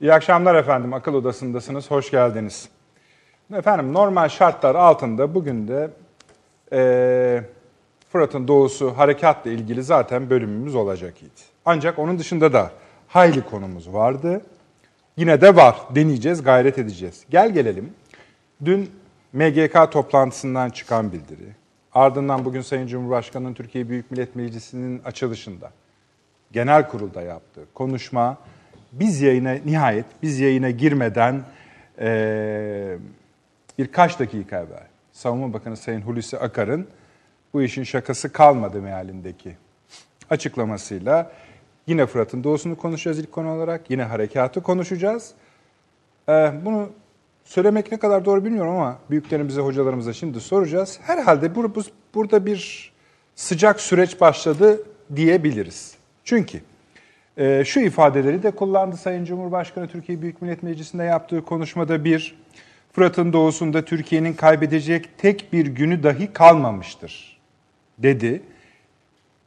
İyi akşamlar efendim. Akıl Odası'ndasınız. Hoş geldiniz. Efendim normal şartlar altında bugün de e, Fırat'ın doğusu harekatla ilgili zaten bölümümüz olacak idi. Ancak onun dışında da hayli konumuz vardı. Yine de var. Deneyeceğiz, gayret edeceğiz. Gel gelelim. Dün MGK toplantısından çıkan bildiri. Ardından bugün Sayın Cumhurbaşkanı'nın Türkiye Büyük Millet Meclisi'nin açılışında genel kurulda yaptığı konuşma biz yayına nihayet biz yayına girmeden e, birkaç dakika evvel Savunma Bakanı Sayın Hulusi Akar'ın bu işin şakası kalmadı mealindeki açıklamasıyla yine Fırat'ın doğusunu konuşacağız ilk konu olarak. Yine harekatı konuşacağız. Ee, bunu söylemek ne kadar doğru bilmiyorum ama büyüklerimize, hocalarımıza şimdi soracağız. Herhalde bur bu, burada bir sıcak süreç başladı diyebiliriz. Çünkü e, şu ifadeleri de kullandı Sayın Cumhurbaşkanı Türkiye Büyük Millet Meclisi'nde yaptığı konuşmada bir, Fırat'ın doğusunda Türkiye'nin kaybedecek tek bir günü dahi kalmamıştır dedi.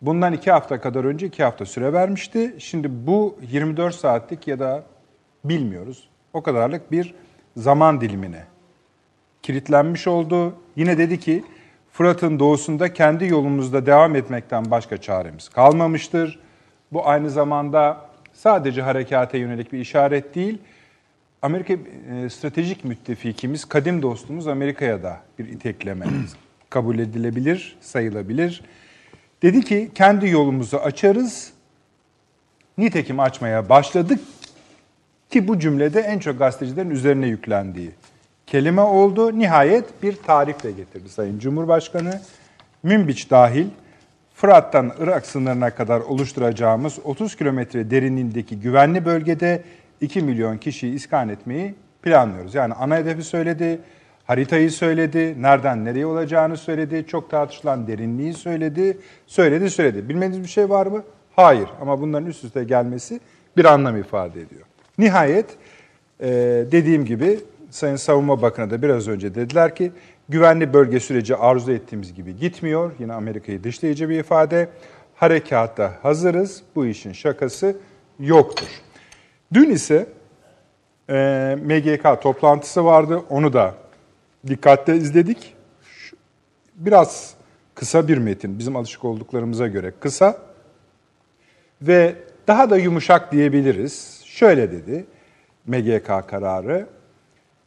Bundan iki hafta kadar önce iki hafta süre vermişti. Şimdi bu 24 saatlik ya da bilmiyoruz o kadarlık bir zaman dilimine kilitlenmiş oldu. Yine dedi ki Fırat'ın doğusunda kendi yolumuzda devam etmekten başka çaremiz kalmamıştır. Bu aynı zamanda sadece harekate yönelik bir işaret değil, Amerika e, stratejik müttefikimiz, kadim dostumuz Amerika'ya da bir itekleme kabul edilebilir, sayılabilir. Dedi ki kendi yolumuzu açarız, nitekim açmaya başladık ki bu cümlede en çok gazetecilerin üzerine yüklendiği kelime oldu. Nihayet bir tarifle getirdi Sayın Cumhurbaşkanı. Münbiç dahil Fırat'tan Irak sınırına kadar oluşturacağımız 30 kilometre derinliğindeki güvenli bölgede 2 milyon kişiyi iskan etmeyi planlıyoruz. Yani ana hedefi söyledi, haritayı söyledi, nereden nereye olacağını söyledi, çok tartışılan derinliği söyledi, söyledi söyledi. Bilmediğiniz bir şey var mı? Hayır ama bunların üst üste gelmesi bir anlam ifade ediyor. Nihayet dediğim gibi Sayın Savunma Bakanı da biraz önce dediler ki güvenli bölge süreci arzu ettiğimiz gibi gitmiyor. Yine Amerika'yı dışlayıcı bir ifade. Harekatta hazırız. Bu işin şakası yoktur. Dün ise e, MGK toplantısı vardı. Onu da dikkatle izledik. Biraz kısa bir metin. Bizim alışık olduklarımıza göre kısa. Ve daha da yumuşak diyebiliriz. Şöyle dedi MGK kararı.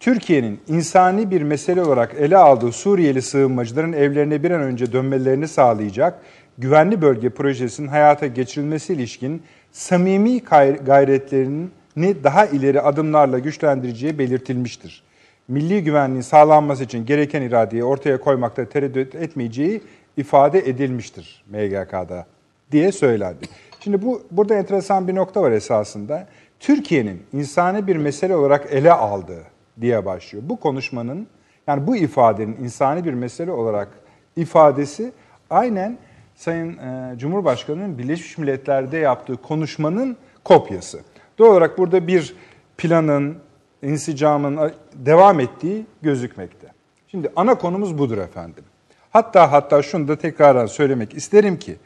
Türkiye'nin insani bir mesele olarak ele aldığı Suriyeli sığınmacıların evlerine bir an önce dönmelerini sağlayacak güvenli bölge projesinin hayata geçirilmesi ilişkin samimi gayretlerini daha ileri adımlarla güçlendireceği belirtilmiştir. Milli güvenliğin sağlanması için gereken iradeyi ortaya koymakta tereddüt etmeyeceği ifade edilmiştir MGK'da diye söylendi. Şimdi bu burada enteresan bir nokta var esasında. Türkiye'nin insani bir mesele olarak ele aldığı diye başlıyor. Bu konuşmanın yani bu ifadenin insani bir mesele olarak ifadesi aynen Sayın e, Cumhurbaşkanı'nın Birleşmiş Milletler'de yaptığı konuşmanın kopyası. Doğal olarak burada bir planın, insicamın devam ettiği gözükmekte. Şimdi ana konumuz budur efendim. Hatta hatta şunu da tekrardan söylemek isterim ki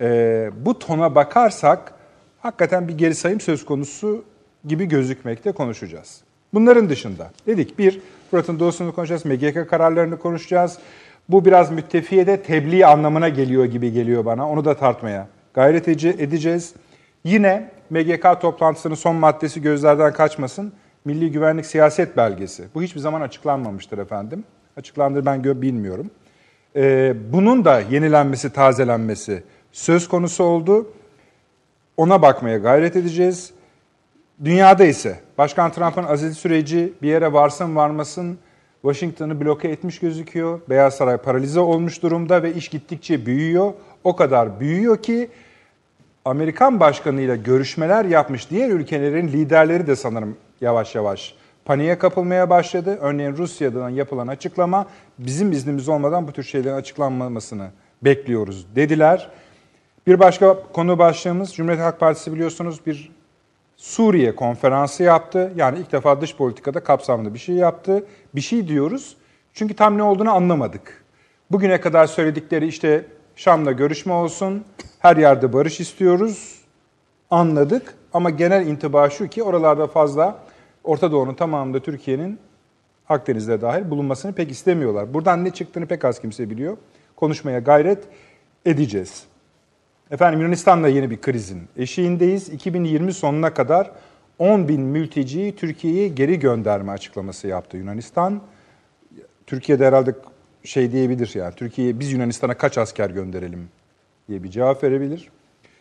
e, bu tona bakarsak hakikaten bir geri sayım söz konusu gibi gözükmekte konuşacağız. Bunların dışında dedik bir, Fırat'ın doğusunu konuşacağız, MGK kararlarını konuşacağız. Bu biraz müttefiyede tebliğ anlamına geliyor gibi geliyor bana. Onu da tartmaya gayret edeceğiz. Yine MGK toplantısının son maddesi gözlerden kaçmasın. Milli Güvenlik Siyaset Belgesi. Bu hiçbir zaman açıklanmamıştır efendim. Açıklandır ben bilmiyorum. Ee, bunun da yenilenmesi, tazelenmesi söz konusu oldu. Ona bakmaya gayret edeceğiz. Dünyada ise Başkan Trump'ın aziz süreci bir yere varsın varmasın Washington'ı bloke etmiş gözüküyor. Beyaz Saray paralize olmuş durumda ve iş gittikçe büyüyor. O kadar büyüyor ki Amerikan başkanıyla görüşmeler yapmış diğer ülkelerin liderleri de sanırım yavaş yavaş paniğe kapılmaya başladı. Örneğin Rusya'dan yapılan açıklama bizim iznimiz olmadan bu tür şeylerin açıklanmamasını bekliyoruz dediler. Bir başka konu başlığımız Cumhuriyet Halk Partisi biliyorsunuz bir Suriye konferansı yaptı. Yani ilk defa dış politikada kapsamlı bir şey yaptı. Bir şey diyoruz çünkü tam ne olduğunu anlamadık. Bugüne kadar söyledikleri işte Şam'la görüşme olsun, her yerde barış istiyoruz, anladık. Ama genel intiba şu ki oralarda fazla Orta Doğu'nun tamamında Türkiye'nin Akdeniz'de dahil bulunmasını pek istemiyorlar. Buradan ne çıktığını pek az kimse biliyor. Konuşmaya gayret edeceğiz. Efendim Yunanistan'da yeni bir krizin eşiğindeyiz. 2020 sonuna kadar 10 bin mülteciyi Türkiye'ye geri gönderme açıklaması yaptı Yunanistan. Türkiye'de herhalde şey diyebilir yani Türkiye'ye biz Yunanistan'a kaç asker gönderelim diye bir cevap verebilir.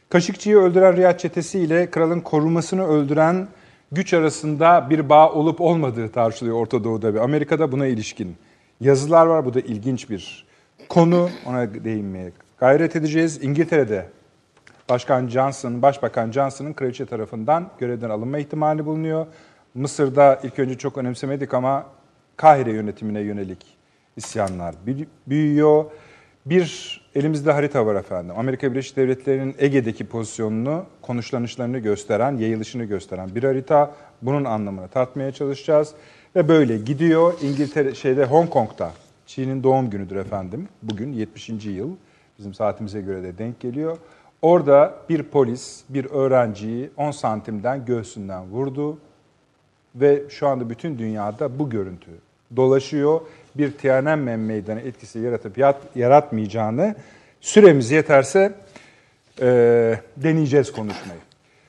Kaşıkçı'yı öldüren Riyad çetesi ile kralın korumasını öldüren güç arasında bir bağ olup olmadığı tartışılıyor Orta Doğu'da ve Amerika'da buna ilişkin yazılar var. Bu da ilginç bir konu. Ona değinmeye gayret edeceğiz. İngiltere'de Başkan Johnson, Başbakan Johnson'ın kraliçe tarafından görevden alınma ihtimali bulunuyor. Mısır'da ilk önce çok önemsemedik ama Kahire yönetimine yönelik isyanlar büyüyor. Bir elimizde harita var efendim. Amerika Birleşik Devletleri'nin Ege'deki pozisyonunu, konuşlanışlarını gösteren, yayılışını gösteren bir harita. Bunun anlamını tartmaya çalışacağız. Ve böyle gidiyor. İngiltere, şeyde Hong Kong'da, Çin'in doğum günüdür efendim. Bugün 70. yıl. Bizim saatimize göre de denk geliyor. Orada bir polis bir öğrenciyi 10 santimden göğsünden vurdu. Ve şu anda bütün dünyada bu görüntü dolaşıyor. Bir Tiananmen meydanı etkisi yaratıp yaratmayacağını süremiz yeterse e, deneyeceğiz konuşmayı.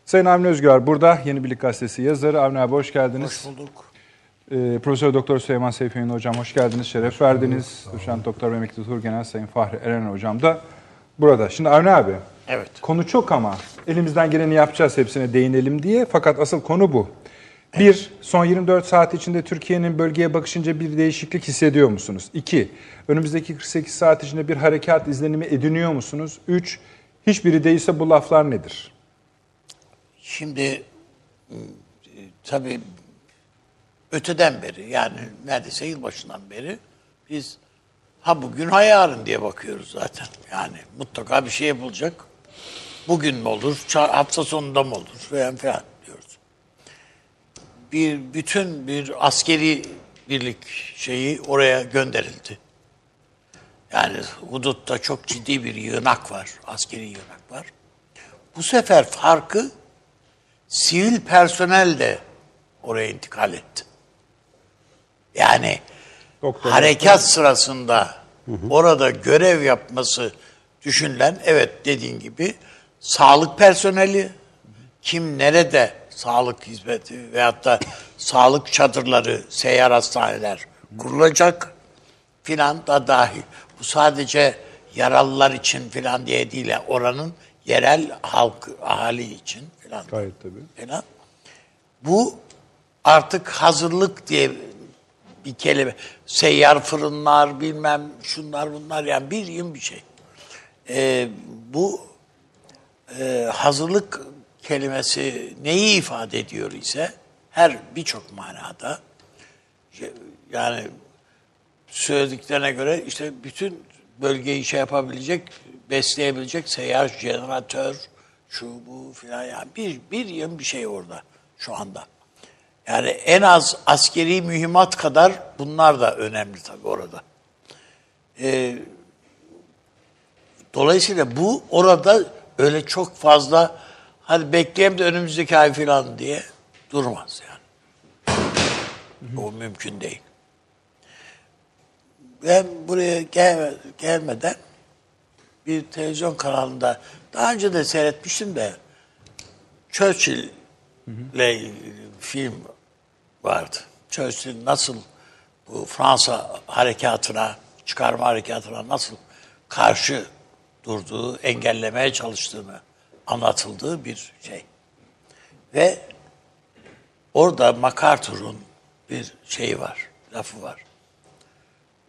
Sayın Avni Özgür burada Yeni Birlik Gazetesi yazarı. Avni abi hoş geldiniz. Hoş bulduk. E, Profesör Doktor Süleyman Seyfi Hocam hoş geldiniz, şeref hoş verdiniz. Doçent Doktor ve Emekli Genel Sayın Fahri Eren Hocam da burada. Şimdi Avni abi, evet. konu çok ama elimizden geleni yapacağız hepsine değinelim diye. Fakat asıl konu bu. Bir, son 24 saat içinde Türkiye'nin bölgeye bakışınca bir değişiklik hissediyor musunuz? İki, önümüzdeki 48 saat içinde bir harekat izlenimi ediniyor musunuz? Üç, hiçbiri değilse bu laflar nedir? Şimdi tabii öteden beri yani neredeyse yılbaşından beri biz ha bugün ha yarın diye bakıyoruz zaten. Yani mutlaka bir şey yapılacak. Bugün mü olur, hafta sonunda mı olur falan filan bir bütün bir askeri birlik şeyi oraya gönderildi. Yani hudutta çok ciddi bir yığınak var, askeri yığınak var. Bu sefer farkı sivil personel de oraya intikal etti. Yani Doktor, harekat doktor. sırasında hı hı. orada görev yapması düşünülen evet dediğin gibi sağlık personeli kim nerede sağlık hizmeti veyahut da sağlık çadırları, seyyar hastaneler kurulacak filan da dahil. Bu sadece yaralılar için filan diye değil. Oranın yerel halk, ahali için filan. Gayet tabii. Filan. Bu artık hazırlık diye bir kelime. Seyyar fırınlar bilmem şunlar bunlar yani bir yıl bir şey. Ee, bu e, hazırlık kelimesi neyi ifade ediyor ise her birçok manada yani söylediklerine göre işte bütün bölgeyi şey yapabilecek, besleyebilecek seyyar jeneratör, şu bu filan yani bir, bir yıl bir şey orada şu anda. Yani en az askeri mühimmat kadar bunlar da önemli tabii orada. Ee, dolayısıyla bu orada öyle çok fazla hadi bekleyeyim de önümüzdeki ay falan diye durmaz yani. O mümkün değil. Ben buraya gel, gelmeden bir televizyon kanalında daha önce de seyretmiştim de Churchill'le film vardı. Churchill nasıl bu Fransa harekatına, çıkarma harekatına nasıl karşı durduğu, engellemeye çalıştığını anlatıldığı bir şey. Ve orada MacArthur'un bir şeyi var, lafı var.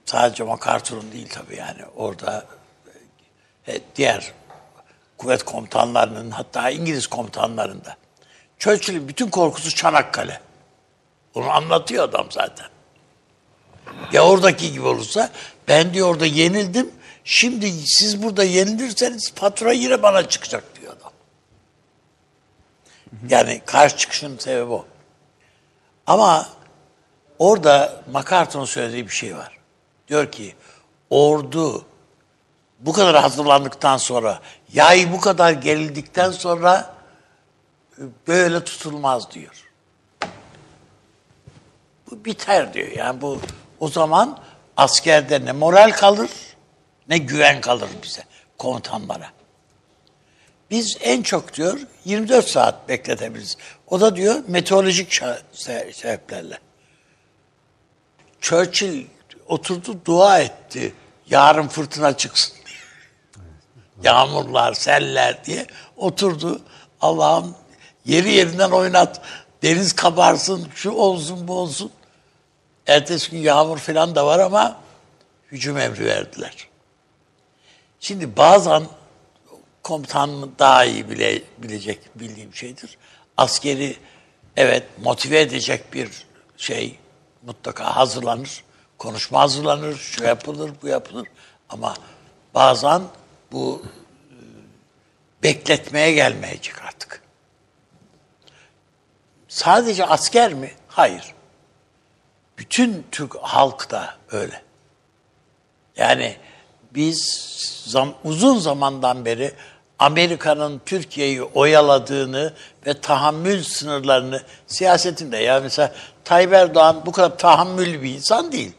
Sadece MacArthur'un değil tabii yani orada e, diğer kuvvet komutanlarının hatta İngiliz komutanlarında. Churchill'in bütün korkusu Çanakkale. Onu anlatıyor adam zaten. Ya oradaki gibi olursa ben diyor orada yenildim. Şimdi siz burada yenilirseniz fatura yine bana çıkacak yani karşı çıkışın sebebi o. Ama orada MacArthur'un söylediği bir şey var. Diyor ki ordu bu kadar hazırlandıktan sonra yay bu kadar gerildikten sonra böyle tutulmaz diyor. Bu biter diyor. Yani bu o zaman askerde ne moral kalır ne güven kalır bize komutanlara. Biz en çok diyor 24 saat bekletebiliriz. O da diyor meteorolojik sebeplerle. Churchill oturdu dua etti. Yarın fırtına çıksın. Yağmurlar, seller diye oturdu. Allah'ım yeri yerinden oynat. Deniz kabarsın, şu olsun bu olsun. Ertesi gün yağmur falan da var ama hücum emri verdiler. Şimdi bazen komutan daha iyi bile, bilecek bildiğim şeydir. Askeri evet motive edecek bir şey mutlaka hazırlanır. Konuşma hazırlanır, şu yapılır, bu yapılır. Ama bazen bu e, bekletmeye gelmeyecek artık. Sadece asker mi? Hayır. Bütün Türk halk da öyle. Yani biz zam, uzun zamandan beri Amerika'nın Türkiye'yi oyaladığını ve tahammül sınırlarını siyasetinde ya mesela Tayyip Erdoğan bu kadar tahammüllü bir insan değil.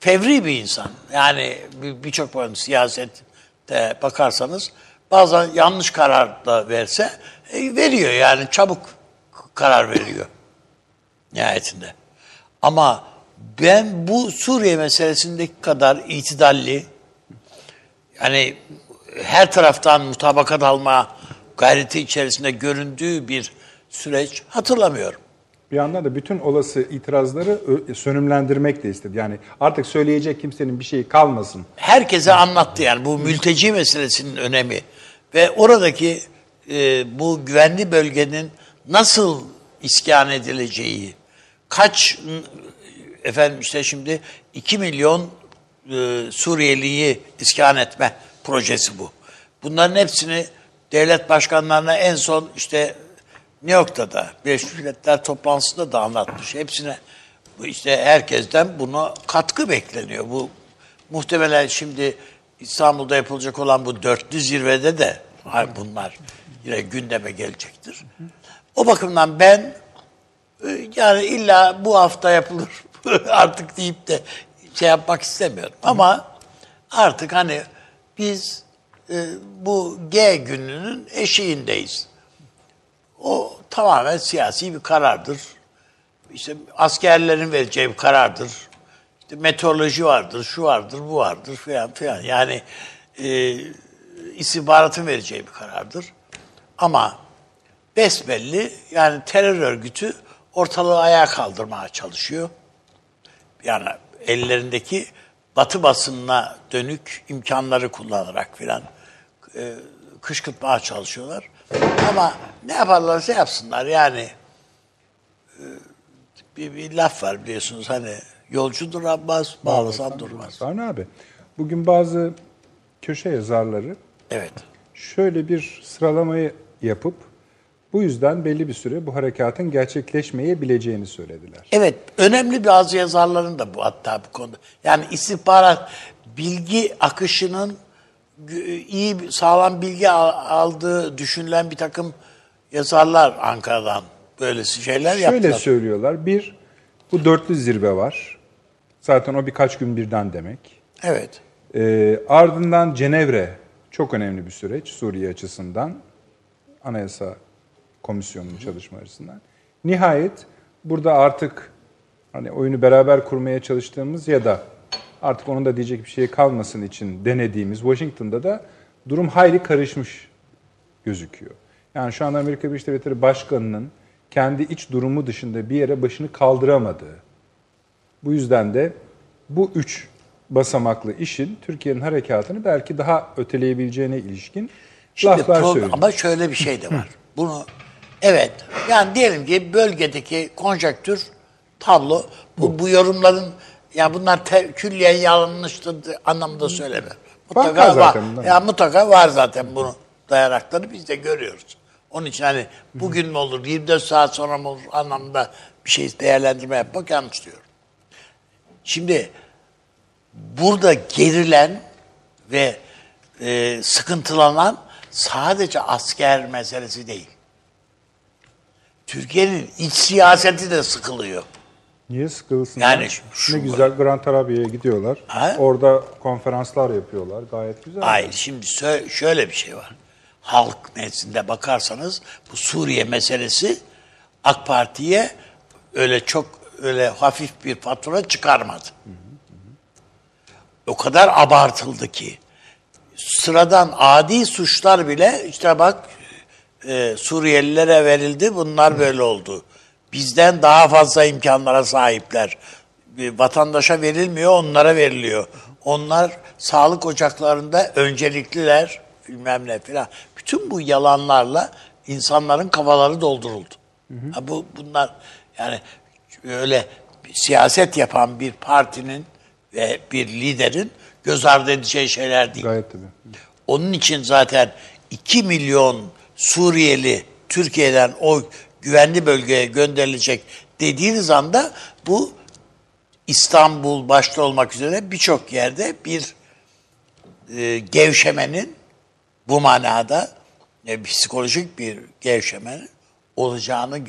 Fevri bir insan. Yani bir- birçok bir siyasette bakarsanız bazen yanlış karar da verse e, veriyor yani çabuk karar veriyor nihayetinde. Ama ben bu Suriye meselesindeki kadar itidalli, yani her taraftan mutabakat alma gayreti içerisinde göründüğü bir süreç hatırlamıyorum. Bir yandan da bütün olası itirazları sönümlendirmek de istedi. Yani artık söyleyecek kimsenin bir şeyi kalmasın. herkese anlattı yani bu mülteci meselesinin önemi ve oradaki e, bu güvenli bölgenin nasıl iskan edileceği, kaç efendim işte şimdi 2 milyon e, Suriyeliyi iskan etme projesi bu. Bunların hepsini devlet başkanlarına en son işte New York'ta da Birleşmiş Milletler toplantısında da anlatmış. Hepsine işte herkesten buna katkı bekleniyor. Bu muhtemelen şimdi İstanbul'da yapılacak olan bu dörtlü zirvede de bunlar yine gündeme gelecektir. O bakımdan ben e, yani illa bu hafta yapılır artık deyip de şey yapmak istemiyorum. Ama artık hani biz e, bu G gününün eşiğindeyiz. O tamamen siyasi bir karardır. İşte askerlerin vereceği bir karardır. İşte meteoroloji vardır, şu vardır, bu vardır filan filan. Yani e, istihbaratın vereceği bir karardır. Ama besbelli yani terör örgütü ortalığı ayağa kaldırmaya çalışıyor. Yani ellerindeki batı basınına dönük imkanları kullanarak filan e, kışkırtmaya çalışıyorlar. Ama ne yaparlarsa yapsınlar yani e, bir, bir laf var biliyorsunuz hani yolcu duramaz, bağlasan durmaz. Avni abi, bugün bazı köşe yazarları Evet. şöyle bir sıralamayı yapıp bu yüzden belli bir süre bu harekatın gerçekleşmeyebileceğini söylediler. Evet, önemli bazı yazarların da bu hatta bu konuda. Yani istihbarat bilgi akışının iyi sağlam bilgi al- aldığı düşünülen bir takım yazarlar Ankara'dan böylesi şeyler Şöyle yaptılar. söylüyorlar. Bir, bu dörtlü zirve var. Zaten o birkaç gün birden demek. Evet. Ee, ardından Cenevre çok önemli bir süreç Suriye açısından. Anayasa Komisyonu'nun çalışma açısından. Nihayet burada artık hani oyunu beraber kurmaya çalıştığımız ya da artık onun da diyecek bir şey kalmasın için denediğimiz Washington'da da durum hayli karışmış gözüküyor. Yani şu anda Amerika Birleşik Devletleri Başkanı'nın kendi iç durumu dışında bir yere başını kaldıramadığı, bu yüzden de bu üç basamaklı işin Türkiye'nin harekatını belki daha öteleyebileceğine ilişkin Şimdi laflar söylüyor. ama şöyle bir şey de var. Bunu evet yani diyelim ki bölgedeki konjektür tablo bu, bu yorumların ya bunlar te, külliyen yanlıştır anlamında söyleme. Mutlaka Var zaten. Ya mutlaka var zaten bunu dayanakları biz de görüyoruz. Onun için hani bugün mü olur 24 saat sonra mı olur anlamda bir şey değerlendirme yapmak yanlış diyorum. Şimdi burada gerilen ve e, sıkıntılanan sadece asker meselesi değil. Türkiye'nin iç siyaseti de sıkılıyor. Niye sıkılsın? Yani ya? şu- ne güzel Gran Tarabya'ya gidiyorlar. Ha? Orada konferanslar yapıyorlar. Gayet güzel. Hayır şimdi şöyle bir şey var. Halk nezdinde bakarsanız bu Suriye meselesi AK Parti'ye öyle çok öyle hafif bir fatura çıkarmadı. O kadar abartıldı ki sıradan adi suçlar bile işte bak e, Suriyelilere verildi bunlar böyle oldu. Bizden daha fazla imkanlara sahipler. Bir vatandaşa verilmiyor onlara veriliyor. Onlar sağlık ocaklarında öncelikliler bilmem ne filan. Bütün bu yalanlarla insanların kafaları dolduruldu. Ha, bu bunlar yani öyle siyaset yapan bir partinin ve bir liderin göz ardı edeceği şeyler değil. Gayet tabii. Onun için zaten 2 milyon Suriyeli Türkiye'den o güvenli bölgeye gönderilecek dediğiniz anda bu İstanbul başta olmak üzere birçok yerde bir e, gevşemenin bu manada e, psikolojik bir gevşemenin olacağını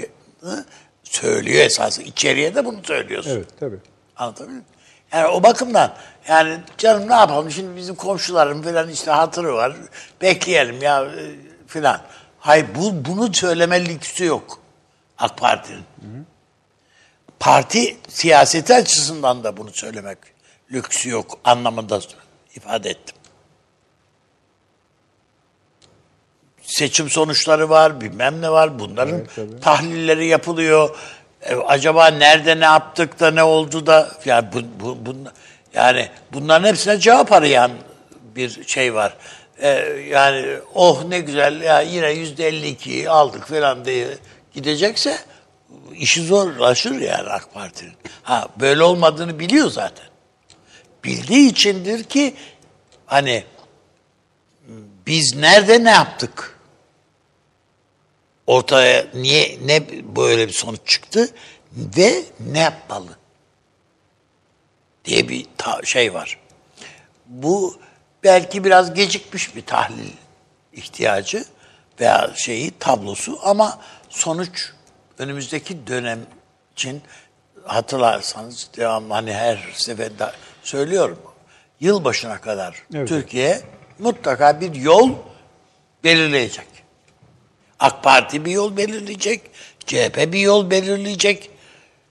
söylüyor esası. İçeriye de bunu söylüyorsun. Evet tabii. Anlatabiliyor muyum? Yani o bakımdan yani canım ne yapalım şimdi bizim komşuların falan işte hatırı var. Bekleyelim ya e, filan. Hayır bu, bunu söyleme lüksü yok AK Parti'nin. Parti siyaseti açısından da bunu söylemek lüksü yok anlamında ifade ettim. Seçim sonuçları var, bilmem ne var. Bunların Evet, tabii. tahlilleri yapılıyor. E, acaba nerede ne yaptık da ne oldu da yani bu, bu, bun- yani bunların hepsine cevap arayan bir şey var. E, yani oh ne güzel ya yine yüzde 52'yi aldık falan diye gidecekse işi zorlaşır yani AK Parti'nin. Ha böyle olmadığını biliyor zaten. Bildiği içindir ki hani biz nerede ne yaptık? Ortaya niye ne böyle bir sonuç çıktı ve ne yapmalı diye bir ta- şey var. Bu belki biraz gecikmiş bir tahlil ihtiyacı veya şeyi tablosu ama sonuç önümüzdeki dönem için hatırlarsanız devamlı hani her seferinde söylüyorum. Yılbaşına kadar Evet. Türkiye mutlaka bir yol belirleyecek. AK Parti bir yol belirleyecek, CHP bir yol belirleyecek.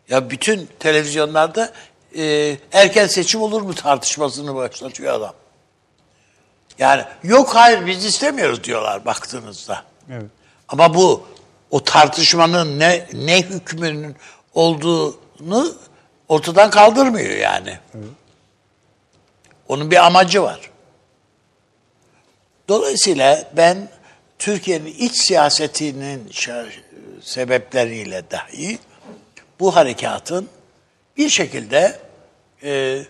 Ya bütün televizyonlarda e, erken seçim olur mu tartışmasını başlatıyor adam. Yani yok hayır biz istemiyoruz diyorlar baktığınızda. Evet. Ama bu o tartışmanın ne ne hükmünün olduğunu ortadan kaldırmıyor yani. Onun bir amacı var. Dolayısıyla ben Türkiye'nin iç siyasetinin sebepleriyle dahi bu harekatın bir şekilde e,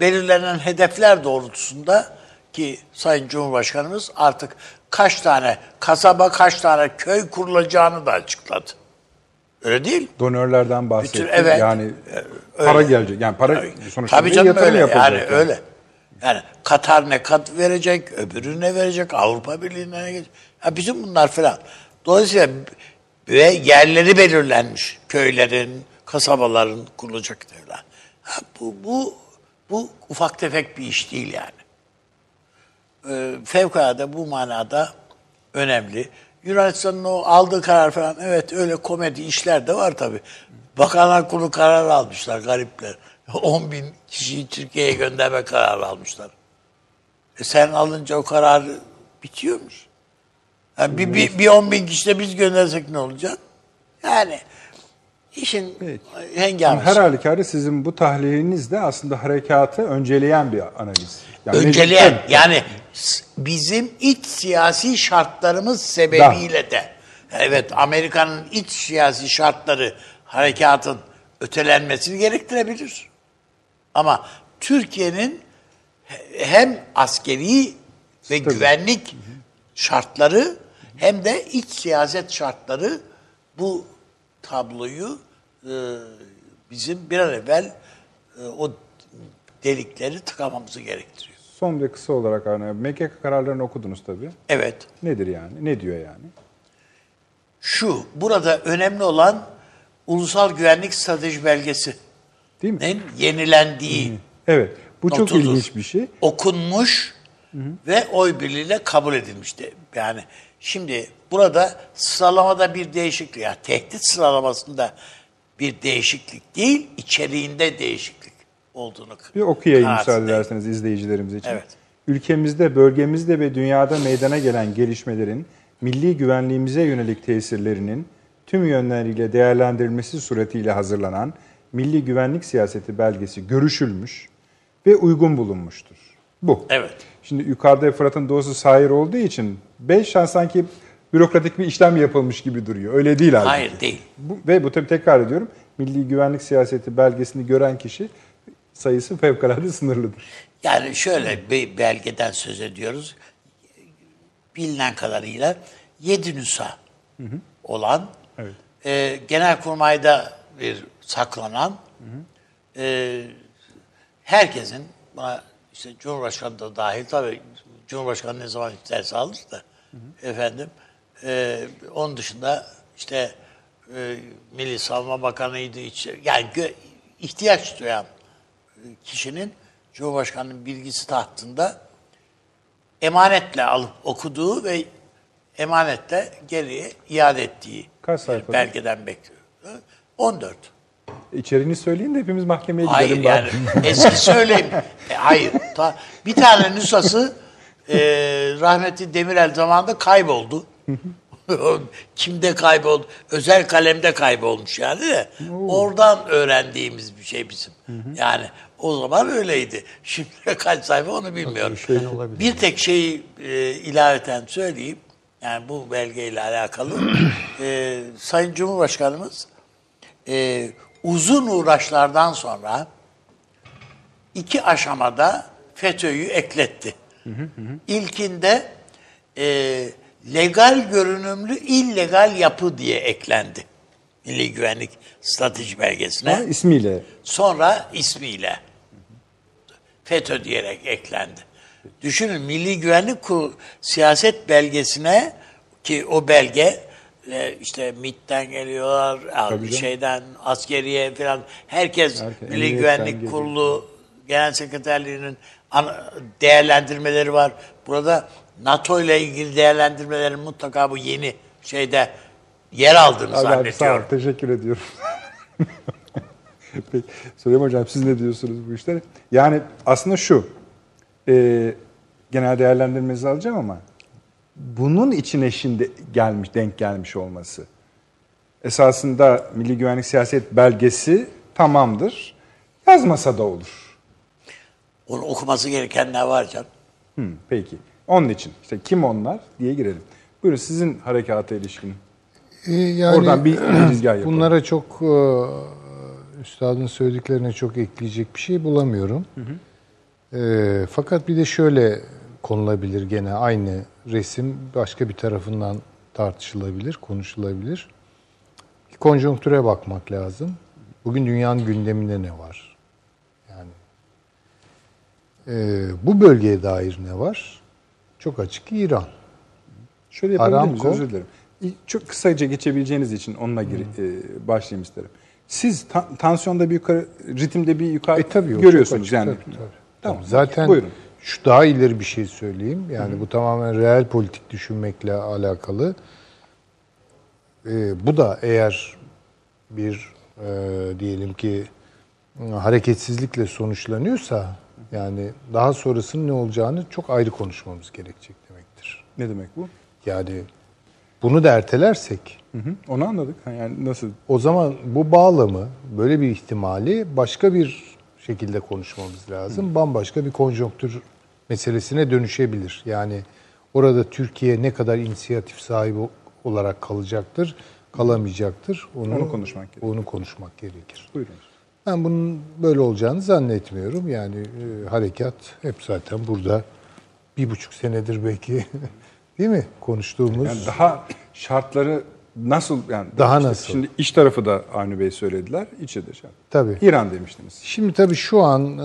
belirlenen hedefler doğrultusunda ki Sayın Cumhurbaşkanımız artık kaç tane kasaba, kaç tane köy kurulacağını da açıkladı. Öyle değil. Donörlerden bahsetti. Bütün- evet. Yani para gelecek. Yani para sonuçta Tabii canım yatırım öyle. yapılacak. Yani öyle. Yani Katar ne kat verecek, öbürü ne verecek, Avrupa Birliği'ne ne gelecek. Ha bütün bunlar falan. Dolayısıyla ve yerleri belirlenmiş. Köylerin, kasabaların kurulacak falan. Ha, bu, bu, bu ufak tefek bir iş değil yani. Ee, fevkalade bu manada önemli. Yunanistan'ın o aldığı karar falan evet öyle komedi işler de var tabii. Bakanlar Kurulu karar almışlar garipler. 10 bin kişiyi Türkiye'ye gönderme kararı almışlar. E sen alınca o karar bitiyormuş. Yani bir, bir, bir 10 bin kişi de biz göndersek ne olacak? Yani işin hengamesi. Her halükarda sizin bu tahliliniz de aslında harekatı önceleyen bir analiz. Yani Önceleyen meclisten- yani bizim iç siyasi şartlarımız sebebiyle de evet Amerika'nın iç siyasi şartları harekatın ötelenmesini gerektirebilir. Ama Türkiye'nin he- hem askeri ve güvenlik şartları hem de iç siyaset şartları bu tabloyu e, bizim bir an evvel e, o delikleri tıkamamızı gerektiriyor. Son ve kısa olarak hani MKK kararlarını okudunuz tabii. Evet. Nedir yani? Ne diyor yani? şu, burada önemli olan ulusal güvenlik strateji belgesi. Değil mi? Ne? Yenilendiği Evet. Bu çok notudur. ilginç bir şey. Okunmuş ve oy birliğiyle kabul edilmişti. Yani şimdi burada sıralamada bir değişiklik, yani tehdit sıralamasında bir değişiklik değil, içeriğinde değişiklik olduğunu Bir okuyayım müsaade ederseniz izleyicilerimiz için. Evet. Ülkemizde, bölgemizde ve dünyada meydana gelen gelişmelerin milli güvenliğimize yönelik tesirlerinin tüm yönleriyle değerlendirilmesi suretiyle hazırlanan Milli Güvenlik Siyaseti belgesi görüşülmüş ve uygun bulunmuştur. Bu. Evet. Şimdi yukarıda Fırat'ın doğusu sahir olduğu için 5 şans sanki bürokratik bir işlem yapılmış gibi duruyor. Öyle değil halbuki. Hayır değil. Bu, ve bu tabii tekrar ediyorum. Milli Güvenlik Siyaseti belgesini gören kişi sayısı fevkalade sınırlıdır. Yani şöyle bir belgeden söz ediyoruz. Bilinen kadarıyla 7 nüsa olan, Evet. e, Genelkurmay'da bir saklanan, e, herkesin, buna işte Cumhurbaşkanı da dahil, tabii Cumhurbaşkanı ne zaman isterse alır da, efendim, e, onun dışında işte e, Milli Savunma Bakanı'ydı, yani ihtiyaç duyan kişinin Cumhurbaşkanı'nın bilgisi tahtında emanetle alıp okuduğu ve emanetle geriye iade ettiği Kaç sayfa? belgeden bekliyor. 14. İçeriğini söyleyin de hepimiz mahkemeye Hayır gidelim. yani bari. eski söyleyeyim. E, hayır. Ta, bir tane nüshası e, rahmetli Demirel zamanında kayboldu. Kimde kayboldu? Özel kalemde kaybolmuş yani de. Oradan öğrendiğimiz bir şey bizim. Yani o zaman öyleydi. Şimdi kaç sayfa onu bilmiyorum. Bir tek şeyi e, ilaveten söyleyeyim. Yani bu belgeyle alakalı. e, Sayın Cumhurbaşkanımız e, uzun uğraşlardan sonra iki aşamada FETÖ'yü ekletti. İlkinde e, legal görünümlü illegal yapı diye eklendi. Milli Güvenlik Strateji Belgesi'ne. Ama ismiyle. Sonra ismiyle FETÖ diyerek eklendi. Düşünün Milli Güvenlik Kurulu siyaset belgesine ki o belge e, işte MİT'ten geliyorlar, Tabii canım. şeyden askeriye falan herkes Herkes, Milli Güvenlik geliyor. Kurulu Genel Sekreterliğinin değerlendirmeleri var. Burada NATO ile ilgili değerlendirmelerin mutlaka bu yeni şeyde yer aldığını Abi, abi, sağ ol, zannediyorum. teşekkür ediyorum. Peki, Süleyman Hocam siz ne diyorsunuz bu işlere? Yani aslında şu, e, genel değerlendirmenizi alacağım ama bunun içine şimdi gelmiş, denk gelmiş olması. Esasında Milli Güvenlik Siyaset Belgesi tamamdır, yazmasa da olur. Onu okuması gerekenler var canım. Hı, peki, onun için işte kim onlar diye girelim. Buyurun sizin harekata ilişkin. Ee, Yani Oradan bir girizgah yapalım. Bunlara çok e, üstadın söylediklerine çok ekleyecek bir şey bulamıyorum. E, fakat bir de şöyle konulabilir gene aynı resim başka bir tarafından tartışılabilir, konuşulabilir. Konjonktüre bakmak lazım. Bugün dünyanın gündeminde ne var? Yani e, bu bölgeye dair ne var? Çok açık İran. Şöyle yapabilir miyiz? Aramco. Özür dilerim. Çok kısaca geçebileceğiniz için onunla gir, e, başlayayım isterim. Siz ta- tansiyonda bir yukarı, ritimde bir yukarı E tabii görüyorsunuz açık, yani. tabii, tabii. Tamam. Zaten Buyurun. şu daha ileri bir şey söyleyeyim. Yani bu tamamen reel politik düşünmekle alakalı. Ee, bu da eğer bir e, diyelim ki e, hareketsizlikle sonuçlanıyorsa yani daha sonrasının ne olacağını çok ayrı konuşmamız gerekecek demektir. Ne demek bu? Yani bunu da ertelersek Hı hı. Onu anladık. Yani nasıl? o zaman bu bağlamı, böyle bir ihtimali başka bir şekilde konuşmamız lazım. Bambaşka bir konjonktür meselesine dönüşebilir. Yani orada Türkiye ne kadar inisiyatif sahibi olarak kalacaktır, kalamayacaktır. Onu, Onu konuşmak gerekir. Onu konuşmak gerekir. Buyurun. Ben bunun böyle olacağını zannetmiyorum. Yani e, harekat hep zaten burada bir buçuk senedir belki değil mi konuştuğumuz. Yani daha şartları nasıl yani Daha işte nasıl? Şimdi iç tarafı da Avni Bey söylediler. İçi de şart. Tabii. İran demiştiniz. Şimdi tabii şu an e,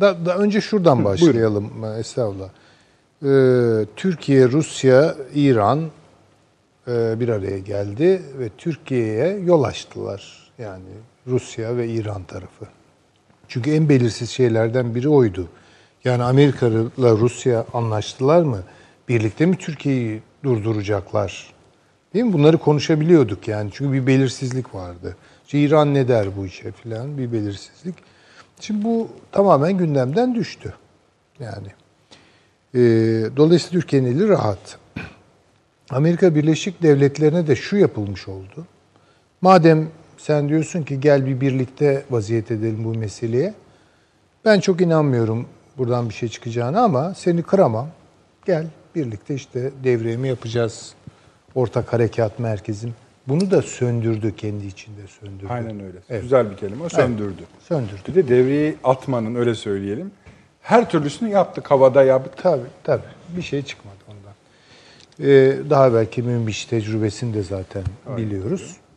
da, da önce şuradan başlayalım e, estağfurullah. E, Türkiye, Rusya, İran e, bir araya geldi ve Türkiye'ye yol açtılar. Yani Rusya ve İran tarafı. Çünkü en belirsiz şeylerden biri oydu. Yani Amerika ile Rusya anlaştılar mı? Birlikte mi Türkiye'yi durduracaklar? Değil mi? Bunları konuşabiliyorduk yani. Çünkü bir belirsizlik vardı. İşte İran ne der bu işe filan bir belirsizlik. Şimdi bu tamamen gündemden düştü. Yani e, dolayısıyla Türkiye'nin eli rahat. Amerika Birleşik Devletleri'ne de şu yapılmış oldu. Madem sen diyorsun ki gel bir birlikte vaziyet edelim bu meseleye. Ben çok inanmıyorum buradan bir şey çıkacağına ama seni kıramam. Gel birlikte işte devremi yapacağız. Ortak harekat merkezim. Bunu da söndürdü kendi içinde söndürdü. Aynen öyle. Evet. Güzel bir kelime. O söndürdü. Söndürdü. Bir de devreyi atmanın öyle söyleyelim. Her türlüsünü yaptık. Havada yaptık. Tabii tabii. Bir şey çıkmadı ondan. Ee, daha belki Münbiş tecrübesini de zaten biliyoruz. Ee,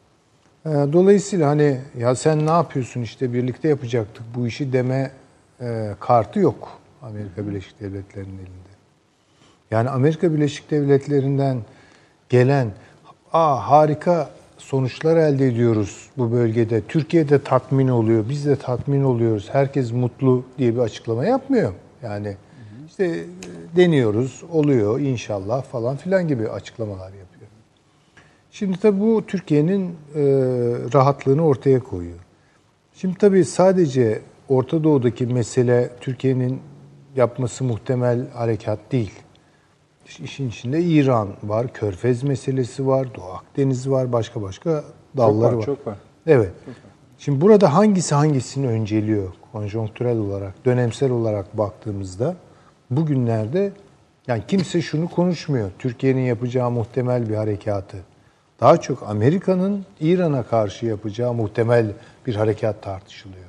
dolayısıyla hani ya sen ne yapıyorsun işte birlikte yapacaktık bu işi deme e, kartı yok Amerika Birleşik Devletleri'nin elinde. Yani Amerika Birleşik Devletleri'nden gelen Aa, harika sonuçlar elde ediyoruz bu bölgede. Türkiye de tatmin oluyor, biz de tatmin oluyoruz. Herkes mutlu diye bir açıklama yapmıyor. Yani işte e, deniyoruz, oluyor inşallah falan filan gibi açıklamalar yapıyor. Şimdi tabii bu Türkiye'nin e, rahatlığını ortaya koyuyor. Şimdi tabii sadece Orta Doğu'daki mesele Türkiye'nin yapması muhtemel harekat değil. İşin içinde İran var, Körfez meselesi var, Doğu Akdeniz var, başka başka dalları var, var. çok var. Evet. Şimdi burada hangisi hangisini önceliyor konjonktürel olarak, dönemsel olarak baktığımızda bugünlerde yani kimse şunu konuşmuyor. Türkiye'nin yapacağı muhtemel bir harekatı. Daha çok Amerika'nın İran'a karşı yapacağı muhtemel bir harekat tartışılıyor.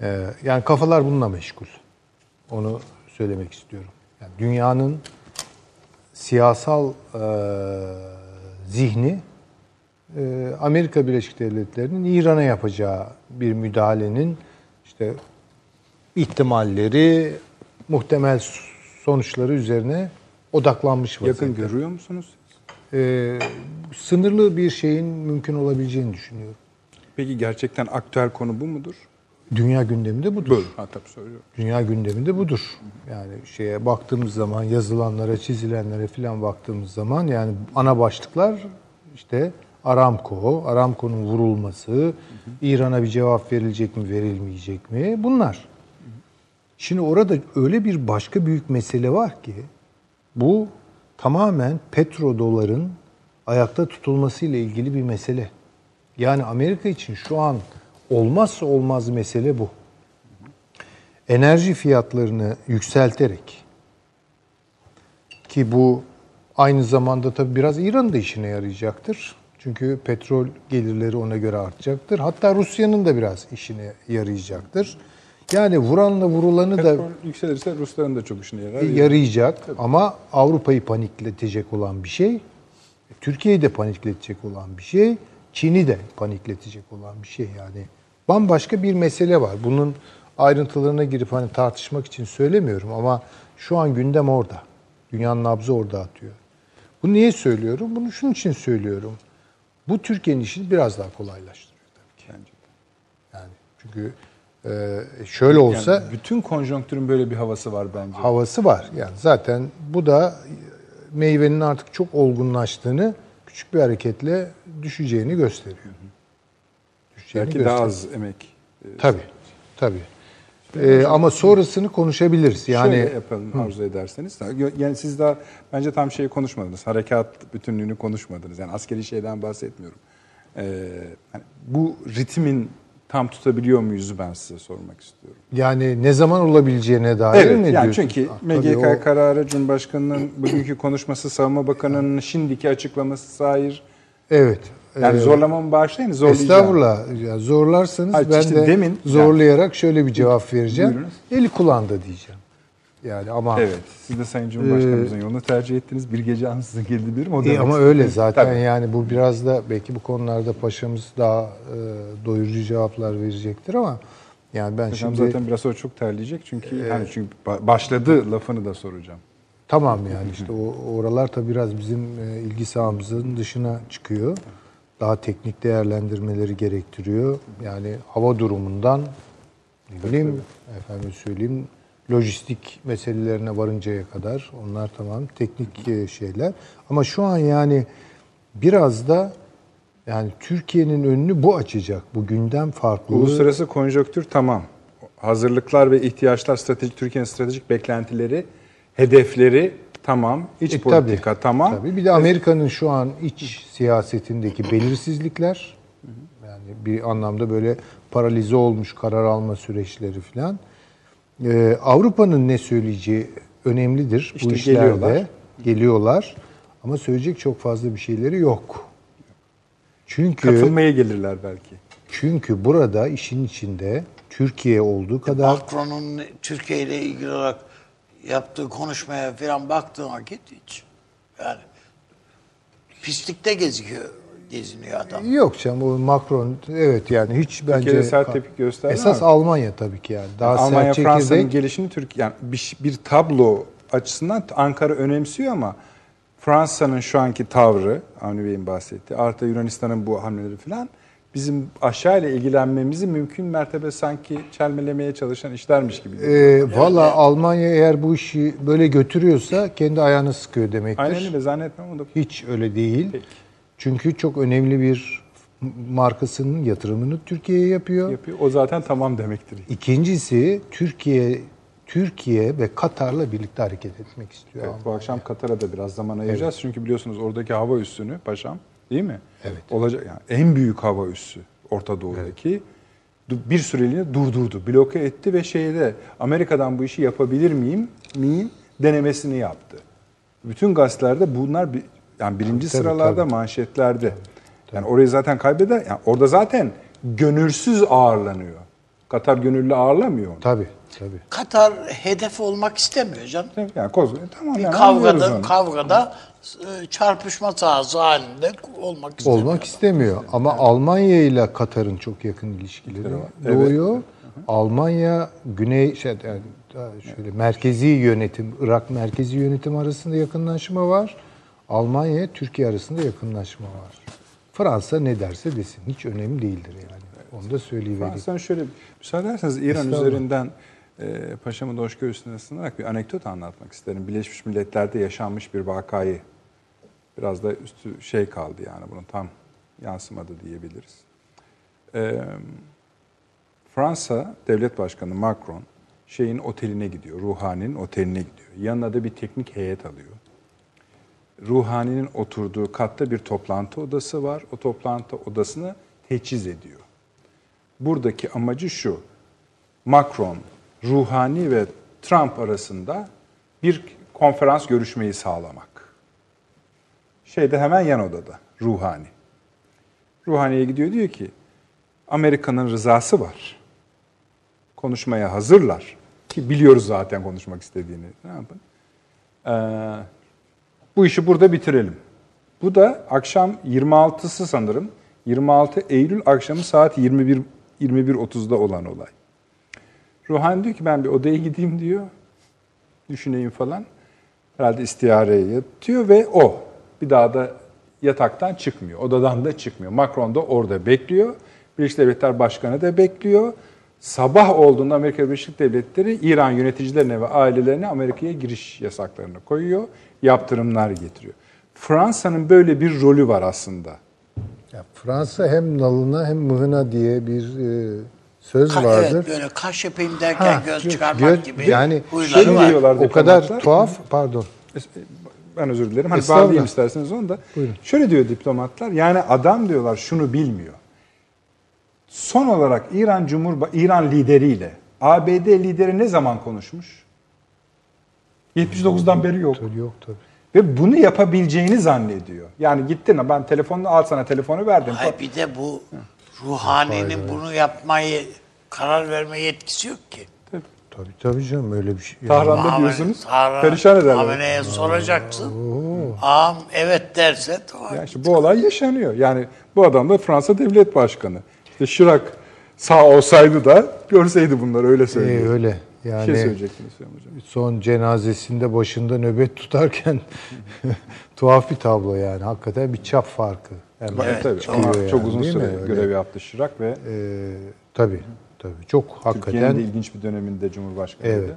Ee, yani kafalar bununla meşgul. Onu söylemek istiyorum. Yani dünyanın siyasal e, zihni e, Amerika Birleşik Devletleri'nin İran'a yapacağı bir müdahalenin işte ihtimalleri, muhtemel sonuçları üzerine odaklanmış vaziyette. Yakın görüyor musunuz? Ee, sınırlı bir şeyin mümkün olabileceğini düşünüyorum. Peki gerçekten aktüel konu bu mudur? Dünya gündeminde budur. Böyle. Ha tabii söylüyorum. Dünya gündeminde budur. Yani şeye baktığımız zaman yazılanlara, çizilenlere filan baktığımız zaman yani ana başlıklar işte Aramco, Aramco'nun vurulması, İran'a bir cevap verilecek mi, verilmeyecek mi? Bunlar. Şimdi orada öyle bir başka büyük mesele var ki bu tamamen petrodoların ayakta tutulması ile ilgili bir mesele. Yani Amerika için şu an olmazsa olmaz mesele bu. Enerji fiyatlarını yükselterek ki bu aynı zamanda tabii biraz İran'ın da işine yarayacaktır. Çünkü petrol gelirleri ona göre artacaktır. Hatta Rusya'nın da biraz işine yarayacaktır. Yani vuranla vurulanı da yükselirse Rusların da çok işine yarar. yarayacak ama Avrupa'yı panikletecek olan bir şey, Türkiye'yi de panikletecek olan bir şey, Çin'i de panikletecek olan bir şey yani. Bambaşka bir mesele var. Bunun ayrıntılarına girip hani tartışmak için söylemiyorum ama şu an gündem orada. Dünyanın nabzı orada atıyor. Bunu niye söylüyorum? Bunu şunun için söylüyorum. Bu Türkiye'nin işini biraz daha kolaylaştırıyor tabii ki. Bence. Yani çünkü e, şöyle olsa Yani bütün konjonktürün böyle bir havası var bence. havası var. Yani zaten bu da meyvenin artık çok olgunlaştığını küçük bir hareketle düşeceğini gösteriyor. Düşeceğini Belki gösteriyor. daha az emek. e, Tabii. Tabii. Ee, ama sonrasını konuşabiliriz. Yani Şöyle yapalım arzu ederseniz. Yani siz daha bence tam şeyi konuşmadınız. Harekat bütünlüğünü konuşmadınız. Yani askeri şeyden bahsetmiyorum. Ee, hani bu ritmin tam tutabiliyor muyuz ben size sormak istiyorum. yani ne zaman olabileceğine dair Evet mi yani diyorsun? çünkü Ah, MGK o- kararı Cumhurbaşkanı'nın bugünkü konuşması, Savunma Bakanı'nın şimdiki açıklaması sair. Evet. Yani Ee, zorlamamı bağışlayın zorlayacağım. Estağfurullah. Ya zorlarsanız Hayır, ben işte de demin- zorlayarak şöyle bir cevap vereceğim. Buyurunuz. Eli kulağında diyeceğim. Yani ama Evet. Siz de Sayın Cumhurbaşkanımızın yolunu tercih ettiniz. Bir gece ansızın geldi diyorum. O E, ama öyle zaten Tabii. yani bu biraz da belki bu konularda paşamız daha e, doyurucu cevaplar verecektir ama yani ben Hocam şimdi zaten biraz sonra çok terleyecek çünkü hani çünkü ba- başladı lafını da soracağım. Tamam yani işte o oralar tabii biraz bizim e, ilgi sahamızın dışına çıkıyor. Daha teknik değerlendirmeleri gerektiriyor. Yani hava durumundan ne bileyim efendim söyleyeyim lojistik meselelerine varıncaya kadar onlar tamam teknik e, şeyler. Ama şu an yani biraz da yani Türkiye'nin önünü bu açacak. Bu gündem farklı. Uluslararası konjonktür tamam. Hazırlıklar ve ihtiyaçlar, stratejik Türkiye'nin stratejik beklentileri, hedefleri tamam. İç E, politika tamam. Tabii. Bir de Amerika'nın şu an iç siyasetindeki belirsizlikler yani bir anlamda böyle paralize olmuş karar alma süreçleri falan. Ee, Avrupa'nın ne söyleyeceği önemlidir İşte bu işlerde. geliyorlar. Geliyorlar. Ama söyleyecek çok fazla bir şeyleri yok. Çünkü Katılmaya gelirler belki. çünkü burada işin içinde Türkiye olduğu kadar Macron'un Türkiye ile ilgili olarak yaptığı konuşmaya falan baktığın vakit hiç yani pislikte geziyor, geziniyor adam. Yok canım o Macron evet yani hiç bence Türkiye'de sert tepki gösterdi Esas ama- Almanya tabii ki yani. Daha Almanya sert Fransa'nın çekirdek. gelişini Türkiye yani bir, bir tablo açısından Ankara önemsiyor ama Fransa'nın şu anki tavrı Avni Bey'in bahsetti. Artı Yunanistan'ın bu hamleleri falan bizim aşağı ile ilgilenmemizi mümkün mertebe sanki çelmelemeye çalışan işlermiş gibi. Ee, Valla Almanya eğer bu işi böyle götürüyorsa kendi ayağını sıkıyor demektir. Aynen öyle zannetmem o da Hiç öyle değil. Peki. Çünkü çok önemli bir markasının yatırımını Türkiye'ye yapıyor. yapıyor. O zaten tamam demektir. İkincisi Türkiye Türkiye ve Katar'la birlikte hareket etmek istiyor. Evet, bu akşam Katar'a da biraz zaman ayıracağız. Çünkü biliyorsunuz oradaki hava üssünü paşam değil mi? Evet. Olacak yani en büyük hava üssü Orta Doğu'daki du- bir süreliğine durdurdu, bloke etti ve şeyde Amerika'dan bu işi yapabilir miyim? Miyim? denemesini yaptı. Bütün gazetelerde bunlar bir, yani birinci Tabii, sıralarda tabii. manşetlerde. Yani orayı zaten kaybeder. Yani orada zaten gönülsüz ağırlanıyor. Katar gönüllü ağırlamıyor onu. Tabii tabii. Katar hedef olmak istemiyor canım. Yani koz, tamam Bir yani kavgada kavgada e, çarpışma sahası halinde olmak istemiyor. Olmak istemiyor ama Almanya ile Katar'ın çok yakın ilişkileri doğuyor. Almanya Güney şey, yani şöyle merkezi yönetim, Irak merkezi yönetim arasında yakınlaşma var. Almanya Türkiye arasında yakınlaşma var. Fransa ne derse desin hiç önemli değildir yani. Onu da söyleyivereyim. Sana şöyle müsaade ederseniz İran üzerinden e, paşamın da hoşgörüsüne sığınarak bir anekdot anlatmak isterim. Birleşmiş Milletler'de yaşanmış bir vakayı. Biraz da üstü şey kaldı yani bunun tam yansımadı diyebiliriz. E, Fransa Devlet Başkanı Macron şeyin oteline gidiyor. Ruhani'nin oteline gidiyor. Yanına da bir teknik heyet alıyor. Ruhani'nin oturduğu katta bir toplantı odası var. O toplantı odasını teçhiz ediyor. Buradaki amacı şu. Macron, Ruhani ve Trump arasında bir konferans görüşmeyi sağlamak. Şeyde hemen yan odada Ruhani. Ruhani'ye gidiyor diyor ki Amerika'nın rızası var. Konuşmaya hazırlar. Ki biliyoruz zaten konuşmak istediğini. Ne yapın? Ee, bu işi burada bitirelim. Bu da akşam 26'sı sanırım. 26 Eylül akşamı saat 21 21.30'da olan olay. Ruhani diyor ki ben bir odaya gideyim diyor. Düşüneyim falan. Herhalde istihareye yatıyor ve o. Bir daha da yataktan çıkmıyor. Odadan da çıkmıyor. Macron da orada bekliyor. Birleşik Devletler Başkanı da bekliyor. Sabah olduğunda Amerika Birleşik Devletleri İran yöneticilerine ve ailelerine Amerika'ya giriş yasaklarını koyuyor. Yaptırımlar getiriyor. Fransa'nın böyle bir rolü var aslında. Ya Fransa hem nalına hem mıhına diye bir e, söz Ka- vardır. evet böyle kaş yapayım derken Ha, göz gö- çıkarmak gö- gibi yani şey var. diyorlar o kadar diplomatlar. tuhaf pardon. Ben özür dilerim. Hani bağlayayım isterseniz onu da. Buyurun. Şöyle diyor diplomatlar. Yani adam diyorlar şunu bilmiyor. Son olarak İran Cumhurba İran lideriyle ABD lideri ne zaman konuşmuş? 79'dan beri yok. Tabii yok tabii. Ve bunu yapabileceğini zannediyor. Yani gittin ben telefonunu al sana telefonu verdim. Hayır bir de bu ruhaninin bunu yapmayı karar verme yetkisi yok ki. Tabii tabii canım öyle bir şey. Yani Tahran'da Muhammed- diyorsunuz. Tahran- Perişan ederler. Hamene'ye soracaksın. Ağam evet derse tamam. Ya işte bu olay yaşanıyor. Yani bu adam da Fransa Devlet Başkanı. İşte Şirak sağ olsaydı da görseydi bunları öyle Ee, söylüyor. Bir Yani şey söyleyecektiniz Hocam. son cenazesinde başında nöbet tutarken tuhaf bir tablo yani. Hakikaten bir çap farkı. Hemen Evet, tabii. Ama yani, çok uzun mi? süre görev yaptı Şirak ve Ee, tabii, tabii. Çok Türkiye'nin hakikaten de ilginç bir döneminde Cumhurbaşkanıydı. Evet.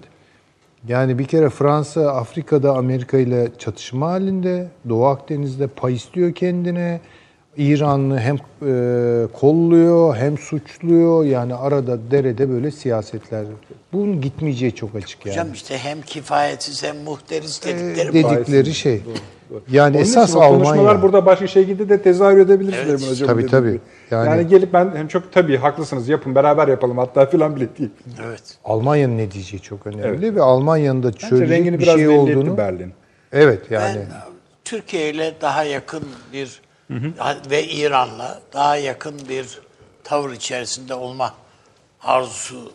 Yani bir kere Fransa Afrika'da Amerika ile çatışma halinde. Doğu Akdeniz'de pay istiyor kendine. İranlı hem e, kolluyor hem suçluyor. Yani arada derede böyle siyasetler. Bunun gitmeyeceği çok açık yani. Hocam işte hem kifayetsiz hem muhteriz dedikleri bu. dedikleri şey. Yani Onun esas için o konuşmalar Almanya. burada başka şekilde de tezahür edebilir Evet. Hocam. Tabii, tabii. Yani- Yani, gelip ben hem çok tabii haklısınız yapın beraber yapalım hatta filan bile değil. Evet. Almanya'nın ne diyeceği çok önemli Evet. ve Almanya'nın da rengini bir biraz şey olduğunu. Berlin. Evet yani. Ben Türkiye ile daha yakın bir ve İran'la daha yakın bir tavır içerisinde olma arzusu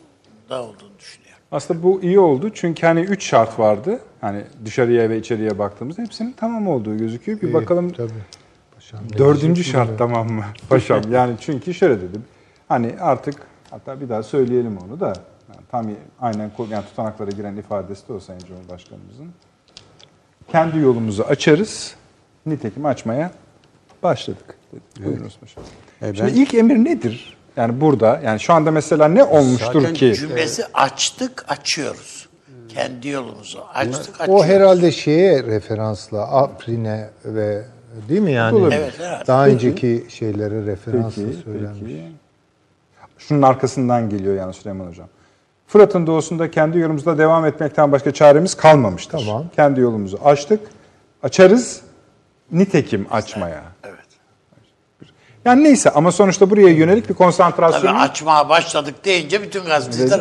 da olduğunu düşünüyorum. Aslında bu iyi oldu çünkü hani üç şart vardı. Hani dışarıya ve içeriye baktığımızda hepsinin tamam olduğu gözüküyor. Bir bakalım Tabii. Paşam, dördüncü şart bilmiyorum. tamam mı paşam? Yani çünkü şöyle dedim. Hani artık hatta bir daha söyleyelim onu da. Yani tam aynen yani tutanaklara giren ifadesi de o Sayın Cumhurbaşkanımızın. Kendi yolumuzu açarız. Nitekim açmaya başladık. Buyurunuz paşam. E, Şimdi ben- ilk emir nedir? Yani burada yani şu anda mesela ne olmuştur Zaten ki? Cümlesi açtık, açıyoruz. Kendi yolumuzu açtık, O açıyoruz. herhalde şeye referansla Afrin'e ve değil mi yani? Olabilir. Evet, herhalde. Daha Peki. önceki şeylere referansla Peki, söylenmiş. peki. Şunun arkasından geliyor yani Süleyman Hocam. Fırat'ın doğusunda kendi yolumuzda devam etmekten başka çaremiz kalmamıştır. Tamam. Kendi yolumuzu açtık. Açarız. Nitekim açmaya. Evet. Yani neyse ama sonuçta buraya yönelik bir Tabii konsantrasyon. açmaya başladık deyince bütün gazeteciler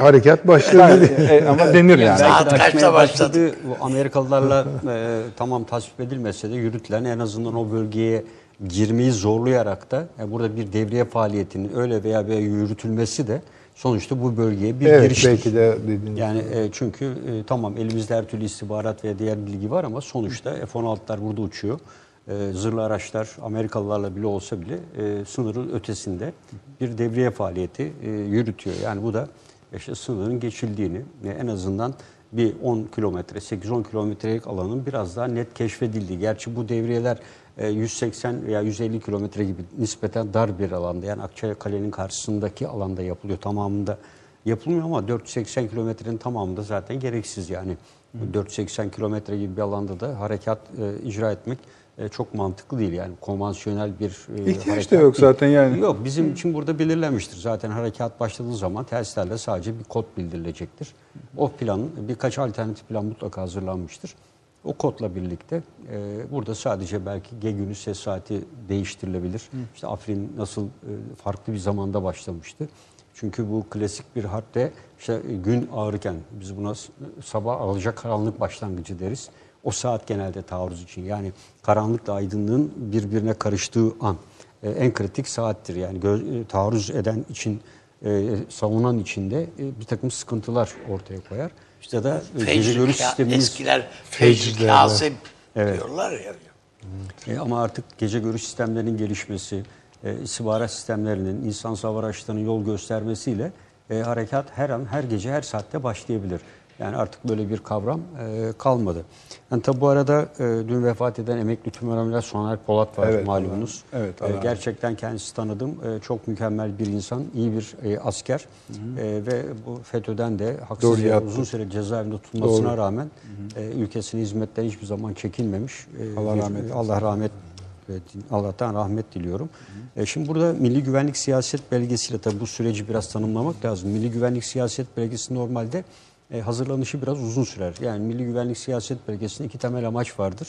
Harekat başladı. Yani, e, ama denir yani. Saat kaçta başladı? Bu Amerikalılarla e, tamam tasvip edilmese de yürütülen en azından o bölgeye girmeyi zorlayarak da e, burada bir devriye faaliyetinin öyle veya böyle yürütülmesi de sonuçta bu bölgeye bir evet giriştir. belki de dediğiniz. Yani e, çünkü e, tamam elimizde her türlü istihbarat ve diğer bilgi var ama sonuçta F-16'lar burada uçuyor. E, zırhlı araçlar Amerikalılarla bile olsa bile e, sınırın ötesinde bir devriye faaliyeti e, yürütüyor. Yani bu da işte sınırın geçildiğini e, en azından bir 10 kilometre, 8-10 kilometrelik alanın biraz daha net keşfedildiği. Gerçi bu devriyeler 180 veya 150 kilometre gibi nispeten dar bir alanda yani Akçay Kale'nin karşısındaki alanda yapılıyor. Tamamında yapılmıyor ama 480 kilometrenin tamamında zaten gereksiz yani. 480 kilometre gibi bir alanda da harekat e, icra etmek e, çok mantıklı değil yani konvansiyonel bir e, İhtiyaç da harekat yok değil. zaten yani. Yok bizim için burada belirlenmiştir. Zaten harekat başladığı zaman telsizlerle sadece bir kod bildirilecektir. O planın birkaç alternatif plan mutlaka hazırlanmıştır. O kodla birlikte e, burada sadece belki Gegün'ün ses saati değiştirilebilir. İşte Afrin nasıl e, farklı bir zamanda başlamıştı. Çünkü bu klasik bir harpte işte e, gün ağrıken biz buna s- sabah alacak karanlık başlangıcı deriz. O saat genelde taarruz için yani karanlıkla aydınlığın birbirine karıştığı an e, en kritik saattir. Yani gö- e, taarruz eden için e, savunan için de e, bir takım sıkıntılar ortaya koyar. İşte da gece görüş sistemimiz eskiler fecr kazım Evet. diyorlar ya. E, ama artık gece görüş sistemlerinin gelişmesi, e, istihbarat sistemlerinin, insan hava araçlarının yol göstermesiyle e, harekat her an, her gece, her saatte başlayabilir. Yani artık böyle bir kavram e, kalmadı. Yani tabi bu arada e, dün vefat eden emekli tümör Soner Polat var Evet, malumunuz. Evet, E, gerçekten kendisi tanıdım. E, çok mükemmel bir insan, iyi bir e, asker. E, ve bu FETÖ'den de haksız yere uzun süre cezaevinde tutulmasına Doğru. rağmen e, ülkesine hizmetten hiçbir zaman çekinmemiş. E, Allah bir- rahmet. Allah rahmet ve Allah'tan rahmet diliyorum. E, şimdi burada Milli Güvenlik Siyaset Belgesiyle tabii bu süreci biraz tanımlamak lazım. Milli Güvenlik Siyaset Belgesi normalde e, hazırlanışı biraz uzun sürer. Yani Milli Güvenlik Siyaset Belgesi'nde iki temel amaç vardır.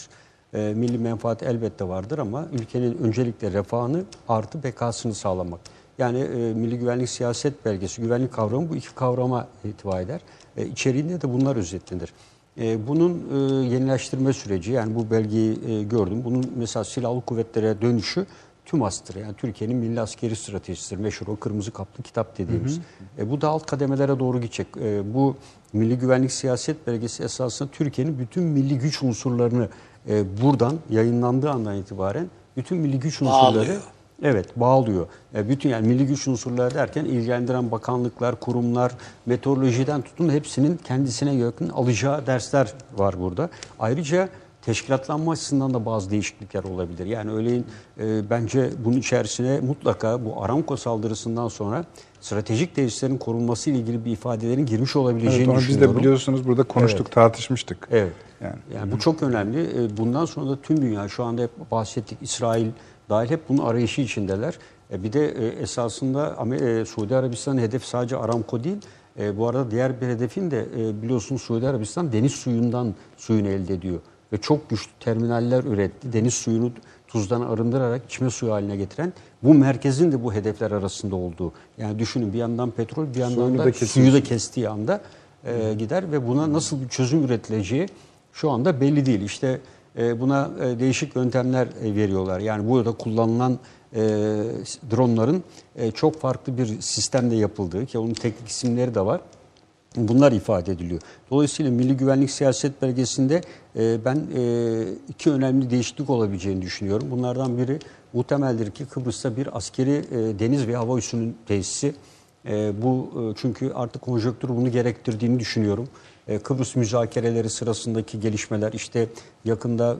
E, milli menfaat elbette vardır ama ülkenin öncelikle refahını artı bekasını sağlamak. Yani e, Milli Güvenlik Siyaset Belgesi, güvenlik kavramı bu iki kavrama itibar eder. E, içeriğinde de bunlar özetlenir. E, bunun e, yenileştirme süreci yani bu belgeyi e, gördüm. Bunun mesela silahlı kuvvetlere dönüşü TÜMAS'tır. Yani Türkiye'nin milli askeri stratejisidir. Meşhur o kırmızı kaplı kitap dediğimiz. E, bu da alt kademelere doğru gidecek. E, bu milli güvenlik siyaset belgesi esasında Türkiye'nin bütün milli güç unsurlarını e, buradan yayınlandığı andan itibaren bütün milli güç unsurları Bağlıyor. Evet bağlıyor. E, bütün yani milli güç unsurları derken ilgilendiren bakanlıklar, kurumlar, meteorolojiden tutun hepsinin kendisine yakın alacağı dersler var burada. Ayrıca teşkilatlanma açısından da bazı değişiklikler olabilir. Yani örneğin e, bence bunun içerisine mutlaka bu Aramco saldırısından sonra stratejik tesislerin korunması ile ilgili bir ifadelerin girmiş olabileceğini Evet, onu biz düşünüyorum. de biliyorsunuz burada konuştuk, tartışmıştık. Evet. Yani. Yani, bu çok önemli. E, Bundan sonra da tüm dünya şu anda hep bahsettik İsrail dahil hep bunun arayışı içindeler. E, Bir de e, esasında Suudi Arabistan'ın hedefi sadece Aramco değil. Bu arada diğer bir hedefin de biliyorsunuz Suudi Arabistan deniz suyundan suyunu elde ediyor. Ve çok güçlü terminaller üretti. Deniz suyunu tuzdan arındırarak içme suyu haline getiren bu merkezin de bu hedefler arasında olduğu. Yani düşünün bir yandan petrol bir yandan Suyunu da da suyu da kestiği anda e, gider ve buna nasıl bir çözüm üretileceği şu anda belli değil. İşte e, buna e, değişik yöntemler e, veriyorlar. Yani burada kullanılan e, dronların e, çok farklı bir sistemde yapıldığı ki onun teknik isimleri de var. Bunlar ifade ediliyor. Dolayısıyla Milli Güvenlik Siyaset Belgesi'nde e, ben e, iki önemli değişiklik olabileceğini düşünüyorum. Bunlardan biri muhtemeldir ki Kıbrıs'ta bir askeri e, deniz ve hava üssünün tesisi. E, bu e, çünkü artık konjonktür bunu gerektirdiğini düşünüyorum. E, Kıbrıs müzakereleri sırasındaki gelişmeler işte yakında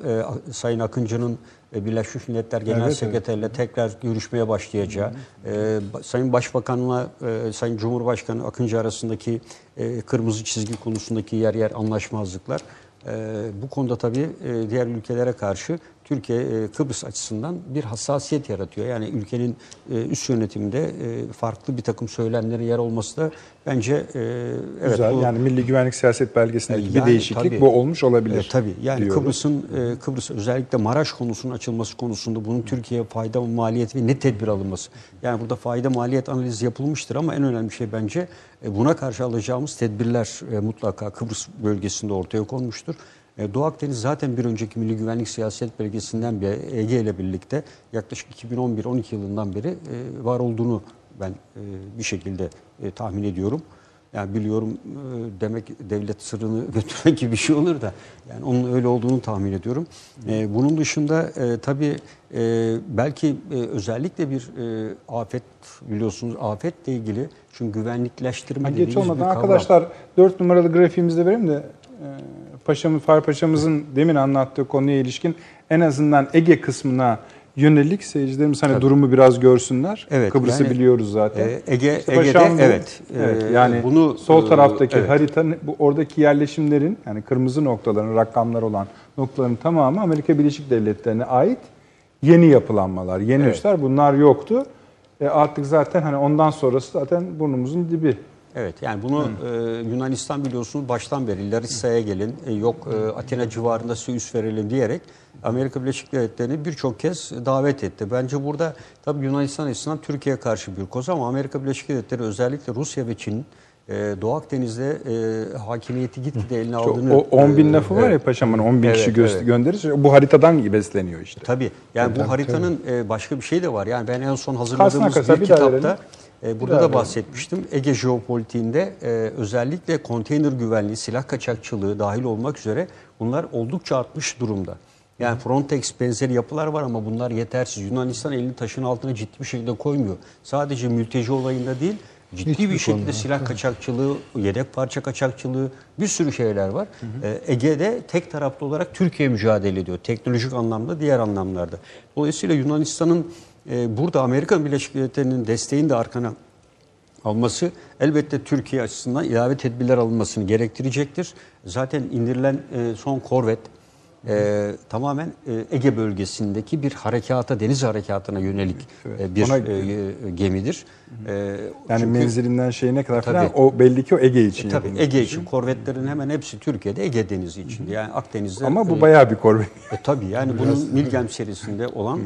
e, Sayın Akıncı'nın e, Birleşmiş Milletler Genel Evet, evet. Sekreterle tekrar görüşmeye başlayacağı, e, Sayın Başbakan'la e, Sayın Cumhurbaşkanı Akıncı arasındaki e, kırmızı çizgi konusundaki yer yer anlaşmazlıklar. e, bu konuda tabii e, diğer ülkelere karşı Türkiye e, Kıbrıs açısından bir hassasiyet yaratıyor. Yani ülkenin e, üst yönetiminde e, farklı bir takım söylemlerin yer olması da bence evet Güzel. bu- yani Milli Güvenlik Siyaset Belgesi'ndeki bir Yani değişiklik tabii. bu olmuş olabilir. E, tabii yani. Kıbrıs'ın Kıbrıs özellikle Maraş konusunun açılması konusunda bunun Türkiye'ye fayda maliyet ve ne tedbir alınması. Yani burada fayda maliyet analizi yapılmıştır ama en önemli şey bence buna karşı alacağımız tedbirler mutlaka Kıbrıs bölgesinde ortaya konmuştur. E, Doğu Akdeniz zaten bir önceki Milli Güvenlik Siyaset Belgesi'nden beri Ege ile birlikte yaklaşık 2011-12 yılından beri e, var olduğunu ben e, bir şekilde e, tahmin ediyorum. Yani biliyorum e, demek devlet sırrını götürmek gibi bir şey olur da yani onun öyle olduğunu tahmin ediyorum. E, bunun dışında e, tabii e, belki e, özellikle bir e, afet biliyorsunuz afetle ilgili çünkü güvenlikleştirme geç dediğimiz bir olmadan kavram. arkadaşlar 4 numaralı grafiğimizde vereyim de e, Paşamız, Fahri Paşa'mızın demin anlattığı konuya ilişkin en azından Ege kısmına yönelik seyircilerimiz hani durumu biraz görsünler. Evet, Kıbrıs'ı yani, biliyoruz zaten. e, Ege- İşte Ege'de bu- evet, evet. e, Yani bunu, sol e, taraftaki evet. harita bu oradaki yerleşimlerin yani kırmızı noktaların rakamlar olan noktaların tamamı Amerika Birleşik Devletleri'ne ait yeni yapılanmalar, yeni Evet. üsler bunlar yoktu. E artık zaten hani ondan sonrası zaten burnumuzun dibi. Evet yani bunu e, Yunanistan biliyorsunuz baştan beri Larissa'ya gelin e, yok e, Atina civarında size üs verelim diyerek Amerika Birleşik Devletleri'ni birçok kez davet etti. Bence burada tabii Yunanistan açısından Türkiye'ye karşı bir koz ama Amerika Birleşik Devletleri özellikle Rusya ve Çin e, Doğu Akdeniz'de e, hakimiyeti gitgide eline aldığını... o 10 bin e, lafı var ya evet. paşamın 10 bin kişi Evet, göz- evet. gönderir. Bu haritadan besleniyor işte. Tabii. Yani Tabii, bu haritanın e, başka bir şey de var. Yani ben en son hazırladığımız Karşısına bir bir kitapta verelim. E, Bir burada da bahsetmiştim. Ege jeopolitiğinde e, özellikle konteyner güvenliği, silah kaçakçılığı dahil olmak üzere bunlar oldukça artmış durumda. Yani Frontex benzeri yapılar var ama bunlar yetersiz. Yunanistan elini taşın altına ciddi bir şekilde koymuyor. Sadece mülteci olayında değil, ciddi Hiçbir bir şekilde konuda, silah kaçakçılığı, yedek parça kaçakçılığı bir sürü şeyler var. Ee, Ege'de tek taraflı olarak Türkiye mücadele ediyor. Teknolojik anlamda, diğer anlamlarda. Dolayısıyla Yunanistan'ın e, burada Amerika Birleşik Devletleri'nin desteğini de arkana alması elbette Türkiye açısından ilave tedbirler alınmasını gerektirecektir. Zaten indirilen e, son korvet e, tamamen e, Ege bölgesindeki bir harekata, deniz harekatına yönelik e, bir Ona- e, gemidir. E, Yani çünkü- menzilinden şeyine kadar falan Tabii. o belli ki o Ege için e, tabii. Ege için korvetlerin hemen hepsi Türkiye'de Ege Denizi içinde. Yani Akdeniz'de Ama bu e, bayağı bir korvet. e, tabii yani bunun Milgem serisinde olan e,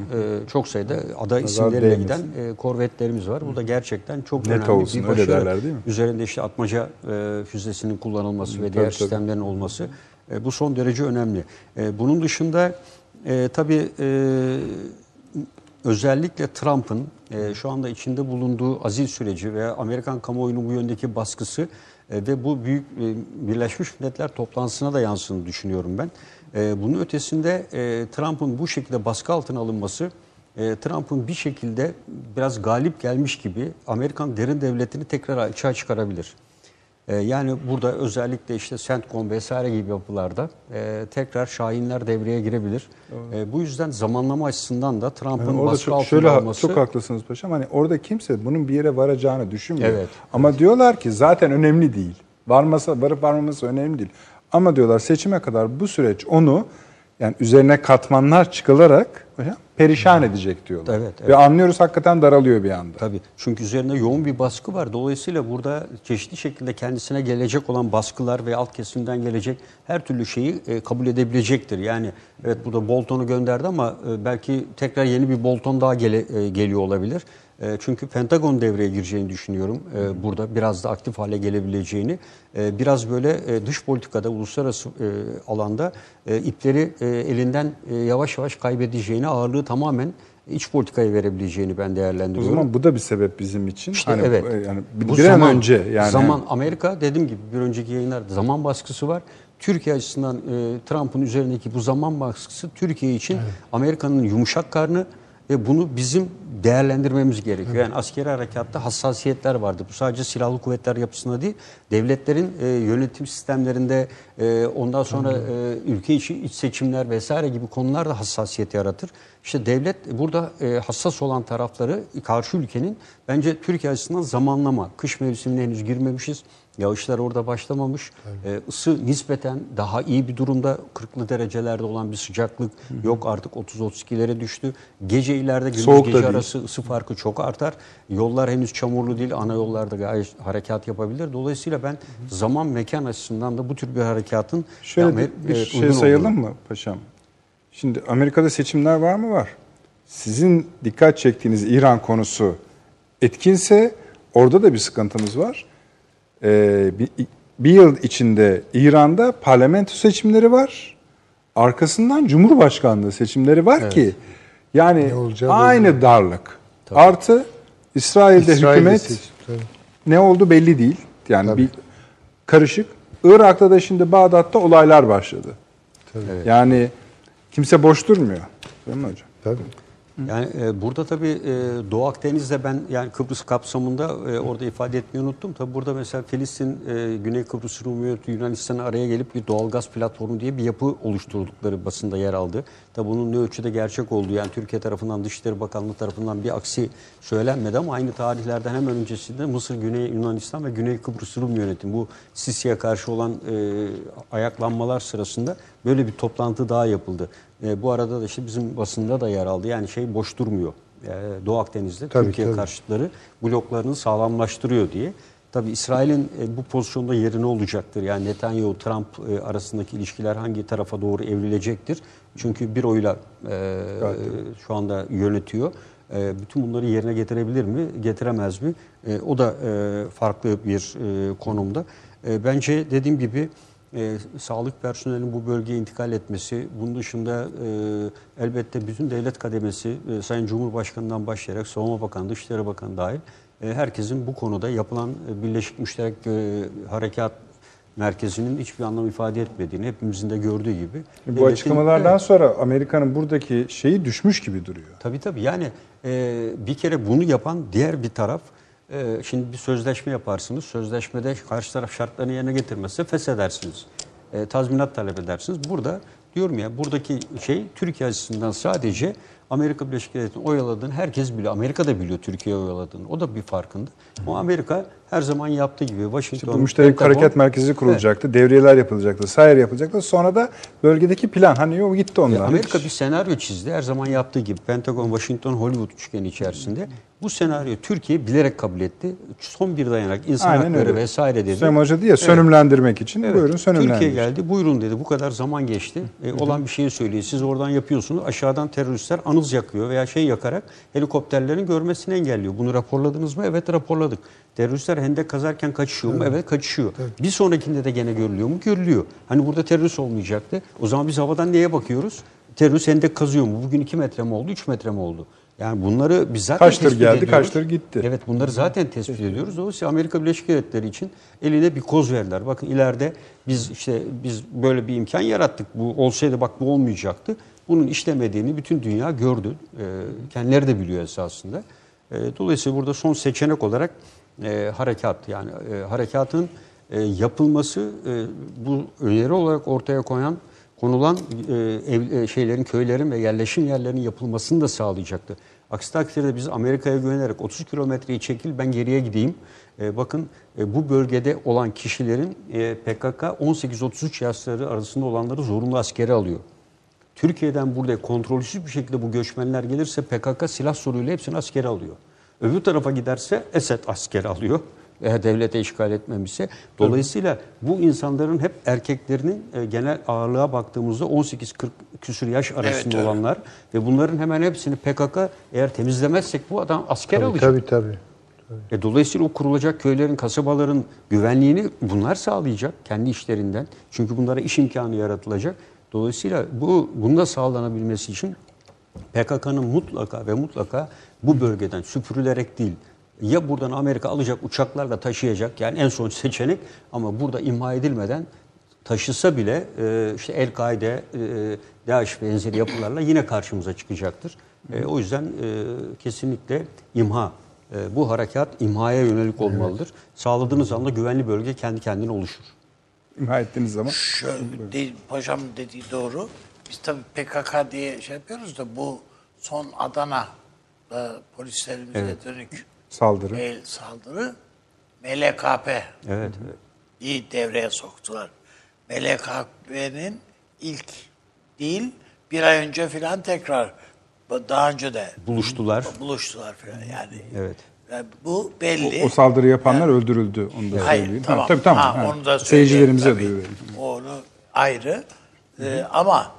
çok sayıda ada isimleriyle giden e, korvetlerimiz var. Bu da gerçekten çok Net önemli olsun, bir öyle başarı. derler değil mi? Üzerinde işte atmaca e, füzesinin kullanılması ve tabii, diğer tabii. sistemlerin olması e, bu son derece önemli. E, bunun dışında e, tabii özellikle Trump'ın şu anda içinde bulunduğu azil süreci ve Amerikan kamuoyunun bu yöndeki baskısı e, ve bu büyük Birleşmiş Milletler toplantısına da yansını düşünüyorum ben. Bunun ötesinde Trump'ın bu şekilde baskı altına alınması Trump'ın bir şekilde biraz galip gelmiş gibi Amerikan derin devletini tekrar açığa çıkarabilir. E, yani burada özellikle işte CENTCOM vesaire gibi yapılarda e, tekrar Şahinler devreye girebilir. E, bu yüzden zamanlama açısından da Trump'ın Yani baskı çok, altında şöyle olması... çok haklısınız paşam. Hani orada kimse bunun bir yere varacağını düşünmüyor. Evet, Ama diyorlar ki zaten önemli değil. Varmasa varıp varmaması önemli değil. Ama diyorlar seçime kadar bu süreç onu yani üzerine katmanlar çıkılarak hocam perişan edecek diyorlar. Evet, evet. Ve anlıyoruz hakikaten daralıyor bir anda. Tabii. Çünkü üzerinde yoğun bir baskı var. Dolayısıyla burada çeşitli şekilde kendisine gelecek olan baskılar ve alt kesimden gelecek her türlü şeyi e, kabul edebilecektir. Yani evet burada Bolton'u gönderdi ama e, belki tekrar yeni bir Bolton daha gele- e, geliyor olabilir. E, çünkü Pentagon devreye gireceğini düşünüyorum. E, burada biraz da aktif hale gelebileceğini. E, biraz böyle dış politikada, uluslararası alanda ipleri elinden yavaş yavaş kaybedeceğini, ağırlığı tamamen iç politikaya verebileceğini ben O değerlendiriyorum. zaman bu da bir sebep bizim için. İşte hani evet. yani bir, bir an önce yani Zaman Amerika dediğim gibi bir önceki yayınlarda zaman baskısı var. Türkiye açısından e, Trump'ın üzerindeki bu zaman baskısı Türkiye için Amerika'nın yumuşak karnı ve bunu bizim değerlendirmemiz gerekiyor. Yani askeri harekatta hassasiyetler vardı. Bu sadece silahlı kuvvetler yapısında değil, devletlerin e, yönetim sistemlerinde e, ondan sonra e, ülke içi iç seçimler vesaire gibi konular da hassasiyet yaratır. İşte devlet burada e, hassas olan tarafları karşı ülkenin bence Türkiye açısından zamanlama. Kış mevsimine henüz girmemişiz. Yağışlar orada başlamamış. E, ısı nispeten daha iyi bir durumda. 40'lı derecelerde olan bir sıcaklık yok artık 30-32'lere düştü. Gece ileride gündüz Soğuk gece arası ısı farkı çok artar. Yollar henüz çamurlu değil. Ana yollarda gayet harekat yapabilir. Dolayısıyla ben zaman mekan açısından da bu tür bir harekatın Şöyle ya, bir, bir evet, şey sayalım olduğunu- mı paşam? Şimdi Amerika'da seçimler var mı? Var. Sizin dikkat çektiğiniz İran konusu etkinse orada da bir sıkıntımız var. Ee, bir, bir yıl içinde İran'da parlamento seçimleri var. Arkasından Cumhurbaşkanlığı seçimleri var ki yani aynı darlık. Artı İsrail'de İsrail'de hükümet seçim, tabii. ne oldu belli değil. Yani Tabii. bir karışık. Irak'ta da şimdi Bağdat'ta olaylar başladı. Tabii. Yani kimse boş durmuyor. Değil mi hocam? Tabii. Yani e, burada tabii e, Doğu Akdeniz'de ben yani Kıbrıs kapsamında e, orada ifade etmeyi unuttum. Tabii burada mesela Filistin, e, Güney Kıbrıs Rum Hükümeti Yunanistan'ın araya gelip bir doğalgaz platformu diye bir yapı oluşturdukları basında yer aldı. Tabii bunun ne ölçüde gerçek olduğu yani Türkiye tarafından Dışişleri Bakanlığı tarafından bir aksi söylenmedi ama aynı tarihlerden hemen öncesinde Mısır, Güney Yunanistan ve Güney Kıbrıs Rum Yönetimi bu Sisi'ye karşı olan e, ayaklanmalar sırasında böyle bir toplantı daha yapıldı. E, bu arada da işte bizim basında da yer aldı. Yani şey boş durmuyor. E, Doğu Akdeniz'de Tabii, Türkiye tabii. karşıtları bloklarını sağlamlaştırıyor diye. Tabii İsrail'in e, bu pozisyonda yeri ne olacaktır? Yani Netanyahu-Trump e, arasındaki ilişkiler hangi tarafa doğru evrilecektir? Çünkü bir oyla e, şu anda yönetiyor. E, bütün bunları yerine getirebilir mi, getiremez mi? E, o da e, farklı bir e, konumda. E, bence dediğim gibi e, sağlık personelinin bu bölgeye intikal etmesi, bunun dışında e, elbette bütün devlet kademesi, e, Sayın Cumhurbaşkanı'ndan başlayarak Savunma Bakanı, Dışişleri Bakanı dahil e, herkesin bu konuda yapılan e, Birleşik Müşterek e, Harekat Merkezi'nin hiçbir anlam ifade etmediğini hepimizin de gördüğü gibi. Bu devletin- açıklamalardan Evet. sonra Amerika'nın buradaki şeyi düşmüş gibi duruyor. Tabii tabii yani e, bir kere bunu yapan diğer bir taraf e, şimdi bir sözleşme yaparsınız. Sözleşmede karşı taraf şartlarını yerine getirmezse feshedersiniz. E, tazminat talep edersiniz. Burada diyorum ya buradaki şey Türkiye açısından sadece Amerika Birleşik Devletleri'nin oyaladığını herkes biliyor. Amerika da biliyor Türkiye oyaladığını. O da bir farkında. Ama Amerika her zaman yaptığı gibi Washington, Bu müşterek Pentagon- hareket merkezi kurulacaktı, devriyeler yapılacaktı, sayır yapılacaktı. Sonra da bölgedeki plan hani o gitti onlar. E, Amerika bir senaryo çizdi. Her zaman yaptığı gibi Pentagon, Washington, Hollywood üçgeni içerisinde. Bu senaryo Türkiye bilerek kabul etti. Son bir dayanak insan Aynen hakları öyle. vesaire dedi. Süleyman Hoca diye sönümlendirmek için buyurun sönümlendir. Türkiye geldi buyurun dedi bu kadar zaman geçti. E, olan bir şeyi söylüyor. Siz oradan yapıyorsunuz. Aşağıdan teröristler anız yakıyor veya şey yakarak helikopterlerin görmesini engelliyor. Bunu raporladınız mı? Evet raporladık. Teröristler hendek kazarken kaçışıyor mu? Evet kaçışıyor. Bir sonrakinde de gene görülüyor mu? Görülüyor. Hani burada terörist olmayacaktı. O zaman biz havadan neye bakıyoruz? Terörist hendek kazıyor mu? Bugün 2 metre mi oldu? 3 metre mi oldu? Yani bunları biz zaten Kaçtır tespit geldi, ediyoruz. kaçtır gitti. Evet bunları zaten tespit ediyoruz. Dolayısıyla Amerika Birleşik Devletleri için eline bir koz verdiler. Bakın ileride biz işte biz böyle bir imkan yarattık. Bu olsaydı bak bu olmayacaktı. Bunun işlemediğini bütün dünya gördü. E, kendileri de biliyor esasında. E, dolayısıyla burada son seçenek olarak e, harekat yani e, harekatın e, yapılması bu öneri olarak ortaya koyan konulan ev, şeylerin köylerin ve yerleşim yerlerinin yapılmasını da sağlayacaktı. Aksi takdirde biz Amerika'ya güvenerek 30 kilometreyi çekil ben geriye gideyim. Bakın bu bölgede olan kişilerin PKK 18-33 yaşları arasında olanları zorunlu askere alıyor. Türkiye'den buraya kontrolsüz bir şekilde bu göçmenler gelirse PKK silah soruyla hepsini askere alıyor. Öbür tarafa giderse Esed asker alıyor veya devlete işgal etmemişse. Dolayısıyla bu insanların hep erkeklerinin e, genel ağırlığa baktığımızda 18-40 küsur yaş arasında öyle. olanlar ve bunların hemen hepsini PKK eğer temizlemezsek bu adam asker Tabii alacak. tabii. tabii. E, dolayısıyla o kurulacak köylerin, kasabaların güvenliğini bunlar sağlayacak kendi işlerinden. Çünkü bunlara iş imkanı yaratılacak. Dolayısıyla bu bunda sağlanabilmesi için PKK'nın mutlaka ve mutlaka bu bölgeden süpürülerek değil, ya buradan Amerika alacak uçaklarla taşıyacak yani en son seçenek ama burada imha edilmeden taşısa bile e, işte El-Kaide, e, DAEŞ benzeri yapılarla yine karşımıza çıkacaktır. E, o yüzden e, kesinlikle imha, e, bu harekat imhaya yönelik olmalıdır. Sağladığınız anda güvenli bölge kendi kendine oluşur. İmha ettiğiniz zaman. Şöyle, değil, paşam dediği doğru. Biz tabii PKK diye şey yapıyoruz da bu son Adana e, polislerimize dönük Saldırı. el saldırı MLKP Evet, evet. iyi devreye soktular. MLKP'nin ilk değil bir ay önce filan tekrar daha önce de buluştular. buluştular filan yani. Evet. Yani bu belli. O, o saldırı yapanlar öldürüldü. Onu da Hayır, söyleyeyim. tamam. Ha, tabii tamam. Ha, Ha, onu da Seyircilerimize duyuyorum. tabii. Onu ayrı. Ee, ama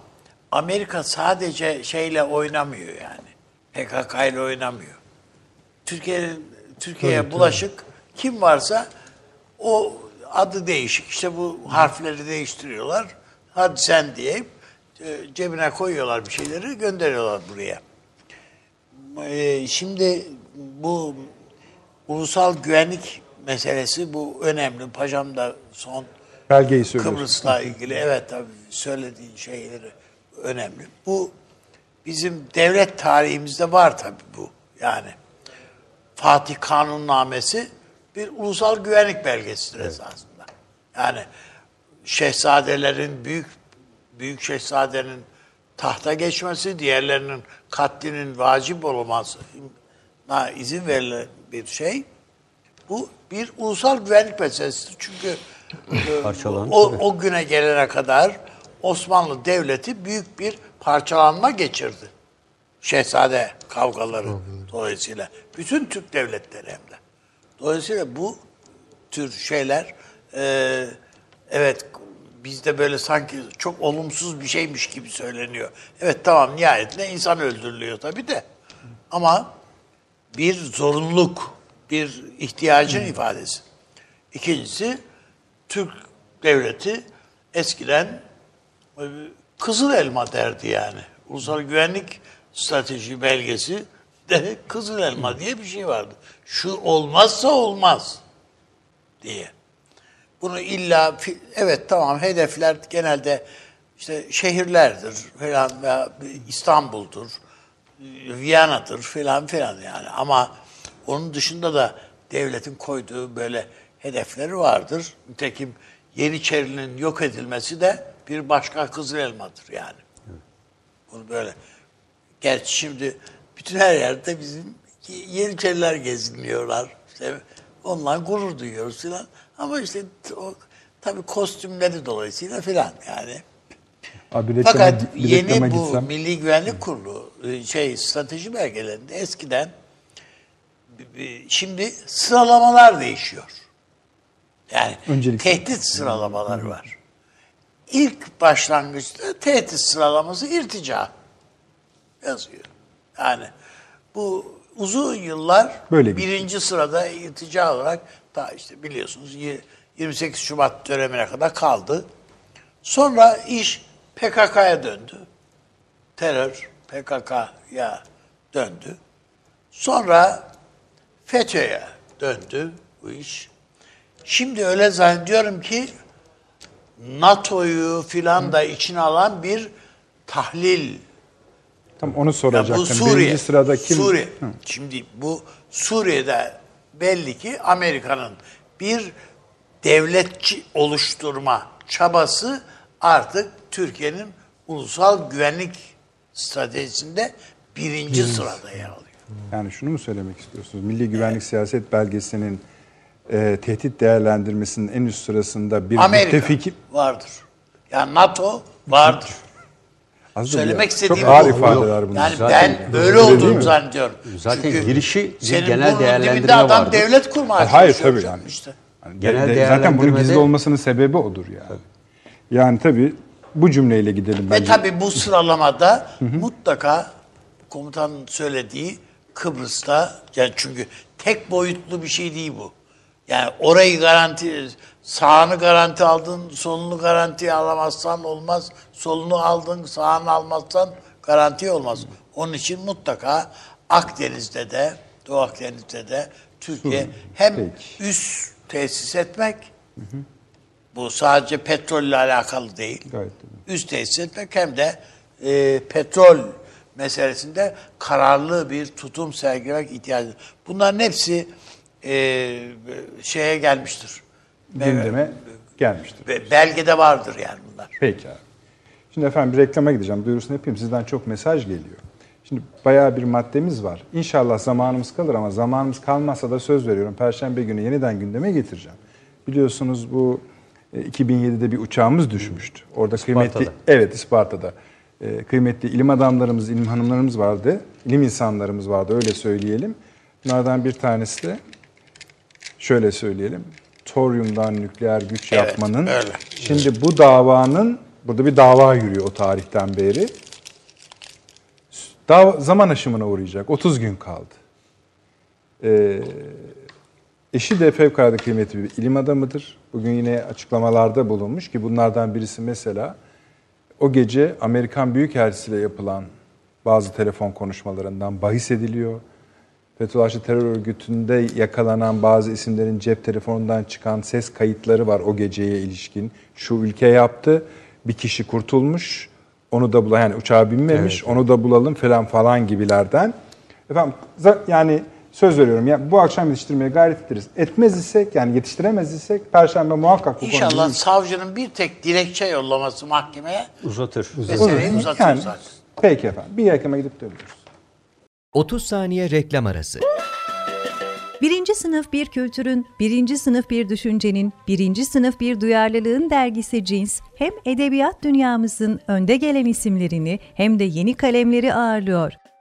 Amerika sadece şeyle oynamıyor yani. PKK ile oynamıyor. Türkiye'nin Türkiye'ye bulaşık kim varsa o adı değişik. İşte bu harfleri değiştiriyorlar. Hadi sen diye e, cebine koyuyorlar bir şeyleri gönderiyorlar buraya. Ee, şimdi bu ulusal güvenlik meselesi bu önemli. Paşam da son Belgeyi. Kıbrıs'la ilgili evet tabii söylediğin şeyleri önemli. Bu bizim devlet tarihimizde var tabii bu. Yani Fatih Kanunnamesi bir ulusal güvenlik belgesidir esasında. Yani şehzadelerin büyük büyük şehzadenin tahta geçmesi, diğerlerinin katlinin vacip olmasına izin verilen bir şey. Bu bir ulusal güvenlik meselesidir. Çünkü e, Parçalanmış, o, o güne gelene kadar Osmanlı Devleti büyük bir parçalanma geçirdi. Şehzade kavgaları dolayısıyla. Bütün Türk devletleri hem de. Dolayısıyla bu tür şeyler e, evet bizde böyle sanki çok olumsuz bir şeymiş gibi söyleniyor. Evet tamam nihayetinde insan öldürülüyor tabii de. Ama bir zorunluluk, bir ihtiyacın ifadesi. İkincisi Türk devleti eskiden e, kızıl elma derdi yani. Ulusal Güvenlik Strateji Belgesi de kızıl elma diye bir şey vardı. Şu olmazsa olmaz diye. Bunu illa evet tamam hedefler genelde işte şehirlerdir falan veya İstanbul'dur, Viyana'dır falan filan yani ama onun dışında da devletin koyduğu böyle hedefleri vardır. Nitekim Yeniçeri'nin yok edilmesi de bir başka Kızıl Elma'dır yani. Bunu böyle. Gerçi şimdi bütün her yerde bizim Yeniçeriler geziniyorlar. İşte onunla gurur duyuyoruz filan. Ama işte o tabii kostümleri dolayısıyla filan yani. Abi Fakat yeni bu gitsem. Milli Güvenlik Kurulu şey strateji belgelerinde eskiden şimdi sıralamalar değişiyor. Yani Öncelik- tehdit sıralamaları var. İlk başlangıçta tehdit sıralaması irtica yazıyor. Yani bu uzun yıllar Böyle gitti. birinci sırada irtica olarak daha işte biliyorsunuz y- 28 Şubat dönemine kadar kaldı. Sonra iş PKK'ya döndü. Terör PKK'ya döndü. Sonra FETÖ'ye döndü bu iş. Şimdi öyle zannediyorum ki NATO'yu filan da içine alan bir tahlil Tam onu Ya soracaktım. bu Suriye. Birinci sırada kim? Suriye. Şimdi bu Suriye'de belli ki Amerika'nın bir devletçi oluşturma çabası artık Türkiye'nin ulusal güvenlik stratejisinde birinci sırada yer alıyor. Yani şunu mu söylemek istiyorsunuz? Milli Güvenlik Siyaset Belgesi'nin e, tehdit değerlendirmesinin en üst sırasında bir Amerika müttefiki... vardır. Yani NATO vardır. Az Söylemek bu- istediğim Çok ağır bu. ifadeler bunlar. Yani Zaten ben böyle olduğunu zannediyorum. Zaten Çünkü girişi bir senin genel değerlendirme dibinde adam devlet kurmaya Hayır çalışıyor tabii canım yani. işte. Yani Genel de- de- zaten bunun gizli değerlendirmede- olmasının sebebi odur yani. Yani tabii bu cümleyle gidelim Ve bence. tabii bu sıralamada mutlaka komutanın söylediği Kıbrıs'ta yani çünkü tek boyutlu bir şey değil bu. Yani orayı garanti sağını garanti aldın, solunu garanti alamazsan olmaz. Solunu aldın, sağını almazsan garanti olmaz. Onun için mutlaka Akdeniz'de de, Doğu Akdeniz'de de Türkiye hem Peki. üst tesis etmek bu sadece petrolle alakalı değil Gayet tabii. üst tesis etmek hem de e, petrol meselesinde kararlı bir tutum sergilemek ihtiyacı. Bunların hepsi e, şeye gelmiştir. Gündeme gelmiştir. Be- Belgede vardır yani bunlar. Peki abi. Şimdi efendim bir reklama gideceğim. Duyurusunu yapayım. Sizden çok mesaj geliyor. Şimdi bayağı bir maddemiz var. İnşallah zamanımız kalır ama zamanımız kalmazsa da söz veriyorum. Perşembe günü yeniden gündeme getireceğim. Biliyorsunuz bu 2007'de bir uçağımız düşmüştü. Orada kıymetli evet İsparta'da. E, kıymetli ilim adamlarımız, ilim hanımlarımız vardı. İlim insanlarımız vardı öyle söyleyelim. Bunlardan bir tanesi de şöyle söyleyelim. Toryumdan nükleer güç Evet, yapmanın öyle. Şimdi bu davanın burada bir dava yürüyor o tarihten beri. Dava, zaman aşımına uğrayacak. 30 gün kaldı. Ee, eşi de fevkalade kıymetli bir ilim adamıdır. Bugün yine açıklamalarda bulunmuş ki bunlardan birisi mesela o gece Amerikan Büyükelçisi'yle yapılan bazı telefon konuşmalarından bahis ediliyor. Fethullahçı terör örgütünde yakalanan bazı isimlerin cep telefonundan çıkan ses kayıtları var o geceye ilişkin. Şu ülke yaptı, bir kişi kurtulmuş, onu da bulalım. Yani uçağa binmemiş, onu da bulalım falan falan gibilerden. Efendim yani söz veriyorum ya bu akşam yetiştirmeye gayret ederiz. Etmez isek yani yetiştiremez isek perşembe muhakkak bu İnşallah bir- savcının bir tek dilekçe yollaması mahkemeye Uzatır. meseleyi uzatır Yani, zaten. peki efendim bir yakama gidip dönüyoruz. 30 saniye reklam arası. Birinci sınıf bir kültürün, birinci sınıf bir düşüncenin, birinci sınıf bir duyarlılığın dergisi Cins, hem edebiyat dünyamızın önde gelen isimlerini hem de yeni kalemleri ağırlıyor.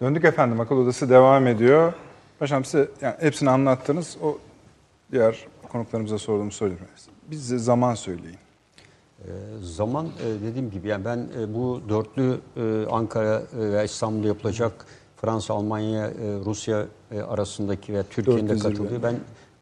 Döndük efendim akıl odası devam ediyor. Paşam size yani hepsini anlattınız. O diğer konuklarımıza sorduğum soruyu bize zaman söyleyin. Zaman e, dediğim gibi yani ben e, bu dörtlü e, Ankara e, ve İstanbul'da yapılacak Fransa, Almanya, e, Rusya e, arasındaki ve Türkiye'nin de katıldığı ben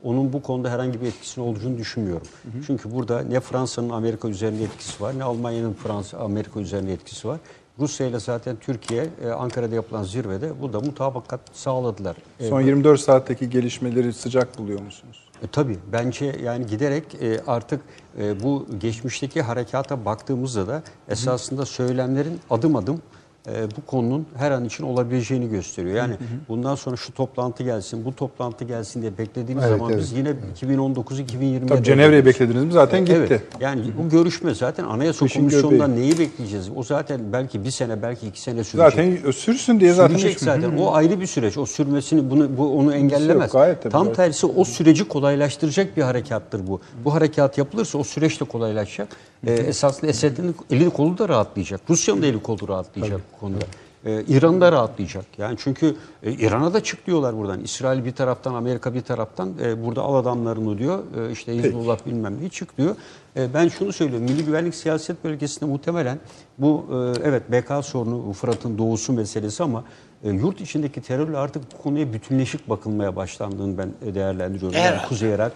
onun bu konuda herhangi bir etkisinin olduğunu düşünmüyorum. Çünkü burada ne Fransa'nın Amerika üzerinde etkisi var ne Almanya'nın Fransa Amerika üzerinde etkisi var. Rusya ile zaten Türkiye e, Ankara'da yapılan zirvede burada mutabakat sağladılar. E, Son 24 saatteki gelişmeleri sıcak buluyor musunuz? E, tabii bence yani giderek e, artık e, bu geçmişteki harekata baktığımızda da esasında söylemlerin adım adım e, bu konunun her an için olabileceğini gösteriyor. Yani bundan sonra şu toplantı gelsin, bu toplantı gelsin diye beklediğimiz Evet, zaman biz yine 2019-2020'ye Tabii Cenevre'yi beklediniz mi zaten gitti. Evet. Yani bu görüşme zaten Anayasa Kışın Komisyonu'ndan göbeği. neyi bekleyeceğiz? O zaten belki bir sene, belki iki sene sürecek. Zaten sürsün diye zaten Sürecek zaten. O ayrı bir süreç. O sürmesini bunu bu onu engellemez. gayet tabii, Tam gayet. tersi o süreci kolaylaştıracak bir harekattır bu. Bu harekat yapılırsa o süreç de kolaylaşacak. Ee, esasında Esed'in eli kolu da rahatlayacak. Rusya'nın da eli kolu rahatlayacak bu konuda. E, İran da rahatlayacak. Yani çünkü e, İran'a da çık diyorlar buradan. İsrail bir taraftan, Amerika bir taraftan e, burada al adamlarını diyor. E, işte Hizbullah bilmem ne çık diyor. E, ben şunu söylüyorum. Milli Güvenlik Siyaset Bölgesi'nde muhtemelen bu e, evet BK sorunu Fırat'ın doğusu meselesi ama e, yurt içindeki terörle artık bu konuya bütünleşik bakılmaya başlandığını ben e, değerlendiriyorum. Yani Herhalde. Kuzey Irak,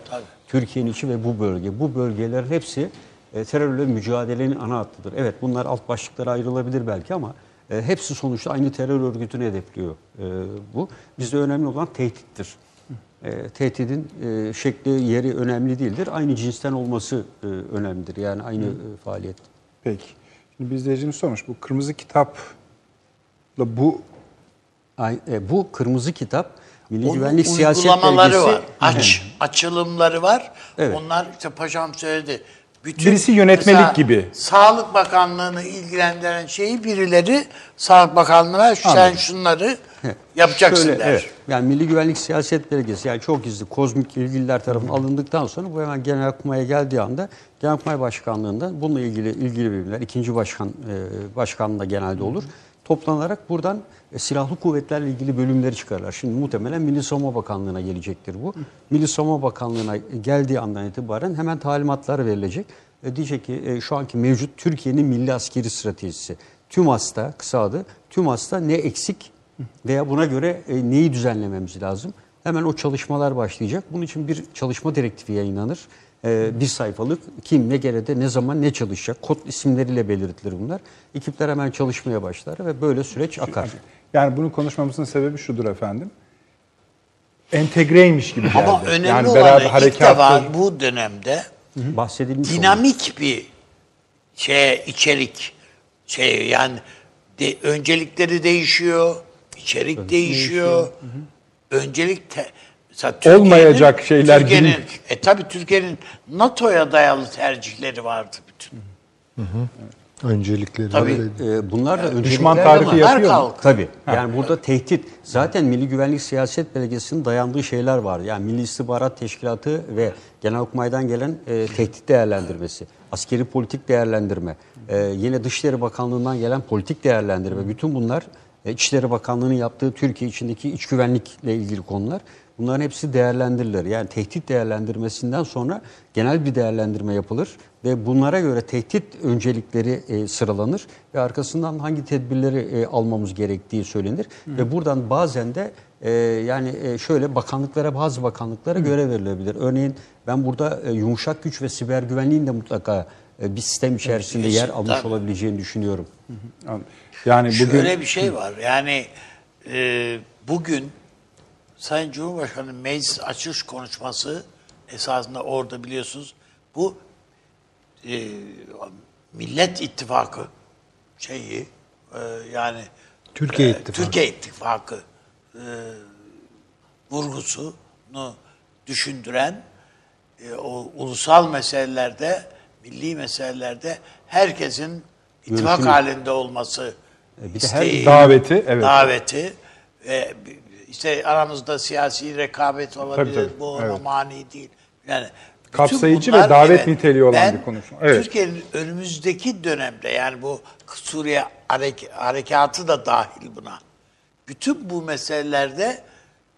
Türkiye'nin içi ve bu bölge. Bu bölgelerin hepsi e, terörle mücadelenin ana hattıdır. Evet bunlar alt başlıklara ayrılabilir belki ama e, hepsi sonuçta aynı terör örgütünü hedefliyor e, bu. Bizde önemli olan tehdittir. E, tehdidin e, şekli, yeri önemli değildir. Aynı cinsten olması e, önemlidir. Yani aynı e, faaliyet. Peki. Şimdi bir izleyicimiz sormuş. Bu kırmızı kitapla bu Ay- e, bu kırmızı kitap Milli Onun Güvenlik Siyaset uygulamaları Belgesi. var. Aç, açılımları var. Evet. Onlar işte paşam söyledi. Bütün, Birisi yönetmelik mesela gibi. Sağlık Bakanlığı'nı ilgilendiren şeyi birileri Sağlık Bakanlığı'na sen Anladım. şunları yapacaksın Şöyle, der. evet. Yani Milli Güvenlik Siyaset Belgesi yani çok gizli kozmik ilgililer tarafından alındıktan sonra bu hemen Genelkurmay'a geldiği anda Genelkurmay Başkanlığı'nda bununla ilgili ilgili birimler ikinci başkan e, başkanlığı genelde olur. Toplanarak buradan e, silahlı kuvvetlerle ilgili bölümleri çıkarlar. Şimdi muhtemelen Milli Savunma Bakanlığı'na gelecektir bu. Milli Savunma Bakanlığı'na geldiği andan itibaren hemen talimatlar verilecek. E, diyecek ki e, şu anki mevcut Türkiye'nin milli askeri stratejisi. TÜMAS'ta kısa adı TÜMAS'ta ne eksik veya buna göre e, neyi düzenlememiz lazım? Hemen o çalışmalar başlayacak. Bunun için bir çalışma direktifi yayınlanır. E, bir sayfalık kim, ne gerede, ne zaman, ne çalışacak. Kod isimleriyle belirtilir bunlar. Ekipler hemen çalışmaya başlar ve böyle süreç akar. yani bunu konuşmamızın sebebi şudur efendim. Entegreymiş gibi geldi. Ama önemli yani olan beraber ilk harekattır. defa bu dönemde Bahsedilmiş olan- dinamik bir şey içerik şey yani de, öncelikleri değişiyor, içerik değişiyor. Öncelik te, mesela Türkiye'nin- Olmayacak şeyler Türkiye'nin, değil. E tabi Türkiye'nin NATO'ya dayalı tercihleri vardı bütün. Öncelikleri Tabii. E, bunlar da öncelikler Düşman tarifi yapıyor mu? kalktı. Tabii. Yani burada tehdit. Zaten Milli Güvenlik Siyaset Belgesi'nin dayandığı şeyler var. Yani Milli İstihbarat Teşkilatı ve Genelkurmay'dan gelen e, tehdit değerlendirmesi, askeri politik değerlendirme, e, yine Dışişleri Bakanlığı'ndan gelen politik değerlendirme. Bütün bunlar e, İçişleri Bakanlığı'nın yaptığı Türkiye içindeki iç güvenlikle ilgili konular. Bunların hepsi değerlendirilir. Yani tehdit değerlendirmesinden sonra genel bir değerlendirme yapılır ve bunlara göre tehdit öncelikleri e, sıralanır ve arkasından hangi tedbirleri e, almamız gerektiği söylenir ve buradan bazen de e, yani e, şöyle bakanlıklara bazı bakanlıklara görev verilebilir. Örneğin ben burada e, yumuşak güç ve siber güvenliğin de mutlaka e, bir sistem içerisinde yer almış tabii. olabileceğini düşünüyorum. Yani bugün Şöyle bir şey var. Yani e, bugün Sayın Cumhurbaşkanı meclis açış konuşması esasında orada biliyorsunuz bu e, Millet İttifakı şeyi e, yani Türkiye e, İttifakı. Türkiye İttifakı e, vurgusunu düşündüren e, o ulusal meselelerde, milli meselelerde herkesin ittifak Yönetimi. halinde olması E, bir de her isteği, daveti, evet. daveti ve işte aramızda siyasi rekabet olabilir, Tabii, tabii, bu ona evet. mani değil. Yani Kapsayıcı bunlar, ve davet niteliği olan ben bir konuşma. Evet. Türkiye'nin önümüzdeki dönemde yani bu Suriye harek- harekatı da dahil buna. Bütün bu meselelerde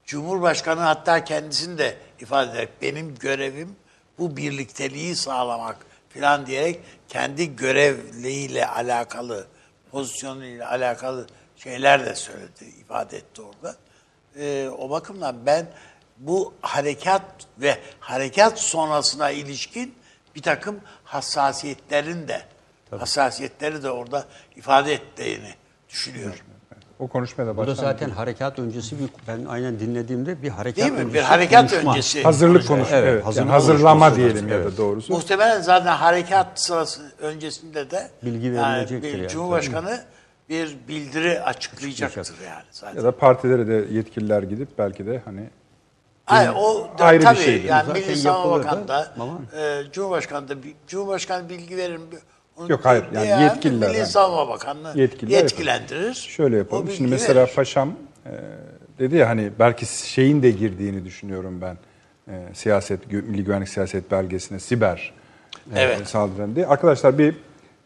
Cumhurbaşkanı hatta kendisini de ifade ederek benim görevim bu birlikteliği sağlamak falan diyerek kendi görevliyle alakalı, pozisyonuyla alakalı şeyler de söyledi, ifade etti orada. Ee, o bakımdan ben bu harekat ve harekat sonrasına ilişkin bir takım hassasiyetlerin de hassasiyetleri de orada ifade ettiğini düşünüyorum. o konuşmaya da Burada başlandı. zaten harekat öncesi bir ben aynen dinlediğimde bir harekat Değil mi? öncesi Bir harekat konuşma. öncesi. hazırlık konuşma. Evet, Evet, hazırlık yani hazırlama diyelim var. ya da Evet. doğrusu. Muhtemelen zaten harekat sırası öncesinde de Bilgi yani verilecektir yani. Cumhurbaşkanı bir bildiri açıklayacaktır yani zaten. Ya da partilere de yetkililer gidip belki de hani Hayır, o da, ayrı bir tabii şeydir. yani Zaten Milli Savunma yapılır da Bakanı da ama- e, Cumhurbaşkanı da Cumhurbaşkanı bilgi verir mi? Onu Yok, hayır, yani yetkililer Milli yani. Savunma Bakanlığı Yetkililer yetkilendirir. Şöyle O yapalım. Şimdi mesela verir. paşam e, dedi ya hani belki şeyin de girdiğini düşünüyorum ben. E, siyaset, Milli Güvenlik Siyaset Belgesi'ne siber e, Evet. saldırın diye. Arkadaşlar bir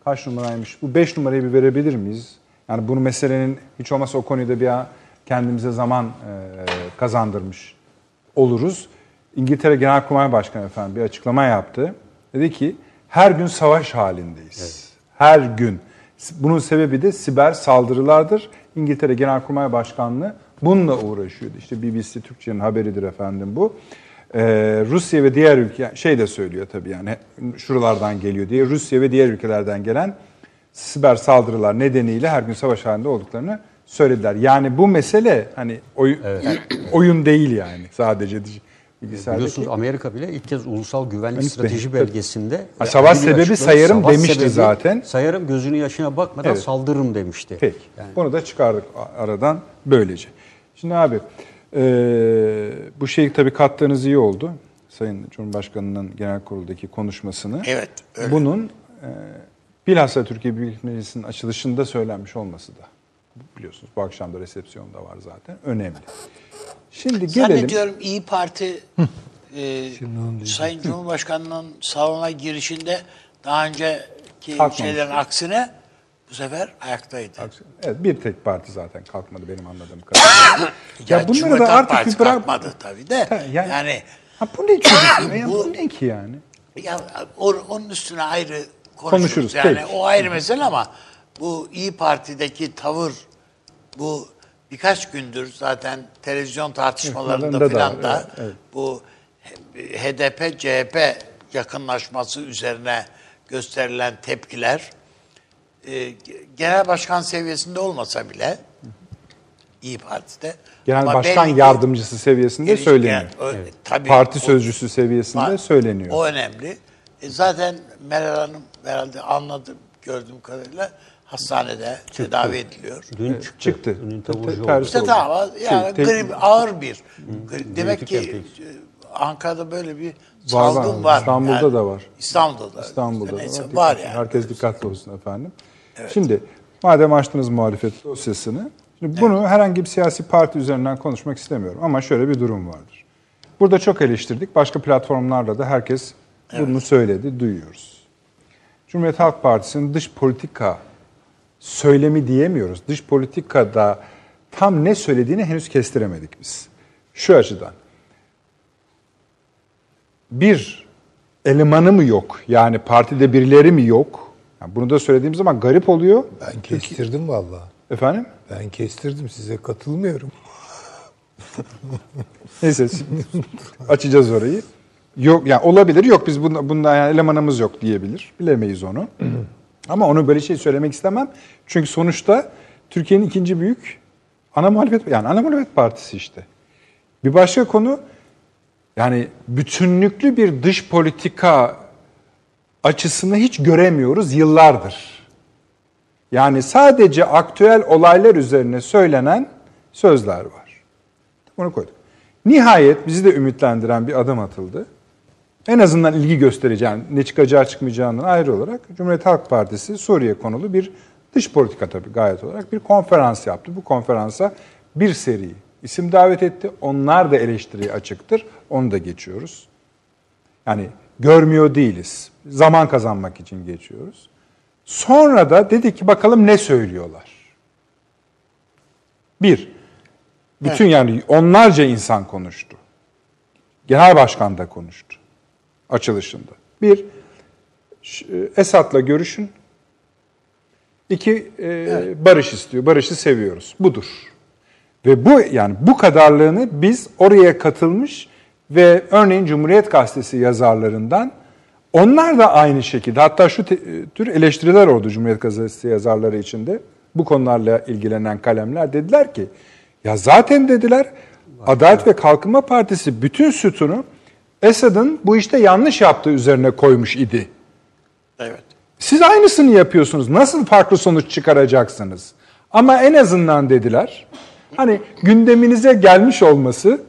kaç numaraymış? Bu 5 numarayı bir verebilir miyiz? Yani bunu meselenin hiç olmazsa o konuda bir kendimize zaman e, kazandırmış oluruz. İngiltere Genelkurmay Başkanı efendim bir açıklama yaptı. Dedi ki her gün savaş halindeyiz. Her gün. Bunun sebebi de siber saldırılardır. İngiltere Genelkurmay Başkanlığı bununla uğraşıyordu. İşte BBC Türkçe'nin haberidir efendim bu. Ee, Rusya ve diğer ülke şey de söylüyor tabii yani şuralardan geliyor diye Rusya ve diğer ülkelerden gelen siber saldırılar nedeniyle her gün savaş halinde olduklarını söylediler. Yani bu mesele hani oyun, yani oyun değil yani sadece bilgisayardaki. Biliyorsunuz Amerika bile ilk kez ulusal güvenlik Evet, strateji tabii. belgesinde Ha, savaş sebebi açıkladı. sayarım Savaş demişti sebebi zaten. Sayarım gözünün yaşına bakmadan Evet. saldırırım demişti. Peki. Yani Bunu da çıkardık aradan böylece. Şimdi abi e, bu şeyi tabii kattığınız iyi oldu. Sayın Cumhurbaşkanı'nın genel kuruldaki konuşmasını. Evet, öyle. Bunun e, bilhassa Türkiye Büyük Millet Meclisi'nin açılışında söylenmiş olması da biliyorsunuz bu akşam da resepsiyonda var zaten. Önemli. Şimdi gelelim. Zannediyorum İyi Parti e, Sayın Cumhurbaşkanı'nın salona girişinde daha önceki Kalkmamış. şeylerin aksine bu sefer ayaktaydı. Evet, bir tek parti zaten kalkmadı benim anladığım kadarıyla. Ya, ya bunları Cumhuriyet da Halk artık Partisi bir bırak... kalkmadı tabii de. Ha, yani, yani- Ha, bu ne çocuk? ya, bu ne ki yani? ya, or- onun üstüne ayrı konuşuruz. Konuşuruz, Yani peki. o ayrı mesele ama bu İyi Parti'deki tavır bu birkaç gündür zaten televizyon tartışmalarında Tartışmalarında da filan da evet, evet. bu HDP CHP yakınlaşması üzerine gösterilen tepkiler e, genel başkan seviyesinde olmasa bile İyi Parti'de Genel ama Başkan Yardımcısı seviyesinde söyleniyor. yani, ö- tabii, Parti o- sözcüsü seviyesinde söyleniyor. O önemli. E zaten Meral Hanım herhalde anladım gördüğüm kadarıyla hastanede tedavi ediliyor. dün çıktı. Çıktı. Dün taburcu oldu. İşte tamam yani Şey, tek- grip ağır bir. grip. Demek ki e, Ankara'da böyle bir Var, salgın var. var. İstanbul'da Yani da var. İstanbul'da da. İstanbul'da İşte neyse, da var. var yani. Herkes dikkatli olsun efendim. Şimdi madem açtınız muhalefet dosyasını, şimdi bunu herhangi bir siyasi parti üzerinden konuşmak istemiyorum ama şöyle bir durum vardır. Burada çok eleştirdik. Başka platformlarla da herkes bunu söyledi, duyuyoruz. Cumhuriyet Halk Partisi'nin dış politika söylemi diyemiyoruz. Dış politikada tam ne söylediğini henüz kestiremedik biz. Şu açıdan. Bir elemanı mı yok? Yani partide birileri mi yok? Yani bunu da söylediğim zaman garip oluyor. Ben kestirdim vallahi. Efendim? Ben kestirdim size katılmıyorum. Neyse açacağız orayı. Yok yani olabilir yok biz bunda, bunda yani elemanımız yok diyebilir. Bilemeyiz onu. Ama onu böyle şey söylemek istemem. Çünkü sonuçta Türkiye'nin ikinci büyük ana muhalefet yani ana muhalefet partisi işte. Bir başka konu yani bütünlüklü bir dış politika açısını hiç göremiyoruz yıllardır. Yani sadece aktüel olaylar üzerine söylenen sözler var. Bunu koyduk. Nihayet bizi de ümitlendiren bir adım atıldı. En azından ilgi göstereceğin, ne çıkacağı çıkmayacağından ayrı olarak Cumhuriyet Halk Partisi Suriye konulu bir dış politika tabii gayet olarak bir konferans yaptı. Bu konferansa bir seri isim davet etti. Onlar da eleştiriye açıktır. Onu da geçiyoruz. Yani görmüyor değiliz. Zaman kazanmak için geçiyoruz. Sonra da dedi ki bakalım ne söylüyorlar. Bir, bütün yani onlarca insan konuştu. Genel başkan da konuştu açılışında. Bir, e, Esad'la görüşün. İki, e, barış istiyor. Barışı seviyoruz. Budur. Ve bu yani bu kadarlığını biz oraya katılmış ve örneğin Cumhuriyet Gazetesi yazarlarından onlar da aynı şekilde hatta şu e, tür eleştiriler oldu Cumhuriyet Gazetesi yazarları içinde. Bu konularla ilgilenen kalemler dediler ki ya zaten dediler Adalet ve Kalkınma Partisi bütün sütunu Esad'ın bu işte yanlış yaptığı üzerine koymuş idi. Evet. Siz aynısını yapıyorsunuz. Nasıl farklı sonuç çıkaracaksınız? Ama en azından dediler. Hani gündeminize gelmiş olması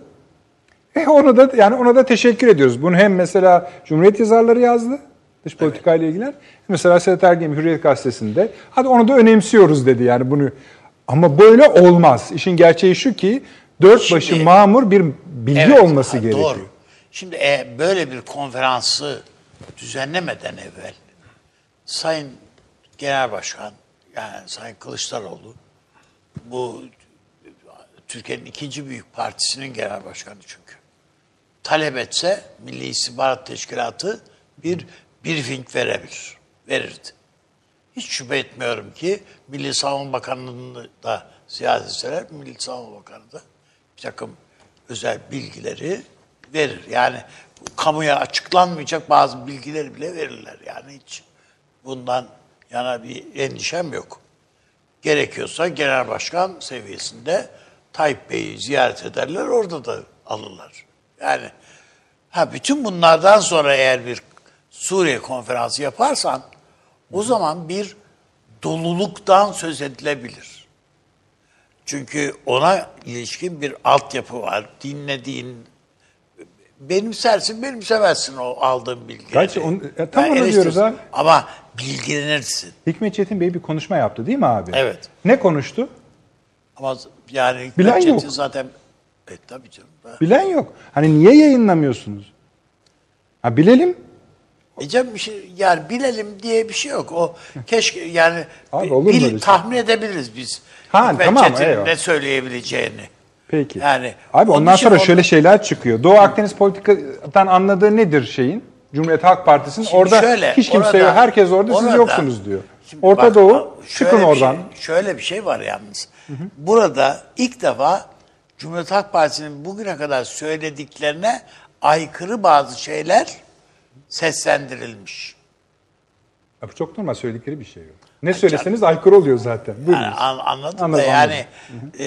e ona da yani ona da teşekkür ediyoruz. Bunu hem mesela Cumhuriyet yazarları yazdı dış politika ile ilgilen. Mesela Sedat Ergin Hürriyet gazetesinde hadi onu da önemsiyoruz dedi yani bunu. Ama böyle olmaz. İşin gerçeği şu ki dört başı Şimdi- mamur bir bilgi Evet, olması ha, gerekiyor. Doğru. Şimdi e, böyle bir konferansı düzenlemeden evvel Sayın Genel Başkan yani Sayın Kılıçdaroğlu bu Türkiye'nin ikinci büyük partisinin genel başkanı çünkü. Talep etse Milli İstihbarat Teşkilatı bir briefing verebilir. Verirdi. Hiç şüphe etmiyorum ki Milli Savunma Bakanlığı'nı da ziyaret etseler Milli Savunma Bakanı da bir takım özel bilgileri verir. Yani kamuya açıklanmayacak bazı bilgileri bile verirler. Yani hiç bundan yana bir endişem yok. Gerekiyorsa genel başkan seviyesinde Tayyip Bey'i ziyaret ederler, orada da alırlar. Yani ha bütün bunlardan sonra eğer bir Suriye konferansı yaparsan o zaman bir doluluktan söz edilebilir. Çünkü ona ilişkin bir altyapı var. Dinlediğin benimsersin, benimsemezsin o aldığın bilgileri. Gerçi onu- e, tam Ben onu diyoruz ha. Ama bilgilenirsin. Hikmet Çetin Bey bir konuşma yaptı değil mi abi? Evet. Ne konuştu? Ama yani Bilen Hikmet yok. Çetin zaten e, tabii canım. Bilen yok. Hani niye yayınlamıyorsunuz? Ha bilelim. E canım bir şey, yani bilelim diye bir şey yok. O keşke yani Abi bil- şey? tahmin edebiliriz biz. Ha, Hikmet tamam, Çetin'in eyvallah. ne söyleyebileceğini. Peki. Yani Abi ondan sonra onu- şöyle şeyler çıkıyor. Doğu Akdeniz politikadan anladığı nedir şeyin? Cumhuriyet Halk Partisi'nin orada şöyle, hiç kimse orada- yok. Herkes orada, siz orada- yoksunuz diyor. Şimdi Orta bak, Doğu şöyle çıkın oradan. Şey, şöyle bir şey var yalnız. Burada ilk defa Cumhuriyet Halk Partisi'nin bugüne kadar söylediklerine aykırı bazı şeyler seslendirilmiş. Ya bu çok normal söyledikleri bir şey yok. Ne söyleseniz aykırı oluyor zaten. Yani an, anladın Anladım, da yani e,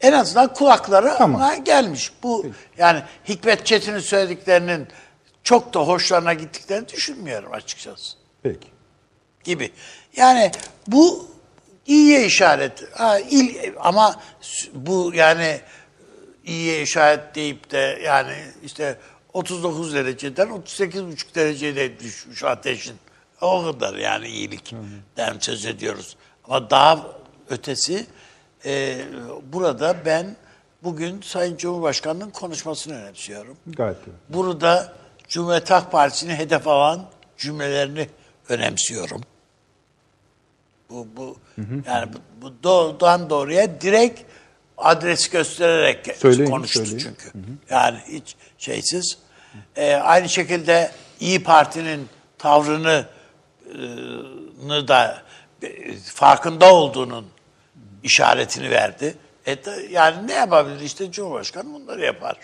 en azından kulaklara Tamam. gelmiş. Bu yani Hikmet Çetin'in söylediklerinin çok da hoşlarına gittiklerini düşünmüyorum açıkçası Peki. gibi. Yani bu iyiye işaret. Ha, il, ama bu yani iyiye işaret deyip de yani işte 39 dereceden 38,5 derecede düşmüş ateşin. O kadar yani iyilikten söz ediyoruz. Ama daha ötesi e, burada ben bugün Sayın Cumhurbaşkanı'nın konuşmasını önemsiyorum. Gayet iyi. Burada Cumhuriyet Halk Partisi'ni hedef alan cümlelerini önemsiyorum. Bu, bu yani bu, bu doğrudan doğruya direkt adres göstererek Söyleyin, konuştu söyleyin. çünkü. Yani hiç şeysiz. Ee, aynı şekilde İyi Parti'nin tavrını e, da e, farkında olduğunun işaretini verdi. E, yani ne yapabilir işte Cumhurbaşkanı bunları yapar.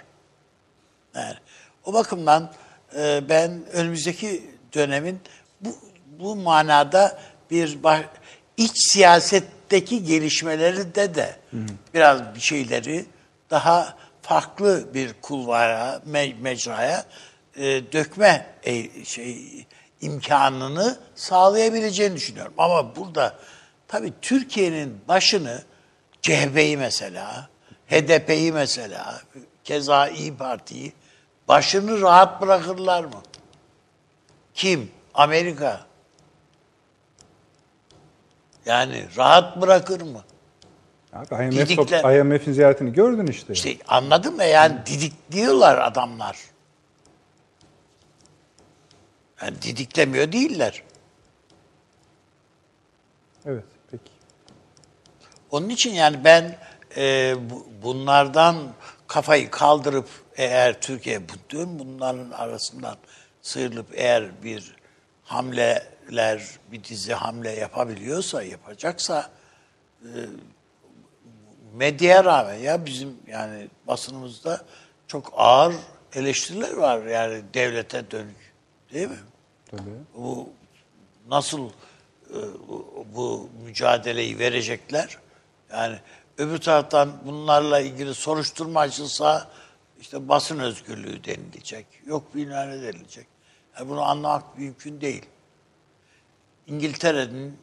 Yani o bakımdan e, ben önümüzdeki dönemin bu, bu manada bir ba- iç siyasetteki gelişmeleri de de biraz bir şeyleri daha farklı bir kulvara, me- mecraya e, dökme e, şey imkanını sağlayabileceğini düşünüyorum. Ama burada tabii Türkiye'nin başını CHP'yi mesela, HDP'yi mesela, keza İyi Parti'yi başını rahat bırakırlar mı? Kim? Amerika. Yani rahat bırakır mı? Abi IMF, IMF'in ziyaretini gördün işte. İşte anladın mı? Yani didikliyorlar adamlar. Yani didiklemiyor değiller. Evet. Onun için yani ben e, bu- bunlardan kafayı kaldırıp eğer Türkiye bütün bunların arasından sıyrılıp eğer bir hamleler, bir dizi hamle yapabiliyorsa, yapacaksa e, medyaya rağmen ya bizim yani basınımızda çok ağır eleştiriler var yani devlete dönük. Değil mi? Tabii. bu nasıl e, bu mücadeleyi verecekler? Yani öbür taraftan bunlarla ilgili soruşturma açılsa işte basın özgürlüğü denilecek. Yok bilmem ne denilecek. Yani bunu anlamak mümkün değil. İngiltere'nin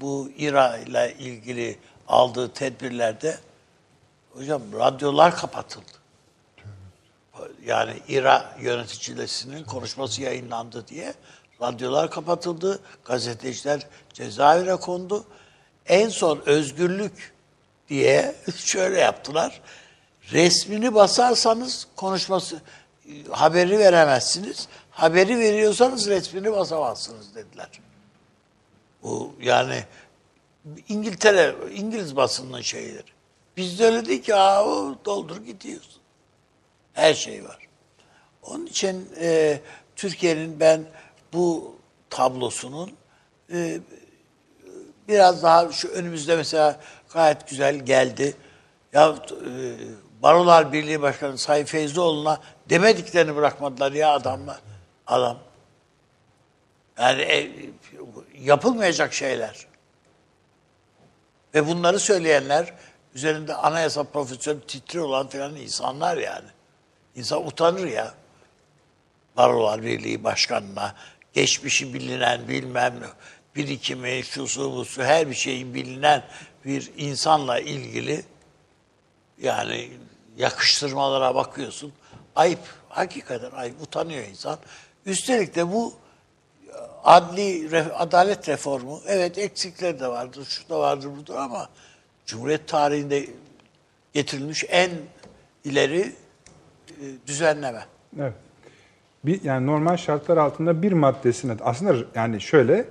bu İRA ile ilgili aldığı tedbirlerde hocam radyolar kapatıldı. Yani İRA yöneticilerinin konuşması yayınlandı diye radyolar kapatıldı, gazeteciler cezaevine kondu. En son özgürlük diye şöyle yaptılar. Resmini basarsanız konuşması haberi veremezsiniz. Haberi veriyorsanız resmini basamazsınız dediler. Bu yani İngiltere, İngiliz basının şeyleri. Bizde öyle değil ki, aa, doldur gidiyorsun. Her şey var. Onun için e, Türkiye'nin ben bu tablosunun e, biraz daha şu önümüzde mesela gayet güzel geldi. Ya e, Barolar Birliği Başkanı Sayın Feyzoğlu'na demediklerini bırakmadılar ya adamlar. Adam. Yani e, yapılmayacak şeyler. Ve bunları söyleyenler üzerinde anayasa profesörü titri olan filan insanlar yani. İnsan utanır ya. Barolar Birliği Başkanı'na geçmişi bilinen bilmem ne, birikimi, şusu busu her bir şeyin bilinen bir insanla ilgili yani yakıştırmalara bakıyorsun. Ayıp. Hakikaten ayıp. Utanıyor insan. Üstelik de bu adli re- adalet reformu evet eksikleri de vardır, şu da vardır, bu da ama Cumhuriyet tarihinde getirilmiş en ileri e, düzenleme. Evet. Bir, yani normal şartlar altında bir maddesine aslında yani şöyle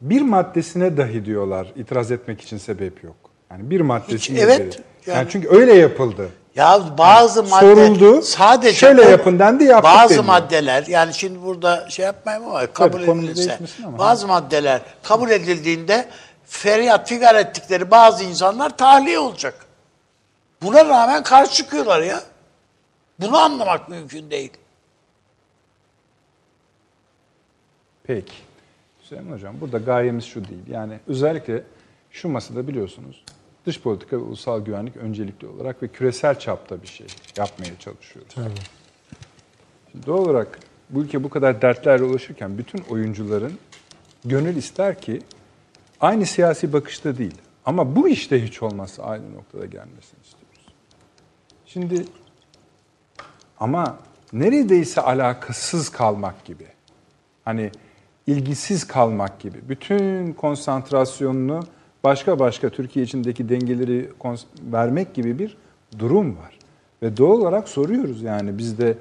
bir maddesine dahi diyorlar itiraz etmek için sebep yok. Yani bir maddesine evet, dahi. yani- Yani, çünkü öyle yapıldı. Ya bazı madde soruldu, sadece şöyle yapın dendi, yaptık Bazı deniyor. maddeler yani şimdi burada şey yapmayayım ama kabul konumuz edilirse ama. bazı maddeler kabul edildiğinde feryat figar ettikleri bazı insanlar tahliye olacak. Buna rağmen karşı çıkıyorlar ya. Bunu anlamak mümkün değil. Peki. Süleyman Hocam burada gayemiz şu değil. Yani özellikle şu masada biliyorsunuz dış politika ve ulusal güvenlik öncelikli olarak ve küresel çapta bir şey yapmaya çalışıyoruz. Şimdi doğal olarak bu ülke bu kadar dertlerle ulaşırken bütün oyuncuların gönül ister ki aynı siyasi bakışta değil ama bu işte hiç olmazsa aynı noktada gelmesini istiyoruz. Şimdi ama neredeyse alakasız kalmak gibi. Hani ilgisiz kalmak gibi. Bütün konsantrasyonunu başka başka Türkiye içindeki dengeleri vermek gibi bir durum var. Ve doğal olarak soruyoruz yani biz de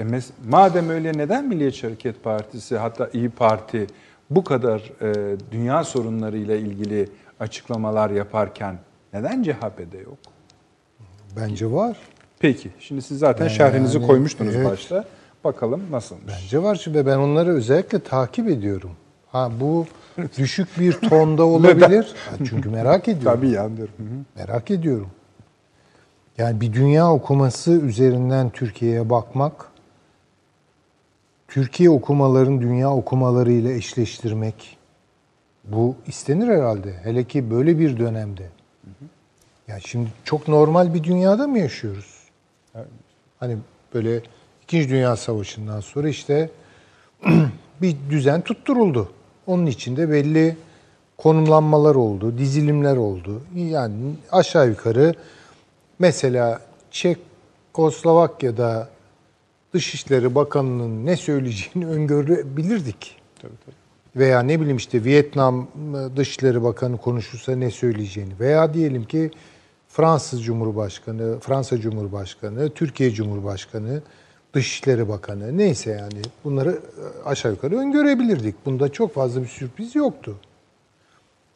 e madem öyle neden Milliyetçi Hareket Partisi hatta İyi Parti bu kadar e, dünya sorunlarıyla ilgili açıklamalar yaparken neden CHP'de yok? Bence var. Peki şimdi siz zaten Yani, şerhinizi koymuştunuz evet. başta. Bakalım nasılmış? Bence var çünkü ben onları özellikle takip ediyorum. Ha bu düşük bir tonda olabilir. Ha, çünkü merak ediyorum. Tabii anlıyorum. Hı hı. Merak ediyorum. Yani bir dünya okuması üzerinden Türkiye'ye bakmak, Türkiye okumaların dünya okumalarıyla eşleştirmek, bu istenir herhalde. Hele ki böyle bir dönemde. Ya şimdi çok normal bir dünyada mı yaşıyoruz? Hani böyle İkinci Dünya Savaşı'ndan sonra işte bir düzen tutturuldu. Onun içinde belli konumlanmalar oldu, dizilimler oldu. Yani aşağı yukarı mesela Çekoslovakya'da Dışişleri Bakanı'nın ne söyleyeceğini öngörebilirdik. Tabii, tabii. Veya ne bileyim işte Vietnam Dışişleri Bakanı konuşursa ne söyleyeceğini. Veya diyelim ki Fransız Cumhurbaşkanı, Fransa Cumhurbaşkanı, Türkiye Cumhurbaşkanı, Dışişleri Bakanı neyse yani bunları aşağı yukarı öngörebilirdik. Bunda çok fazla bir sürpriz yoktu.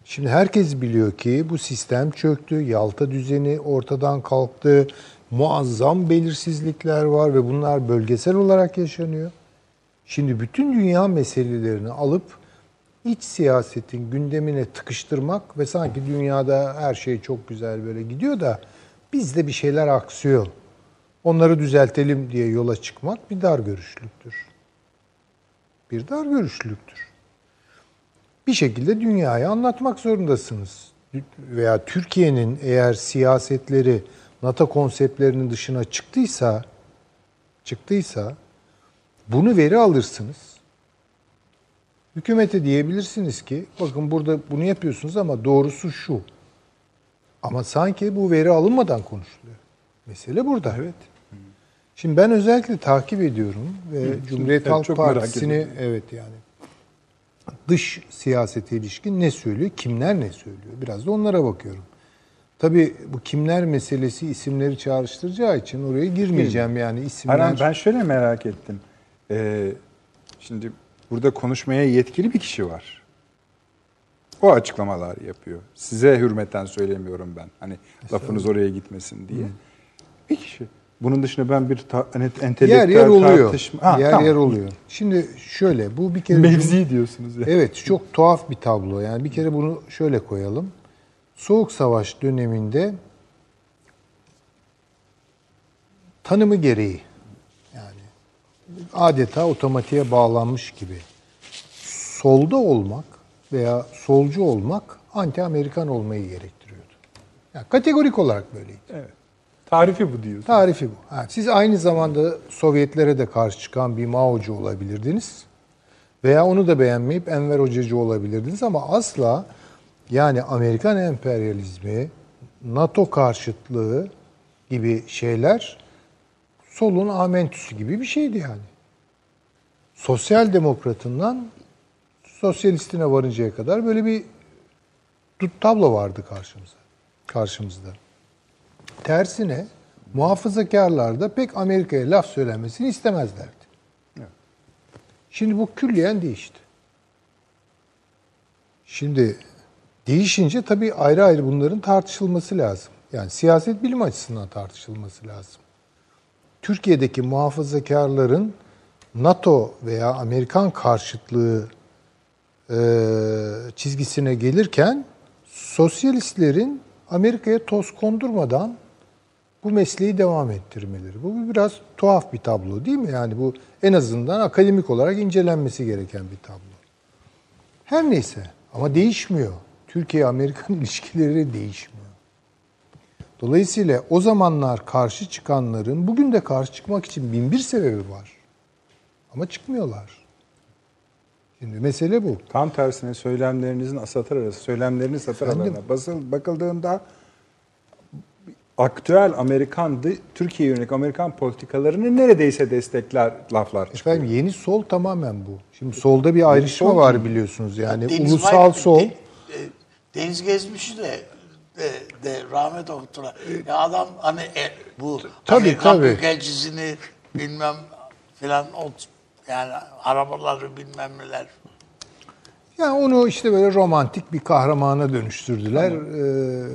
Şimdi herkes biliyor ki bu sistem çöktü, Yalta düzeni ortadan kalktı, muazzam belirsizlikler var ve bunlar bölgesel olarak yaşanıyor. Şimdi bütün dünya meselelerini alıp iç siyasetin gündemine tıkıştırmak ve sanki dünyada her şey çok güzel böyle gidiyor da bizde bir şeyler aksıyor. Onları düzeltelim diye yola çıkmak bir dar görüşlüktür. Bir dar görüşlüktür. Bir şekilde dünyaya anlatmak zorundasınız. Veya Türkiye'nin eğer siyasetleri NATO konseptlerinin dışına çıktıysa çıktıysa bunu veri alırsınız. Hükümete diyebilirsiniz ki bakın burada bunu yapıyorsunuz ama doğrusu şu. Ama sanki bu veri alınmadan konuşuluyor. Mesele burada. Evet. Şimdi ben özellikle takip ediyorum ve Cumhuriyet evet, Halk Partisi'ni evet yani dış siyasete ilişkin ne söylüyor, kimler ne söylüyor? Biraz da onlara bakıyorum. Tabii bu kimler meselesi isimleri çağrıştıracağı için oraya girmeyeceğim yani isimler. Hayır, ben şöyle merak ettim. Ee, şimdi burada konuşmaya yetkili bir kişi var. O açıklamalar yapıyor. Size hürmeten söylemiyorum ben. Hani lafınız oraya gitmesin diye. Bir kişi. Bunun dışında ben bir ta, entelektüel Yer yer oluyor. tartışma... Ha, yer tamam. yer oluyor. Şimdi şöyle bu bir kere Mevzi diyorsunuz ya. Evet çok tuhaf bir tablo. Yani bir kere bunu şöyle koyalım. Soğuk Savaş döneminde tanımı gereği yani adeta otomatiğe bağlanmış gibi solda olmak veya solcu olmak anti-Amerikan olmayı gerektiriyordu. Yani kategorik olarak böyleydi. Evet. Tarifi bu diyorsun. Tarifi bu. Ha, siz aynı zamanda Sovyetlere de karşı çıkan bir Mao'cu olabilirdiniz. Veya onu da beğenmeyip Enver Hocacı olabilirdiniz ama asla yani Amerikan emperyalizmi, NATO karşıtlığı gibi şeyler solun amentüsü gibi bir şeydi yani. Sosyal demokratından sosyalistine varıncaya kadar böyle bir tablo vardı karşımıza. Karşımızda. Tersine muhafazakarlar da pek Amerika'ya laf söylenmesini istemezlerdi. Şimdi bu külliyen değişti. Şimdi değişince tabii ayrı ayrı bunların tartışılması lazım. Yani siyaset bilim açısından tartışılması lazım. Türkiye'deki muhafazakarların NATO veya Amerikan karşıtlığı e, çizgisine gelirken sosyalistlerin Amerika'ya toz kondurmadan bu mesleği devam ettirmeleri. Bu biraz tuhaf bir tablo değil mi? Yani bu en azından akademik olarak incelenmesi gereken bir tablo. Her neyse ama değişmiyor. Türkiye-Amerikan ilişkileri değişmiyor. Dolayısıyla o zamanlar karşı çıkanların bugün de karşı çıkmak için bin bir sebebi var. Ama çıkmıyorlar. Şimdi mesele bu. Tam tersine söylemlerinizin satır arası, söylemlerinin satır Efendim? aralarına basıl, bakıldığında aktüel Amerikan, Türkiye yönelik Amerikan politikalarını neredeyse destekler laflar çıkıyor. Efendim yeni sol tamamen bu. Şimdi solda bir ayrışma sol var biliyorsunuz yani Deniz ulusal Bay- sol. De- de- Deniz Gezmiş'i de de, de rahmet okuttular. Ya adam hani e, bu Tabii, Amerikan tabii. Büyükelçisini bilmem filan o yani arabaları bilmem neler. Yani onu işte böyle romantik bir kahramana dönüştürdüler. Ee,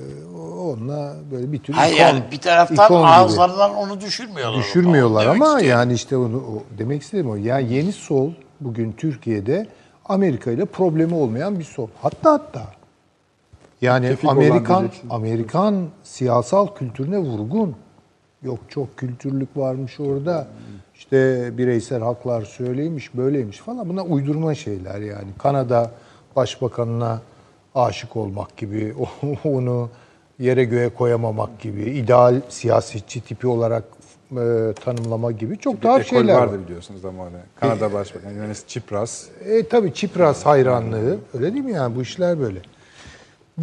onunla böyle bir tür Hayır ikon, yani bir taraftan ikon gibi. ağızlarından onu düşürmüyorlar. düşürmüyorlar Onu ama istiyorum. yani işte onu o, demek istedim o. Yani yeni sol bugün Türkiye'de Amerika ile problemi olmayan bir sol. Hatta hatta yani Tevfik olan Amerikan diyeceksiniz. Amerikan siyasal kültürüne vurgun. Yok çok kültürlük varmış orada. İşte bireysel haklar söyleymiş, böyleymiş falan. Bunlar uydurma şeyler yani. Kanada başbakanına aşık olmak gibi, onu yere göğe koyamamak gibi, ideal siyasetçi tipi olarak e, tanımlama gibi çok Bir ekol şeyler var. vardı biliyorsunuz ama öyle. Kanada Başbakanı Yunus Çipras. E, tabii Çipras hayranlığı, öyle değil mi yani bu işler böyle.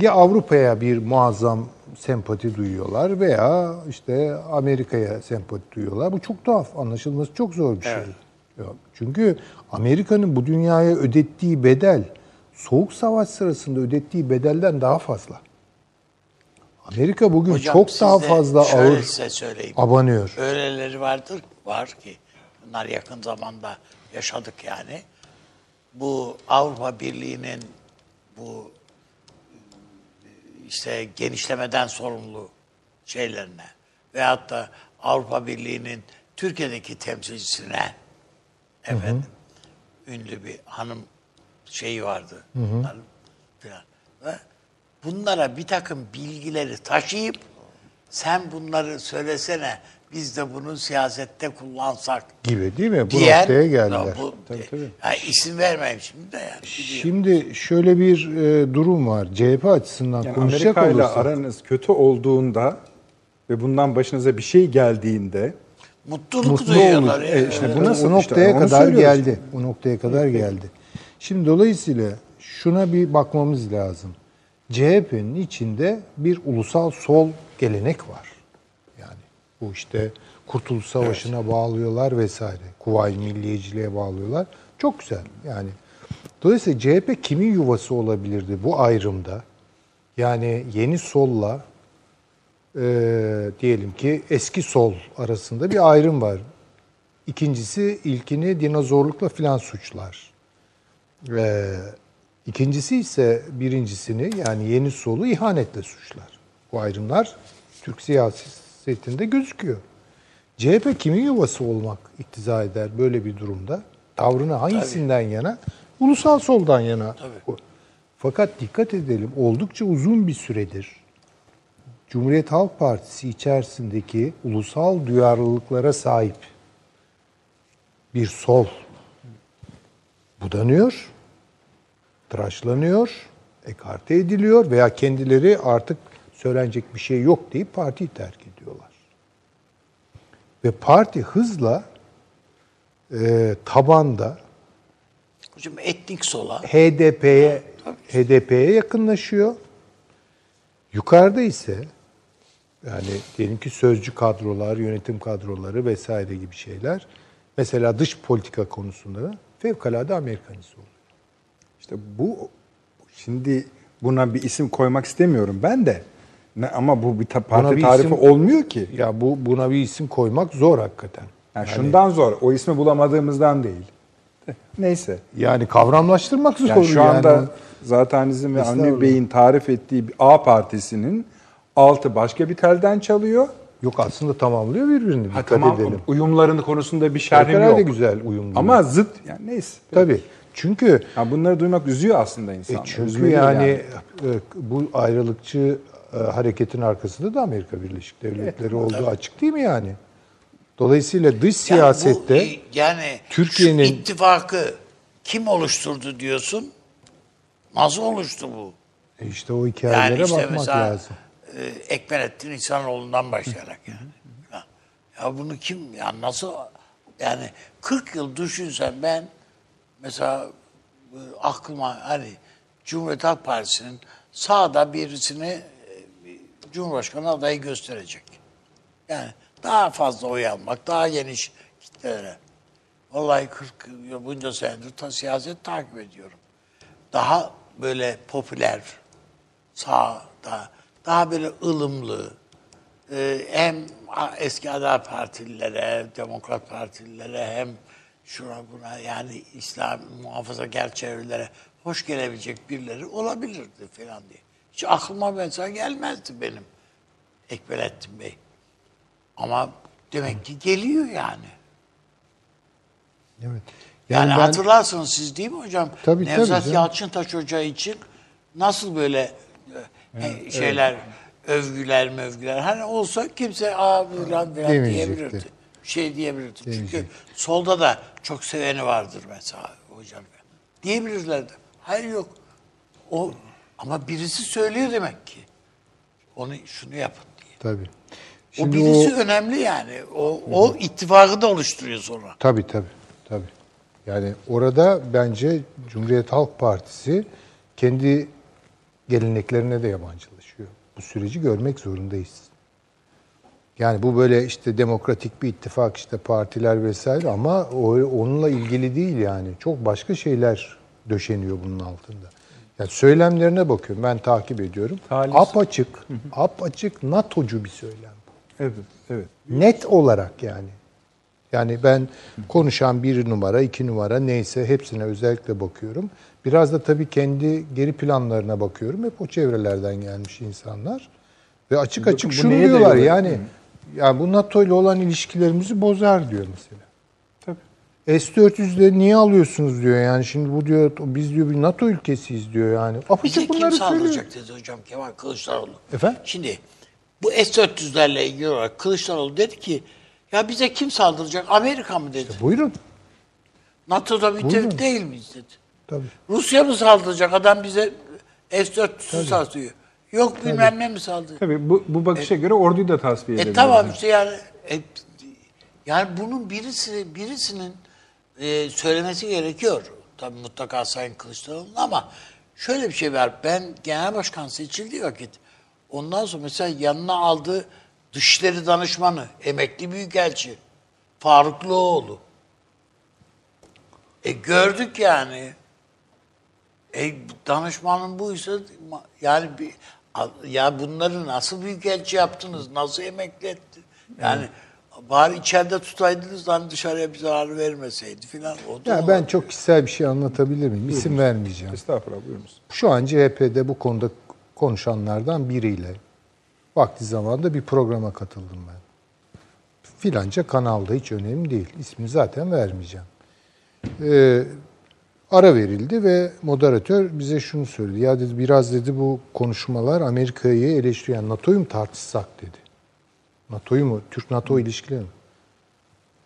Ya Avrupa'ya bir muazzam sempati duyuyorlar veya işte Amerika'ya sempati duyuyorlar. Bu çok tuhaf, anlaşılması çok zor bir şey. Ya, Çünkü Amerika'nın bu dünyaya ödettiği bedel, Soğuk Savaş sırasında ödettiği bedelden daha fazla. Amerika bugün Hocam, çok daha fazla ağır size söyleyeyim. abanıyor. Öyleleri vardır, var ki bunlar yakın zamanda yaşadık yani. Bu Avrupa Birliği'nin bu işte genişlemeden sorumlu şeylerine veyahut da Avrupa Birliği'nin Türkiye'deki temsilcisine efendim ünlü bir hanım şeyi vardı. Hanım filan. Ve bunlara bir takım bilgileri taşıyıp sen bunları söylesene biz de bunu siyasette kullansak gibi değil mi? Bu diyen noktaya geldiler. Ya bu, Yani isim vermeyeyim şimdi de yani. biliyorum. Şimdi şöyle bir e, durum var. CHP açısından Yani konuşacak Amerika ile olursak. aranız kötü olduğunda ve bundan başınıza bir şey geldiğinde Mutluluk mutlu duyuyorlar. olur. ya. E, işte bu nasıl o işte, noktaya onu kadar söylüyoruz. geldi. O noktaya kadar geldi. Şimdi dolayısıyla şuna bir bakmamız lazım. CHP'nin içinde bir ulusal sol gelenek var. Bu işte Kurtuluş Savaşı'na bağlıyorlar vesaire. Kuvayi Milliyeciliğe bağlıyorlar. Çok güzel. Yani dolayısıyla CHP kimin yuvası olabilirdi bu ayrımda? Yani yeni solla e, diyelim ki eski sol arasında bir ayrım var. İkincisi ilkini dinozorlukla filan suçlar. Ee, İkincisi ise birincisini yani yeni solu ihanetle suçlar. Bu ayrımlar Türk siyasetinde gözüküyor. CHP kimin yuvası olmak iktiza eder böyle bir durumda? Tavrını hangisinden yana? Ulusal soldan yana. Fakat dikkat edelim oldukça uzun bir süredir Cumhuriyet Halk Partisi içerisindeki ulusal duyarlılıklara sahip bir sol budanıyor, tıraşlanıyor, ekarte ediliyor veya kendileri artık söylenecek bir şey yok deyip partiyi terk ediyorlar. Ve parti hızla e, tabanda Hocam etnik sola HDP'ye HDP'ye yakınlaşıyor. Yukarıda ise yani diyelim ki sözcü kadrolar, yönetim kadroları vesaire gibi şeyler mesela dış politika konusunda da fevkalade Amerikanize oluyor. İşte bu şimdi buna bir isim koymak istemiyorum ben de. Ne, ama bu bir ta- parti bir tarifi isim- olmuyor ki. Ya bu buna bir isim koymak zor hakikaten. Yani şundan zor. O ismi bulamadığımızdan değil. Neyse. Yani kavramlaştırmak zor Yani şu yani. anda Zatenizm ve Estağfurullah. Bey'in tarif ettiği bir A partisinin altı başka bir telden çalıyor. Yok aslında tamamlıyor birbirini. Ha, Dikkat tamam edelim. uyumlarının konusunda bir şerhim yok. güzel uyumluyor. Ama zıt yani neyse. tabii. Çünkü Ha, bunları duymak üzüyor aslında E insanları. çünkü Üzmeli yani, e, bu ayrılıkçı e, hareketin arkasında da Amerika Birleşik Devletleri olduğu açık değil mi yani? Dolayısıyla dış siyasette Yani, bu, e, yani Türkiye'nin- ittifakı kim oluşturdu diyorsun? Nasıl oluştu bu? e, işte o hikayelere Yani işte bakmak mesela lazım. e, Ekmelettin İhsanoğlu'ndan başlayarak yani. Ya, bunu kim ya nasıl yani 40 yıl düşünsem ben mesela e, aklıma hani Cumhuriyet Halk Partisi'nin sağda birisini e, bir Cumhurbaşkanı adayı gösterecek. Yani daha fazla oy almak, daha geniş kitlelere. Vallahi 40 yıl bunca senedir ta siyaset takip ediyorum. Daha böyle popüler, sağda, daha böyle ılımlı, e, hem eski Adalet Partililere, Demokrat Partililere hem şuna buna yani İslam muhafazakar çevrelere hoş gelebilecek birileri olabilirdi falan diye. Hiç aklıma mesela gelmezdi benim Ekbelettin Bey. Ama demek ki geliyor yani. Evet. Yani, ben- hatırlarsınız siz değil mi hocam? Tabii, Nevzat tabii. Yalçıntaş Hoca için nasıl böyle e, şeyler, övgüler mövgüler. Hani olsa kimse aa falan falan diyebilirdi. Şey diyebilirdi. Çünkü solda da çok seveni vardır mesela hocam. Diyebilirlerdi. Hayır yok. O ama birisi söylüyor demek ki. Onu şunu yapın diye. Tabii. o Şimdi birisi o, önemli yani. O, o ittifakı da oluşturuyor sonra. tabii tabii. Tabii. Yani orada bence Cumhuriyet Halk Partisi kendi geleneklerine de yabancılaşıyor. Bu süreci görmek zorundayız. Yani bu böyle işte demokratik bir ittifak işte partiler vesaire ama o, onunla ilgili değil yani. Çok başka şeyler döşeniyor bunun altında. Yani söylemlerine bakıyorum. Ben takip ediyorum. Halis. Apaçık, apaçık NATO'cu bir söylem bu. Evet, evet. Net olarak yani. Yani ben konuşan bir numara, iki numara neyse hepsine özellikle bakıyorum. Biraz da tabii kendi geri planlarına bakıyorum. Hep o çevrelerden gelmiş insanlar. Ve açık Bakın açık bu şunu diyorlar yani. Yani bu NATO ile olan ilişkilerimizi bozar diyor mesela. Tabii. S-400'leri niye alıyorsunuz diyor yani şimdi bu diyor biz diyor bir NATO ülkesiyiz diyor yani. Bize Apaçık kim bunları söylüyor. saldıracak dedi hocam Kemal Kılıçdaroğlu. Efendim? Şimdi bu S-400'lerle ilgili olarak Kılıçdaroğlu dedi ki ya bize kim saldıracak? Amerika mı dedi. Buyurun. NATO'da müttefik Buyurun. değil miyiz dedi. Tabii. Rusya mı saldıracak? Adam bize S-400'ü saldırıyor. Yok bilmem ne mi saldırıyor? Tabii bu, bu bakışa göre orduyu da tasfiye E edebiliriz. tamam işte yani e, yani bunun birisi birisinin e, söylemesi gerekiyor. Tabii mutlaka Sayın Kılıçdaroğlu'nun ama şöyle bir şey var. Ben genel başkan seçildiği vakit ondan sonra mesela yanına aldığı dışişleri danışmanı, emekli büyükelçi Faruk Loğlu. E gördük yani. E danışmanın buysa yani bir ya bunları nasıl büyükelçi yaptınız? Nasıl emekli etti? Yani Bari içeride tutaydınız lan dışarıya bir zarar vermeseydi filan. O da Ya ben çok kişisel bir şey anlatabilir miyim? İsim vermeyeceğim. Estağfurullah buyurunuz. Şu an CHP'de bu konuda konuşanlardan biriyle vakti zamanında bir programa katıldım ben. Filanca kanalda hiç önemli değil. İsmini zaten vermeyeceğim. Ee, ara verildi ve moderatör bize şunu söyledi. Ya dedi biraz dedi bu konuşmalar Amerika'yı eleştiriyor. NATO'yu mu tartışsak dedi. NATO'yu mu? Türk-NATO ilişkileri mi?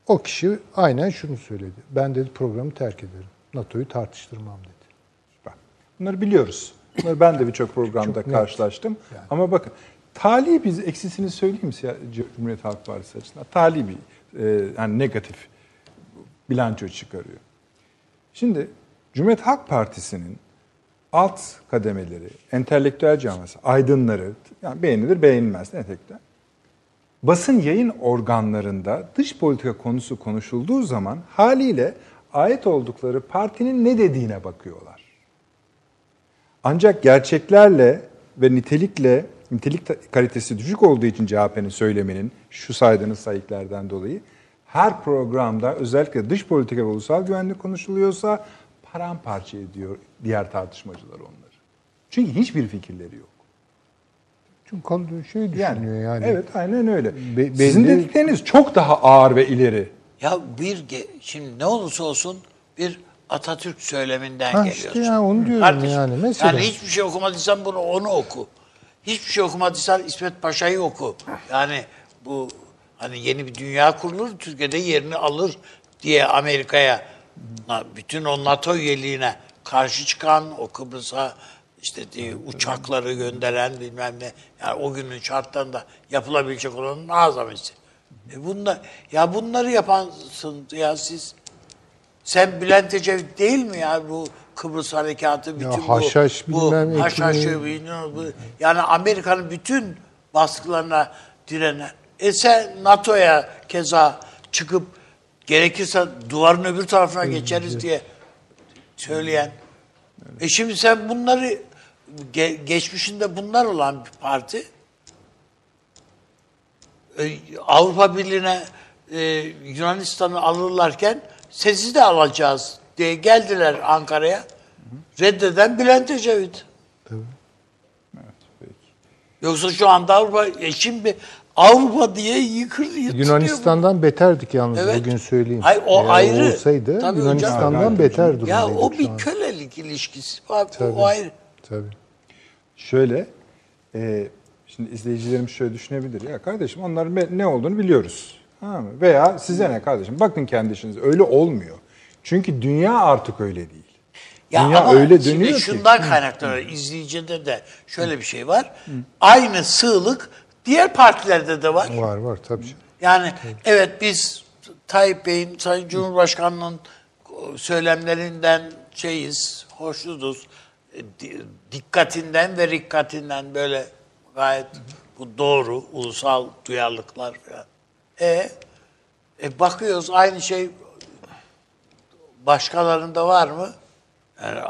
O kişi aynen şunu söyledi. Ben dedi programı terk ederim. NATO'yu tartıştırmam dedi. Süper. Bunları biliyoruz. Bunları ben de birçok programda Çok karşılaştım. Ama bakın tali biz eksisini söyleyeyim Cumhuriyet Halk Partisi açısından? Tali bir e, yani negatif bilanço çıkarıyor. Şimdi Cumhuriyet Halk Partisi'nin alt kademeleri, entelektüel camiası, aydınları, yani beğenilir beğenilmez entelektuel. Basın yayın organlarında dış politika konusu konuşulduğu zaman haliyle ait oldukları partinin ne dediğine bakıyorlar. Ancak gerçeklerle ve nitelikle, nitelik kalitesi düşük olduğu için CHP'nin söyleminin şu saydığınız sayıklardan dolayı her programda özellikle dış politika ve ulusal güvenlik konuşuluyorsa paramparça ediyor diğer tartışmacılar onları. Çünkü hiçbir fikirleri yok. Çünkü konu şey düşünüyor yani. Evet aynen öyle. Be- Sizin belli- dedikleriniz çok daha ağır ve ileri. Ya bir şimdi ne olursa olsun bir Atatürk söyleminden Ha geliyorsun. işte ya onu diyorum yani. Mesela. Yani hiçbir şey okumadıysan bunu onu oku. Hiçbir şey okumadıysan İsmet Paşa'yı oku. Yani bu hani yeni bir dünya kurulur, Türkiye'de yerini alır diye Amerika'ya bütün o NATO üyeliğine karşı çıkan, o Kıbrıs'a işte diye uçakları gönderen bilmem ne. Yani o günün şartlarında yapılabilecek olanın azamesi. E bunda, ya bunları yapansın ya siz sen Bülent Ecevit değil mi ya bu Kıbrıs harekatı bütün bu, haşhaş bu bilmem, haşhaşı ekmeği- bilmem bu- yani Amerika'nın bütün baskılarına direnen e sen NATO'ya keza çıkıp gerekirse duvarın öbür tarafına geçeriz diye söyleyen. E şimdi sen bunları ge- geçmişinde bunlar olan bir parti e, Avrupa Birliği'ne e, Yunanistan'ı alırlarken sizi de alacağız diye geldiler Ankara'ya. Reddeden Bülent Ecevit. Peki. Yoksa şu anda Avrupa, e şimdi Avrupa diye yıkır. Yunanistan'dan beterdik yalnız Evet. bugün söyleyeyim. Hayır, o Eğer ayrı. olsaydı Tabii hocam. Yunanistan'dan Tabii, beter bu. Ya durumdaydık o bir kölelik ilişkisi. Var, Tabii. O ayrı. Tabii. Şöyle, e, şimdi izleyicilerimiz şöyle düşünebilir. Ya kardeşim onların ne olduğunu biliyoruz. Tamam mı? Veya size ne kardeşim? Bakın kendi işinize. Öyle olmuyor. Çünkü dünya artık öyle değil. Ya dünya ama öyle şimdi dönüyor ki. şundan kaynaklanıyor. İzleyicide de şöyle bir şey var. Aynı sığlık diğer partilerde de var. Var var tabii. Yani evet biz Tayyip Bey'in, Sayın Cumhurbaşkanı'nın söylemlerinden şeyiz, hoşnutuz. Di- Dikkatinden ve rikkatinden böyle gayet bu doğru, ulusal duyarlılıklar falan. E, e bakıyoruz aynı şey başkalarında var mı? Yani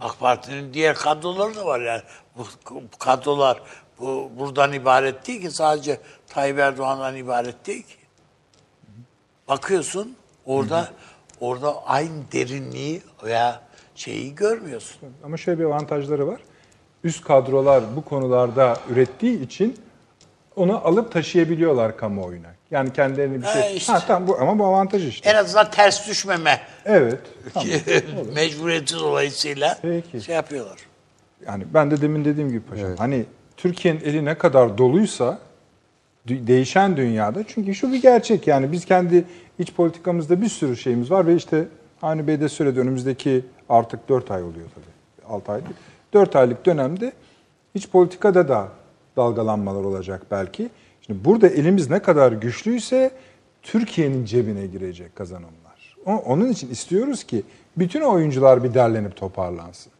AK Parti'nin diğer kadroları da var yani. Bu bu kadrolar bu buradan ibaret değil ki sadece Tayyip Erdoğan'dan ibaret değil ki. Bakıyorsun orada orada aynı derinliği veya şeyi görmüyorsun. Ama şöyle bir avantajları var. Üst kadrolar bu konularda ürettiği için onu alıp taşıyabiliyorlar kamuoyuna. Yani kendilerini bir Ha, şey... işte. Ha, tamam bu ama bu avantaj işte. En azından ters düşmeme Evet. Tamam. mecburiyeti dolayısıyla Peki. şey yapıyorlar. Yani ben de demin dediğim gibi paşam. Hani Türkiye'nin eli ne kadar doluysa değişen dünyada çünkü şu bir gerçek yani biz kendi iç politikamızda bir sürü şeyimiz var ve işte Avni Bey de söyledi önümüzdeki artık 4 ay oluyor tabii. 6 ay değil. 4 aylık dönemde iç politikada da dalgalanmalar olacak belki. Şimdi burada elimiz ne kadar güçlüyse Türkiye'nin cebine girecek kazanımlar. Onun için istiyoruz ki bütün oyuncular bir derlenip toparlansın.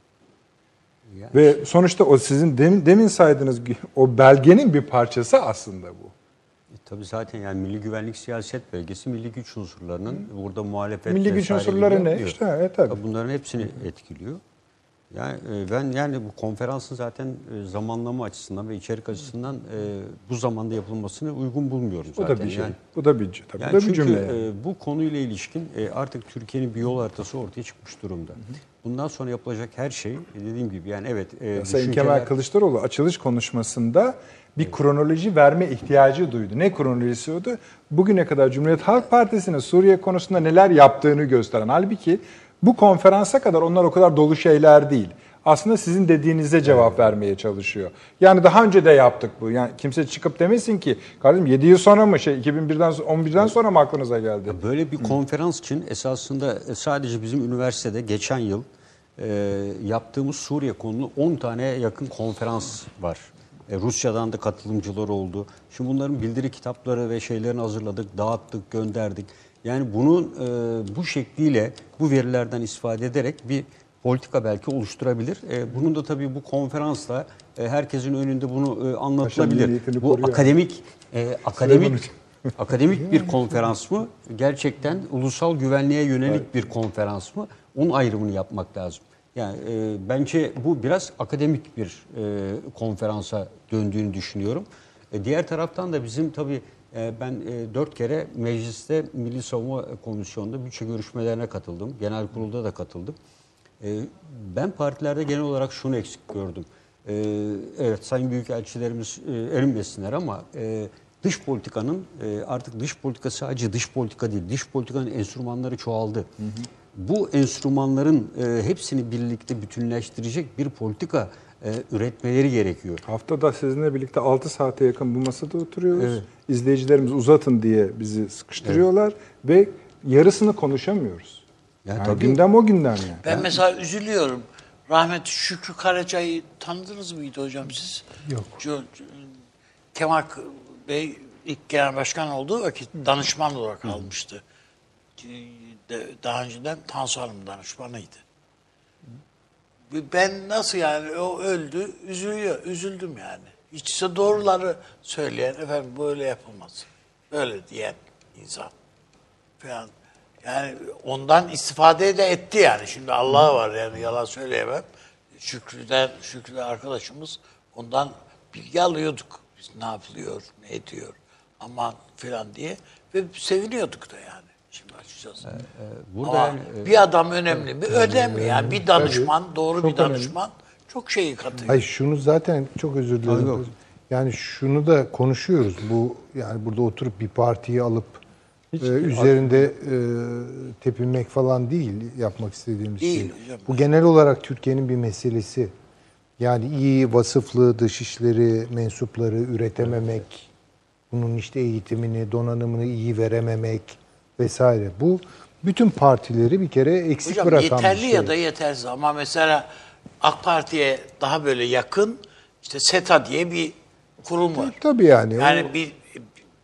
Ve sonuçta o sizin demin, demin saydığınız o belgenin bir parçası aslında bu. Tabii zaten yani milli güvenlik siyaset belgesi milli güç unsurlarının burada muhalefet Milli güç unsurları ne? yapıyor. İşte, evet, tabii. Bunların hepsini etkiliyor. Yani e, ben yani bu konferansın zaten e, zamanlama açısından ve içerik açısından e, bu zamanda yapılmasını uygun bulmuyorum Bu zaten. da bir şey. Yani, Bu da bir, tabii, yani bu da bir çünkü cümle. yani. e, bu konuyla ilişkin artık Türkiye'nin bir yol haritası ortaya çıkmış durumda. Bundan sonra yapılacak her şey dediğim gibi yani evet e, Sayın Kemal Kılıçdaroğlu açılış konuşmasında bir kronoloji verme ihtiyacı duydu. Ne kronolojisi oydu? Bugüne kadar Cumhuriyet Halk Partisi'nin Suriye konusunda neler yaptığını gösteren. Halbuki bu konferansa kadar onlar o kadar dolu şeyler değil. Aslında sizin dediğinize cevap vermeye çalışıyor. Yani daha önce de yaptık bu. Yani kimse çıkıp demesin ki kardeşim 7 yıl sonra mı şey 2001'den so- 11'den sonra mı aklınıza geldi? Böyle bir konferans için esasında e, sadece bizim üniversitede geçen yıl e, yaptığımız Suriye konulu 10 tane yakın konferans var. E, Rusya'dan da katılımcılar oldu. Şimdi bunların bildiri kitapları ve şeylerini hazırladık, dağıttık, gönderdik. Yani bunun e, bu şekliyle bu verilerden istifade ederek bir politika belki oluşturabilir. E, bunun da tabii bu konferansla e, herkesin önünde bunu e, anlatılabilir. Bu koruyor. akademik e, akademik Akademik bir konferans mı? Gerçekten ulusal güvenliğe yönelik bir konferans mı? Onun ayrımını yapmak lazım. Yani e, bence bu biraz akademik bir e, konferansa döndüğünü düşünüyorum. E, diğer taraftan da bizim tabii e, ben e, dört kere mecliste Milli Savunma Komisyonu'nda bütçe görüşmelerine katıldım. Genel kurulda da katıldım. E, ben partilerde genel olarak şunu eksik gördüm. E, evet Sayın Büyükelçilerimiz e, erinmesinler ama e, dış politikanın e, artık dış politika sadece dış politika değil, dış politikanın enstrümanları çoğaldı. Bu enstrümanların e, hepsini birlikte bütünleştirecek bir politika e, üretmeleri gerekiyor. Haftada sizinle birlikte 6 saate yakın bu masada oturuyoruz. İzleyicilerimiz uzatın diye bizi sıkıştırıyorlar ve yarısını konuşamıyoruz. Ya Yani tabii. gündem o gündem yani. Ben mesela üzülüyorum. Rahmetli Şükrü Karaca'yı tanıdınız mıydı hocam siz? Yok. Kemal Bey ilk genel başkan olduğu vakit danışman olarak almıştı. Daha önceden Tansu Hanım danışmanıydı. Ben nasıl yani o öldü üzülüyor, üzüldüm yani. Hiç doğruları söyleyen efendim böyle yapılmaz. Böyle diyen insan falan. Yani ondan istifade de etti yani. Şimdi Allah var yani yalan söyleyemem. Şükrü'den, Şükrü arkadaşımız ondan bilgi alıyorduk. Biz ne yapılıyor, ne ediyor aman falan diye. Ve seviniyorduk da yani. Şimdi açıkçası. Burada Ama yani, e, bir adam önemli mi? Önemli yani. Bir danışman, doğru Çok bir danışman çok şeyi katıyor. Hayır şunu zaten çok özür dilerim. yok. Yani şunu da konuşuyoruz. Bu yani burada oturup bir partiyi alıp e, üzerinde e, tepinmek falan değil yapmak istediğimiz Değil şey. hocam. Bu genel olarak Türkiye'nin bir meselesi. Yani iyi vasıflı dışişleri mensupları üretememek, bunun işte eğitimini, donanımını iyi verememek vesaire. Bu bütün partileri bir kere eksik Hocam bırakan yeterli bir şey. ya da yetersiz ama mesela AK Parti'ye daha böyle yakın işte SETA diye bir kurum var. Tabii yani. o- Yani bir,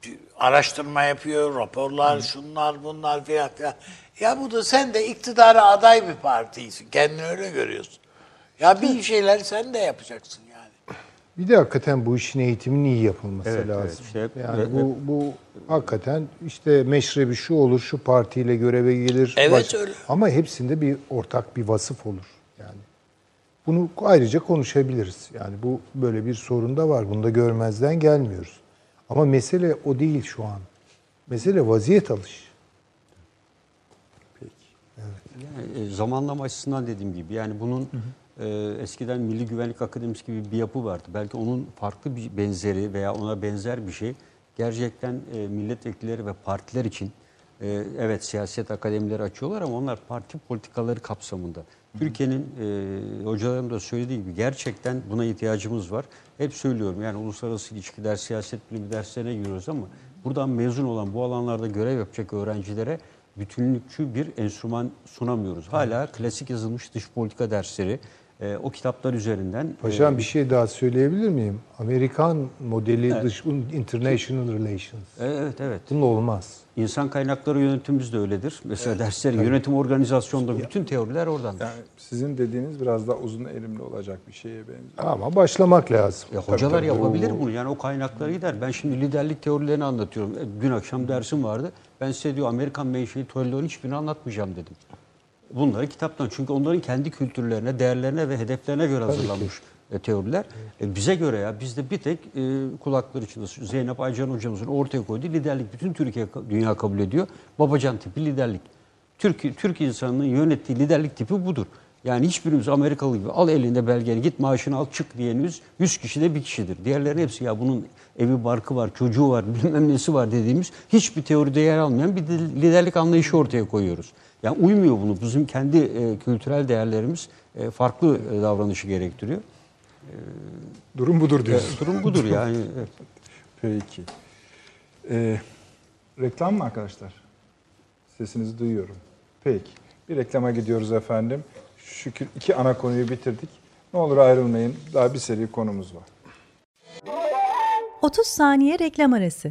bir araştırma yapıyor, raporlar, şunlar bunlar filan filan. Ya bu da sen de iktidara aday bir partiysin. Kendini öyle görüyorsun. Ya bir şeyler sen de yapacaksın yani. Bir de hakikaten bu işin eğitiminin iyi yapılması Evet, evet. lazım. İşte hep- yani hep- bu bu hakikaten işte meşrebi şu olur, şu partiyle göreve gelir. Evet, öyle. Ama hepsinde bir ortak bir vasıf olur. Yani bunu ayrıca konuşabiliriz. Yani bu böyle bir sorun da var. Bunu da görmezden gelmiyoruz. Ama mesele o değil şu an. Mesele vaziyet alış. Yani, e, zamanlama açısından dediğim gibi yani bunun e, eskiden Milli Güvenlik Akademisi gibi bir yapı vardı. Belki onun farklı bir benzeri veya ona benzer bir şey gerçekten e, milletvekilleri ve partiler için e, evet siyaset akademileri açıyorlar ama onlar parti politikaları kapsamında. Türkiye'nin e, hocalarım da söylediği gibi gerçekten buna ihtiyacımız var. Hep söylüyorum yani uluslararası ilişkiler, siyaset bilimi derslerine giriyoruz ama buradan mezun olan bu alanlarda görev yapacak öğrencilere bütünlükçü bir enstrüman sunamıyoruz. Hala klasik yazılmış dış politika dersleri e, o kitaplar üzerinden e, Paşam bir şey daha söyleyebilir miyim? Amerikan modeli dış international relations. e, evet evet. Bunun olmaz. İnsan kaynakları yönetimimiz de öyledir. Mesela derslerin yönetim organizasyonda bütün teoriler oradan. Yani sizin dediğiniz biraz daha uzun erimli olacak bir şeye benziyor. Ama başlamak lazım. Ya hocalar tabii. yapabilir bunu. Yani o kaynaklara gider. Ben şimdi liderlik teorilerini anlatıyorum. E, Dün akşam dersim vardı. Ben size diyor Amerikan menşeli teorilerin hiçbirini anlatmayacağım dedim. Bunları kitaptan. Çünkü onların kendi kültürlerine, değerlerine ve hedeflerine göre hazırlanmış e, teoriler. E, bize göre ya bizde bir tek e, kulakları içinde Zeynep Aycan hocamızın ortaya koyduğu liderlik bütün Türkiye dünya kabul ediyor. Babacan tipi liderlik. Türk Türk insanının yönettiği liderlik tipi budur. Yani hiçbirimiz Amerikalı gibi al elinde belgeni git maaşını al çık diyenimiz 100 kişide bir kişidir. Diğerlerin hepsi ya bunun evi barkı var, çocuğu var, bilmem nesi var dediğimiz hiçbir teoride yer almayan bir liderlik anlayışı ortaya koyuyoruz. Yani uymuyor bunu. Bizim kendi e, kültürel değerlerimiz e, farklı e, davranışı gerektiriyor. Durum budur diyorsun. E, durum budur yani. Evet. Peki. Ee, reklam mı arkadaşlar? Sesinizi duyuyorum. Peki. Bir reklama gidiyoruz efendim. Şükür iki ana konuyu bitirdik. Ne olur ayrılmayın. Daha bir seri konumuz var. 30 saniye reklam arası.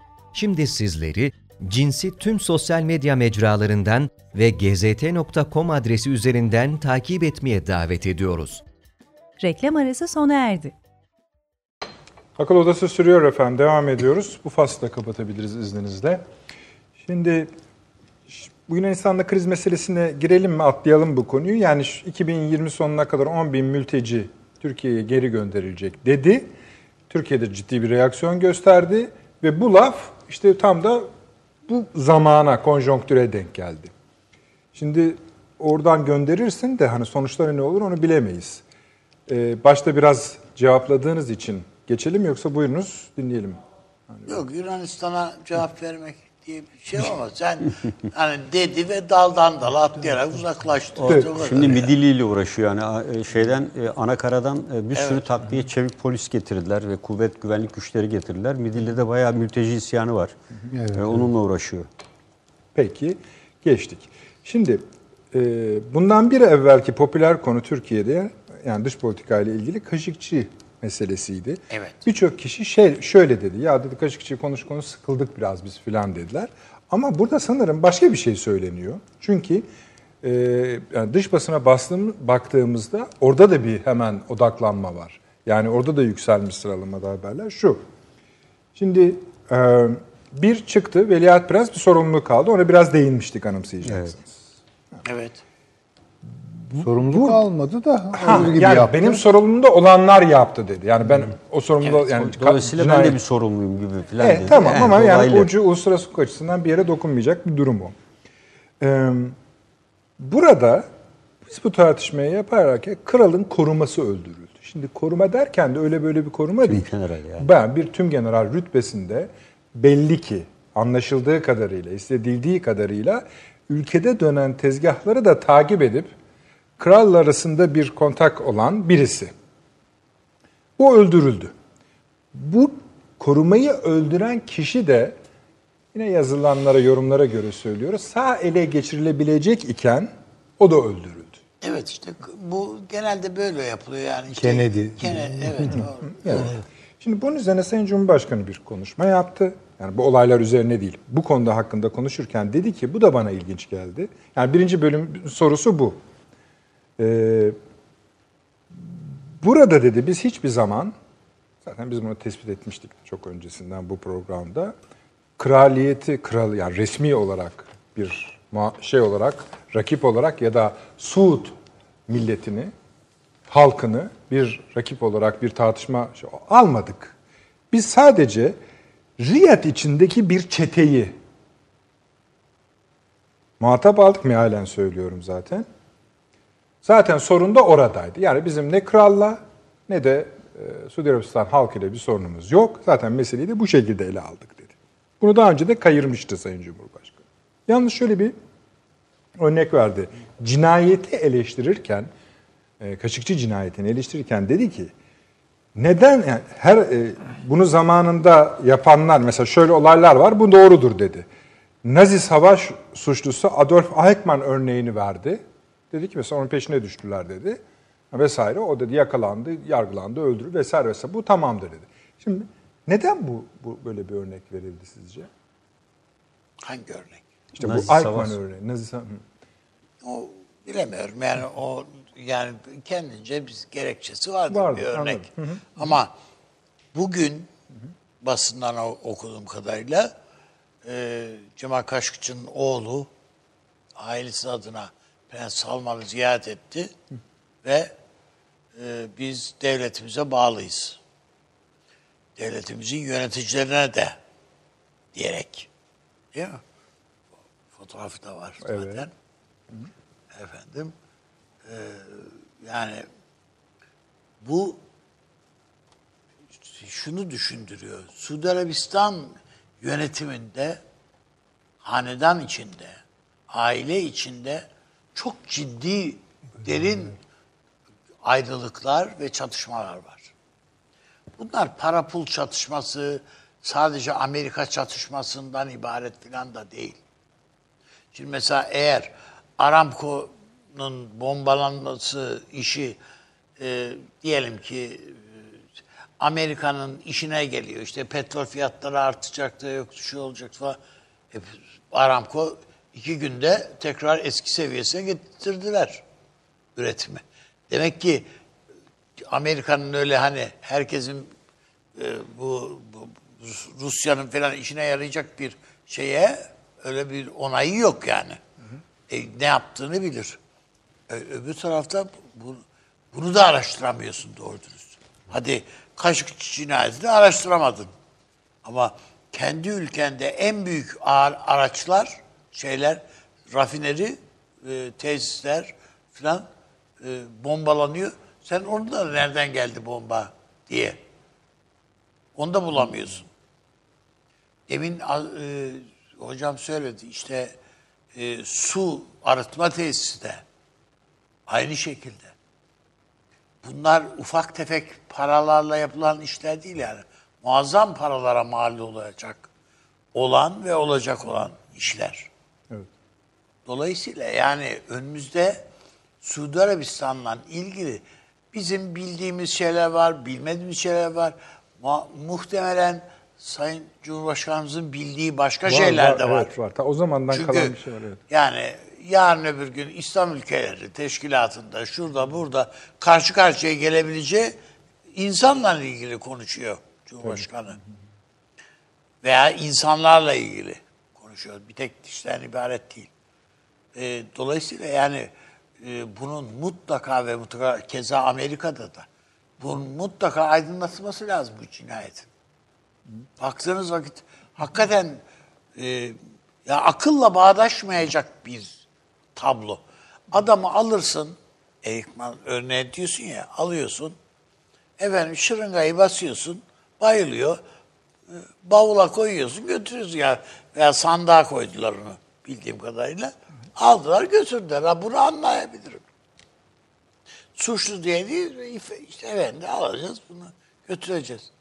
Şimdi sizleri cinsi tüm sosyal medya mecralarından ve gzt.com adresi üzerinden takip etmeye davet ediyoruz. Reklam arası sona erdi. Akıl Odası sürüyor efendim. Devam ediyoruz. Bu faslı da kapatabiliriz izninizle. Şimdi bu Yunanistan'da kriz meselesine girelim mi, atlayalım bu konuyu. Yani 2020 sonuna kadar 10 bin mülteci Türkiye'ye geri gönderilecek dedi. Türkiye'de ciddi bir reaksiyon gösterdi ve bu laf işte tam da bu zamana, konjonktüre denk geldi. Şimdi oradan gönderirsin de hani sonuçları ne olur onu bilemeyiz. Ee, başta biraz cevapladığınız için geçelim yoksa buyurunuz dinleyelim. Yok Yunanistan'a cevap vermek diye bir şey ama sen hani dedi ve daldan dala atlayarak uzaklaştı. O Şimdi yani. Midilli ile uğraşıyor yani e, şeyden e, anakaradan e, bir sürü takviye çevik polis getirdiler ve kuvvet güvenlik güçleri getirdiler. Midilli'de bayağı mülteci isyanı var. Evet, Onunla uğraşıyor. Peki geçtik. Şimdi e, bundan bir evvelki popüler konu Türkiye'de yani dış politika ile ilgili Kaşıkçı meselesiydi. Evet. Birçok kişi şey şöyle dedi. Ya dedi Kaşıkçı konuş konuş sıkıldık biraz biz filan dediler. Ama burada sanırım başka bir şey söyleniyor. Çünkü e, yani dış basına bastığım, baktığımızda orada da bir hemen odaklanma var. Yani orada da yükselmiş sıralamada haberler. Şu. Şimdi e, bir çıktı Veliaht Prens bir sorumluluk aldı. Ona biraz değinmiştik anımsayacaksınız. Evet. Sorumluluk almadı da Ha, gibi yani yaptı. benim sorumluluğumda olanlar yaptı dedi. Yani ben o sorumluluğu Evet, yani Dolayısıyla ben de bir sorumluyum gibi falan Evet, dedi. tamam Yani ama yani dolaylı. ucu uluslararası hukuk açısından bir yere dokunmayacak bir durum o. Ee, burada biz bu tartışmayı yaparak kralın koruması öldürüldü. Şimdi koruma derken de öyle böyle bir koruma değil. general yani. Ben bir tüm general rütbesinde belli ki anlaşıldığı kadarıyla, istedildiği kadarıyla ülkede dönen tezgahları da takip edip kralla arasında bir kontak olan birisi. O öldürüldü. Bu korumayı öldüren kişi de yine yazılanlara, yorumlara göre söylüyoruz. Sağ ele geçirilebilecek iken o da öldürüldü. Evet işte bu genelde böyle yapılıyor yani. Işte, Kennedy. Kennedy evet. doğru. Evet. Şimdi bunun üzerine Sayın Cumhurbaşkanı bir konuşma yaptı. Yani bu olaylar üzerine değil. Bu konuda hakkında konuşurken dedi ki bu da bana ilginç geldi. Yani birinci bölüm sorusu bu. Ee, burada dedi biz hiçbir zaman zaten biz bunu tespit etmiştik çok öncesinden bu programda. Kraliyeti kral yani resmi olarak bir şey olarak rakip olarak ya da Suud milletini halkını bir rakip olarak bir tartışma şey- almadık. Biz sadece Riyad içindeki bir çeteyi muhatap aldık mealen söylüyorum zaten. Zaten sorun da oradaydı. Yani bizim ne kralla ne de e, Suudi Arabistan halkıyla bir sorunumuz yok. Zaten meseleyi de bu şekilde ele aldık dedi. Bunu daha önce de kayırmıştı Sayın Cumhurbaşkanı. Yalnız şöyle bir örnek verdi. Cinayeti eleştirirken, e, Kaşıkçı cinayetini eleştirirken dedi ki, neden yani her e, bunu zamanında yapanlar mesela şöyle olaylar var bu doğrudur dedi. Nazi savaş suçlusu Adolf Eichmann örneğini verdi. Dedi ki mesela onun peşine düştüler dedi. Vesaire. O dedi yakalandı, yargılandı, öldürüldü vesaire vesaire. Bu tamamdır dedi. Şimdi neden bu, bu böyle bir örnek verildi sizce? Hangi örnek? İşte Nazi bu Eichmann savaş. örneği. Nazi sa- Hı. O bilemiyorum yani o yani kendince bir gerekçesi vardır, Vardır, bir örnek. anladım. Ama bugün basından okuduğum kadarıyla e, Cemal Kaşıkçı'nın oğlu ailesi adına Prens Salman'ı ziyaret etti ve e, biz devletimize bağlıyız. Devletimizin yöneticilerine de diyerek. Değil mi? Fotoğrafı da var zaten. Evet. Efendim, e, yani bu şunu düşündürüyor. Suudi Arabistan yönetiminde, hanedan içinde, aile içinde çok ciddi, derin ayrılıklar ve çatışmalar var. Bunlar para pul çatışması, sadece Amerika çatışmasından ibaret falan da değil. Şimdi mesela eğer Aramco'nun bombalanması işi e, diyelim ki e, Amerika'nın işine geliyor. İşte petrol fiyatları artacak da yok şu olacak falan. Hep Aramco iki günde tekrar eski seviyesine getirdiler üretimi. Demek ki Amerika'nın öyle hani herkesin e, bu, bu Rus- Rusya'nın falan işine yarayacak bir şeye öyle bir onayı yok yani. E, ne yaptığını bilir. E, öbür tarafta bu, bunu da araştıramıyorsun doğru dürüst. Hadi Kaşıkçı cinayetini araştıramadın. Ama kendi ülkende en büyük ağır araçlar, şeyler, rafineri, e, tesisler falan e, bombalanıyor. Sen onu da nereden geldi bomba diye. Onu da bulamıyorsun. Demin e, hocam söyledi işte e, su arıtma tesisi de aynı şekilde. Bunlar ufak tefek paralarla yapılan işler değil yani. Muazzam paralara mal olacak olan ve olacak olan işler. Evet. Dolayısıyla yani önümüzde Suudi Arabistan'la ilgili bizim bildiğimiz şeyler var, bilmediğimiz şeyler var. Mu- muhtemelen Sayın Cumhurbaşkanımızın bildiği başka şeyler de var. Evet var. Ta o zamandan Çünkü kalan bir şey var. Evet. yani yarın öbür gün İslam ülkeleri teşkilatında şurada burada karşı karşıya gelebileceği insanla ilgili konuşuyor Cumhurbaşkanı. Veya insanlarla ilgili konuşuyor. Bir tek kişiden ibaret değil. E, dolayısıyla yani e, bunun mutlaka ve mutlaka keza Amerika'da da bunun mutlaka aydınlatılması lazım bu cinayetin. Baktığınız vakit hakikaten e, ya akılla bağdaşmayacak bir tablo. Adamı alırsın, Erikman örneği diyorsun ya, alıyorsun. Efendim şırıngayı basıyorsun, bayılıyor. e, Bavula koyuyorsun, götürüyorsun ya. Veya sandığa koydular onu bildiğim kadarıyla. Aldılar götürdüler. Ha, bunu anlayabilirim. Suçlu diye değil, işte efendi alacağız bunu götüreceğiz.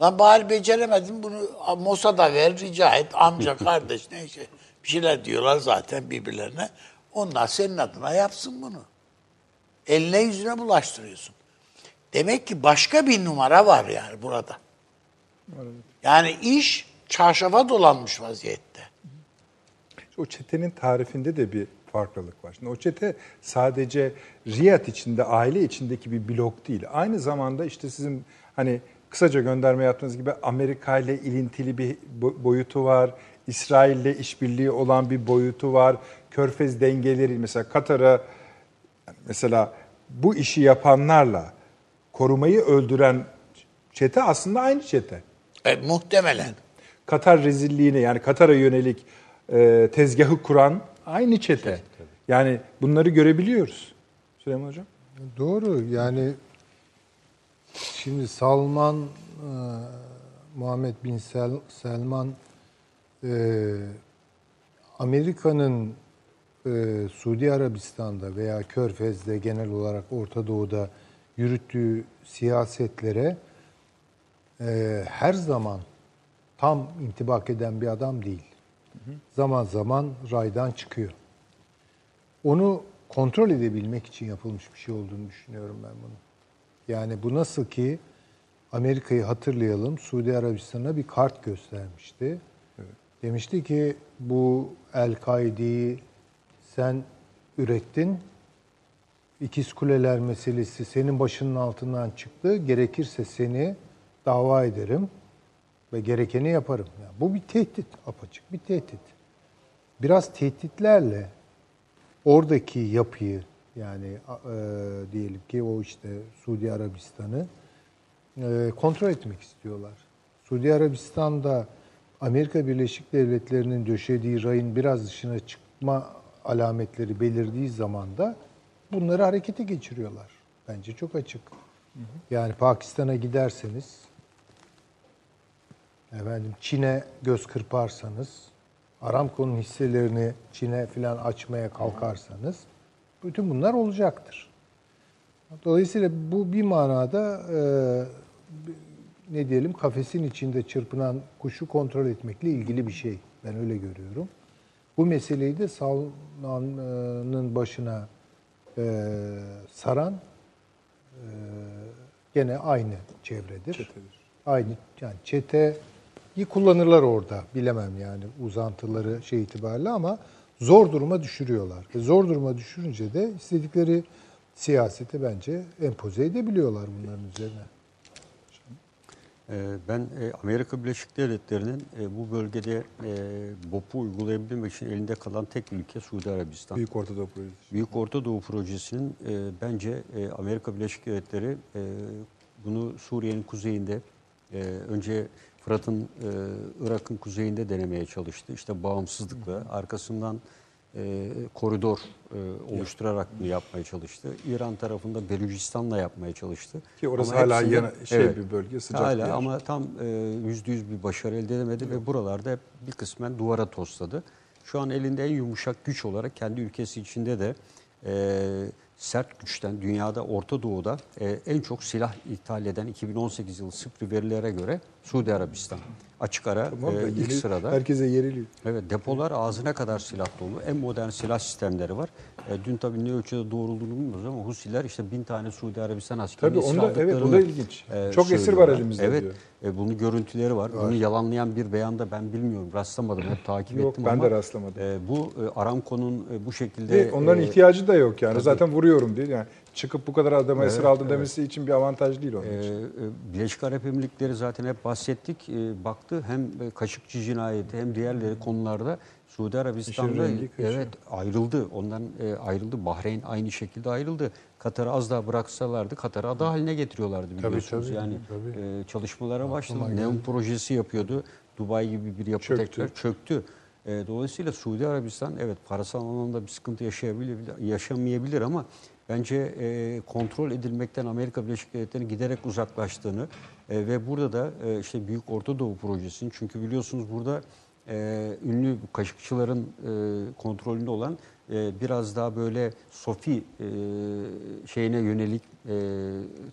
Lan bari beceremedin bunu Mossad'a ver rica et amca kardeş neyse bir şeyler diyorlar zaten birbirlerine. Onlar senin adına yapsın bunu. Eline yüzüne bulaştırıyorsun. Demek ki başka bir numara var yani burada. Yani iş çarşafa dolanmış vaziyette. O çetenin tarifinde de bir farklılık var. Şimdi o çete sadece Riyad içinde, aile içindeki bir blok değil. Aynı zamanda işte sizin hani kısaca gönderme yaptığınız gibi Amerika ile ilintili bir bo- boyutu var. İsrail ile işbirliği olan bir boyutu var. Körfez dengeleri mesela Katar'a mesela bu işi yapanlarla korumayı öldüren çete aslında aynı çete. E, muhtemelen. Katar rezilliğine yani Katar'a yönelik e, tezgahı kuran aynı çete. Yani bunları görebiliyoruz. Süleyman Hocam. Doğru yani şimdi Salman e, Muhammed Bin Sel- Selman e, Amerika'nın e, Suudi Arabistan'da veya Körfez'de genel olarak Orta Doğu'da yürüttüğü siyasetlere e, her zaman tam intibak eden bir adam değil. Zaman zaman raydan çıkıyor. Onu kontrol edebilmek için yapılmış bir şey olduğunu düşünüyorum ben bunu. Yani bu nasıl ki Amerika'yı hatırlayalım Suudi Arabistan'a bir kart göstermişti. Demişti ki bu El-Kaide'yi sen ürettin. İkiz Kuleler meselesi senin başının altından çıktı. Gerekirse seni dava ederim ve gerekeni yaparım. Yani bu bir tehdit, apaçık bir tehdit. Biraz tehditlerle oradaki yapıyı yani e, diyelim ki o işte Suudi Arabistan'ı e, kontrol etmek istiyorlar. Suudi Arabistan'da Amerika Birleşik Devletleri'nin döşediği rayın biraz dışına çıkma alametleri belirdiği zaman da bunları harekete geçiriyorlar. Bence çok açık. Yani Pakistan'a giderseniz efendim Çin'e göz kırparsanız, Aramco'nun hisselerini Çin'e filan açmaya kalkarsanız bütün bunlar olacaktır. Dolayısıyla bu bir manada e, ne diyelim kafesin içinde çırpınan kuşu kontrol etmekle ilgili bir şey. Ben öyle görüyorum. Bu meseleyi de Salman'ın başına e, saran e, gene aynı çevredir. Aynı yani çeteyi kullanırlar orada bilemem yani uzantıları şey itibariyle ama zor duruma düşürüyorlar. Ve zor duruma düşürünce de istedikleri siyaseti bence empoze edebiliyorlar bunların üzerine. Ee, Ben e, Amerika Birleşik Devletleri'nin e, bu bölgede e, BOP'u uygulayabilmek için elinde kalan tek ülke Suudi Arabistan. Büyük Orta Doğu Projesi. Büyük Orta Doğu Projesi'nin e, bence e, Amerika Birleşik Devletleri e, bunu Suriye'nin kuzeyinde e, önce Fırat'ın e, Irak'ın kuzeyinde denemeye çalıştı. İşte bağımsızlıkla arkasından e, koridor e, oluşturarak bunu yapmaya çalıştı. İran tarafında Belucistan'la yapmaya çalıştı. Ki orası Ama hala hepsinde- yana- şey bir bölge, sıcak hala bir yer. ama tam e, yüzde yüz bir başarı elde edemedi ve buralarda hep bir kısmen duvara tosladı. Şu an elinde en yumuşak güç olarak kendi ülkesi içinde de e, sert güçten dünyada Orta Doğu'da e, en çok silah ithal eden 2018 yılı sıfır verilere göre Suudi Arabistan. Açık ara Tamam e, ilk yeri- sırada. Herkese yeriliyor. Evet depolar ağzına kadar silah dolu. En modern silah sistemleri var. E, dün tabii ne ölçüde doğru olduğunu bilmiyoruz ama Husiler işte bin tane Suudi Arabistan askeri Tabii onda- evet, o da ilginç. Çok esir var elimizde Evet. diyor. E, bunun görüntüleri var. Bunu yalanlayan bir beyanda ben bilmiyorum. Rastlamadım. Hep takip Yok, ettim ben ama. de rastlamadım. e, bu e, Aramco'nun e, bu şekilde... Ve onların e, ihtiyacı da yok yani. Zaten vuruyorum değil yani. Çıkıp bu kadar adamı esir aldım demesi için bir avantaj değil onun Ee, için. e, Birleşik Arap Emirlikleri zaten hep bahsettik. E, baktı hem e, Kaşıkçı cinayeti hem diğerleri konularda Suudi Arabistan'da evet ayrıldı. Ondan e, ayrıldı. Bahreyn aynı şekilde ayrıldı. Katar'ı az daha bıraksalardı Katar'ı ada haline getiriyorlardı biliyorsunuz. tabii, yani tabii. e, çalışmalara başladı. Neon projesi yapıyordu. Dubai gibi bir yapı Çöktü. tekrar çöktü. E, dolayısıyla Suudi Arabistan evet parasal anlamda bir sıkıntı yaşayabilir, yaşamayabilir ama bence e, kontrol edilmekten Amerika Birleşik Devletleri'nin giderek uzaklaştığını e, ve burada da e, işte Büyük Orta Doğu Projesi'nin çünkü biliyorsunuz burada e, ünlü kaşıkçıların e, kontrolünde olan e, biraz daha böyle Sofi e, şeyine yönelik e,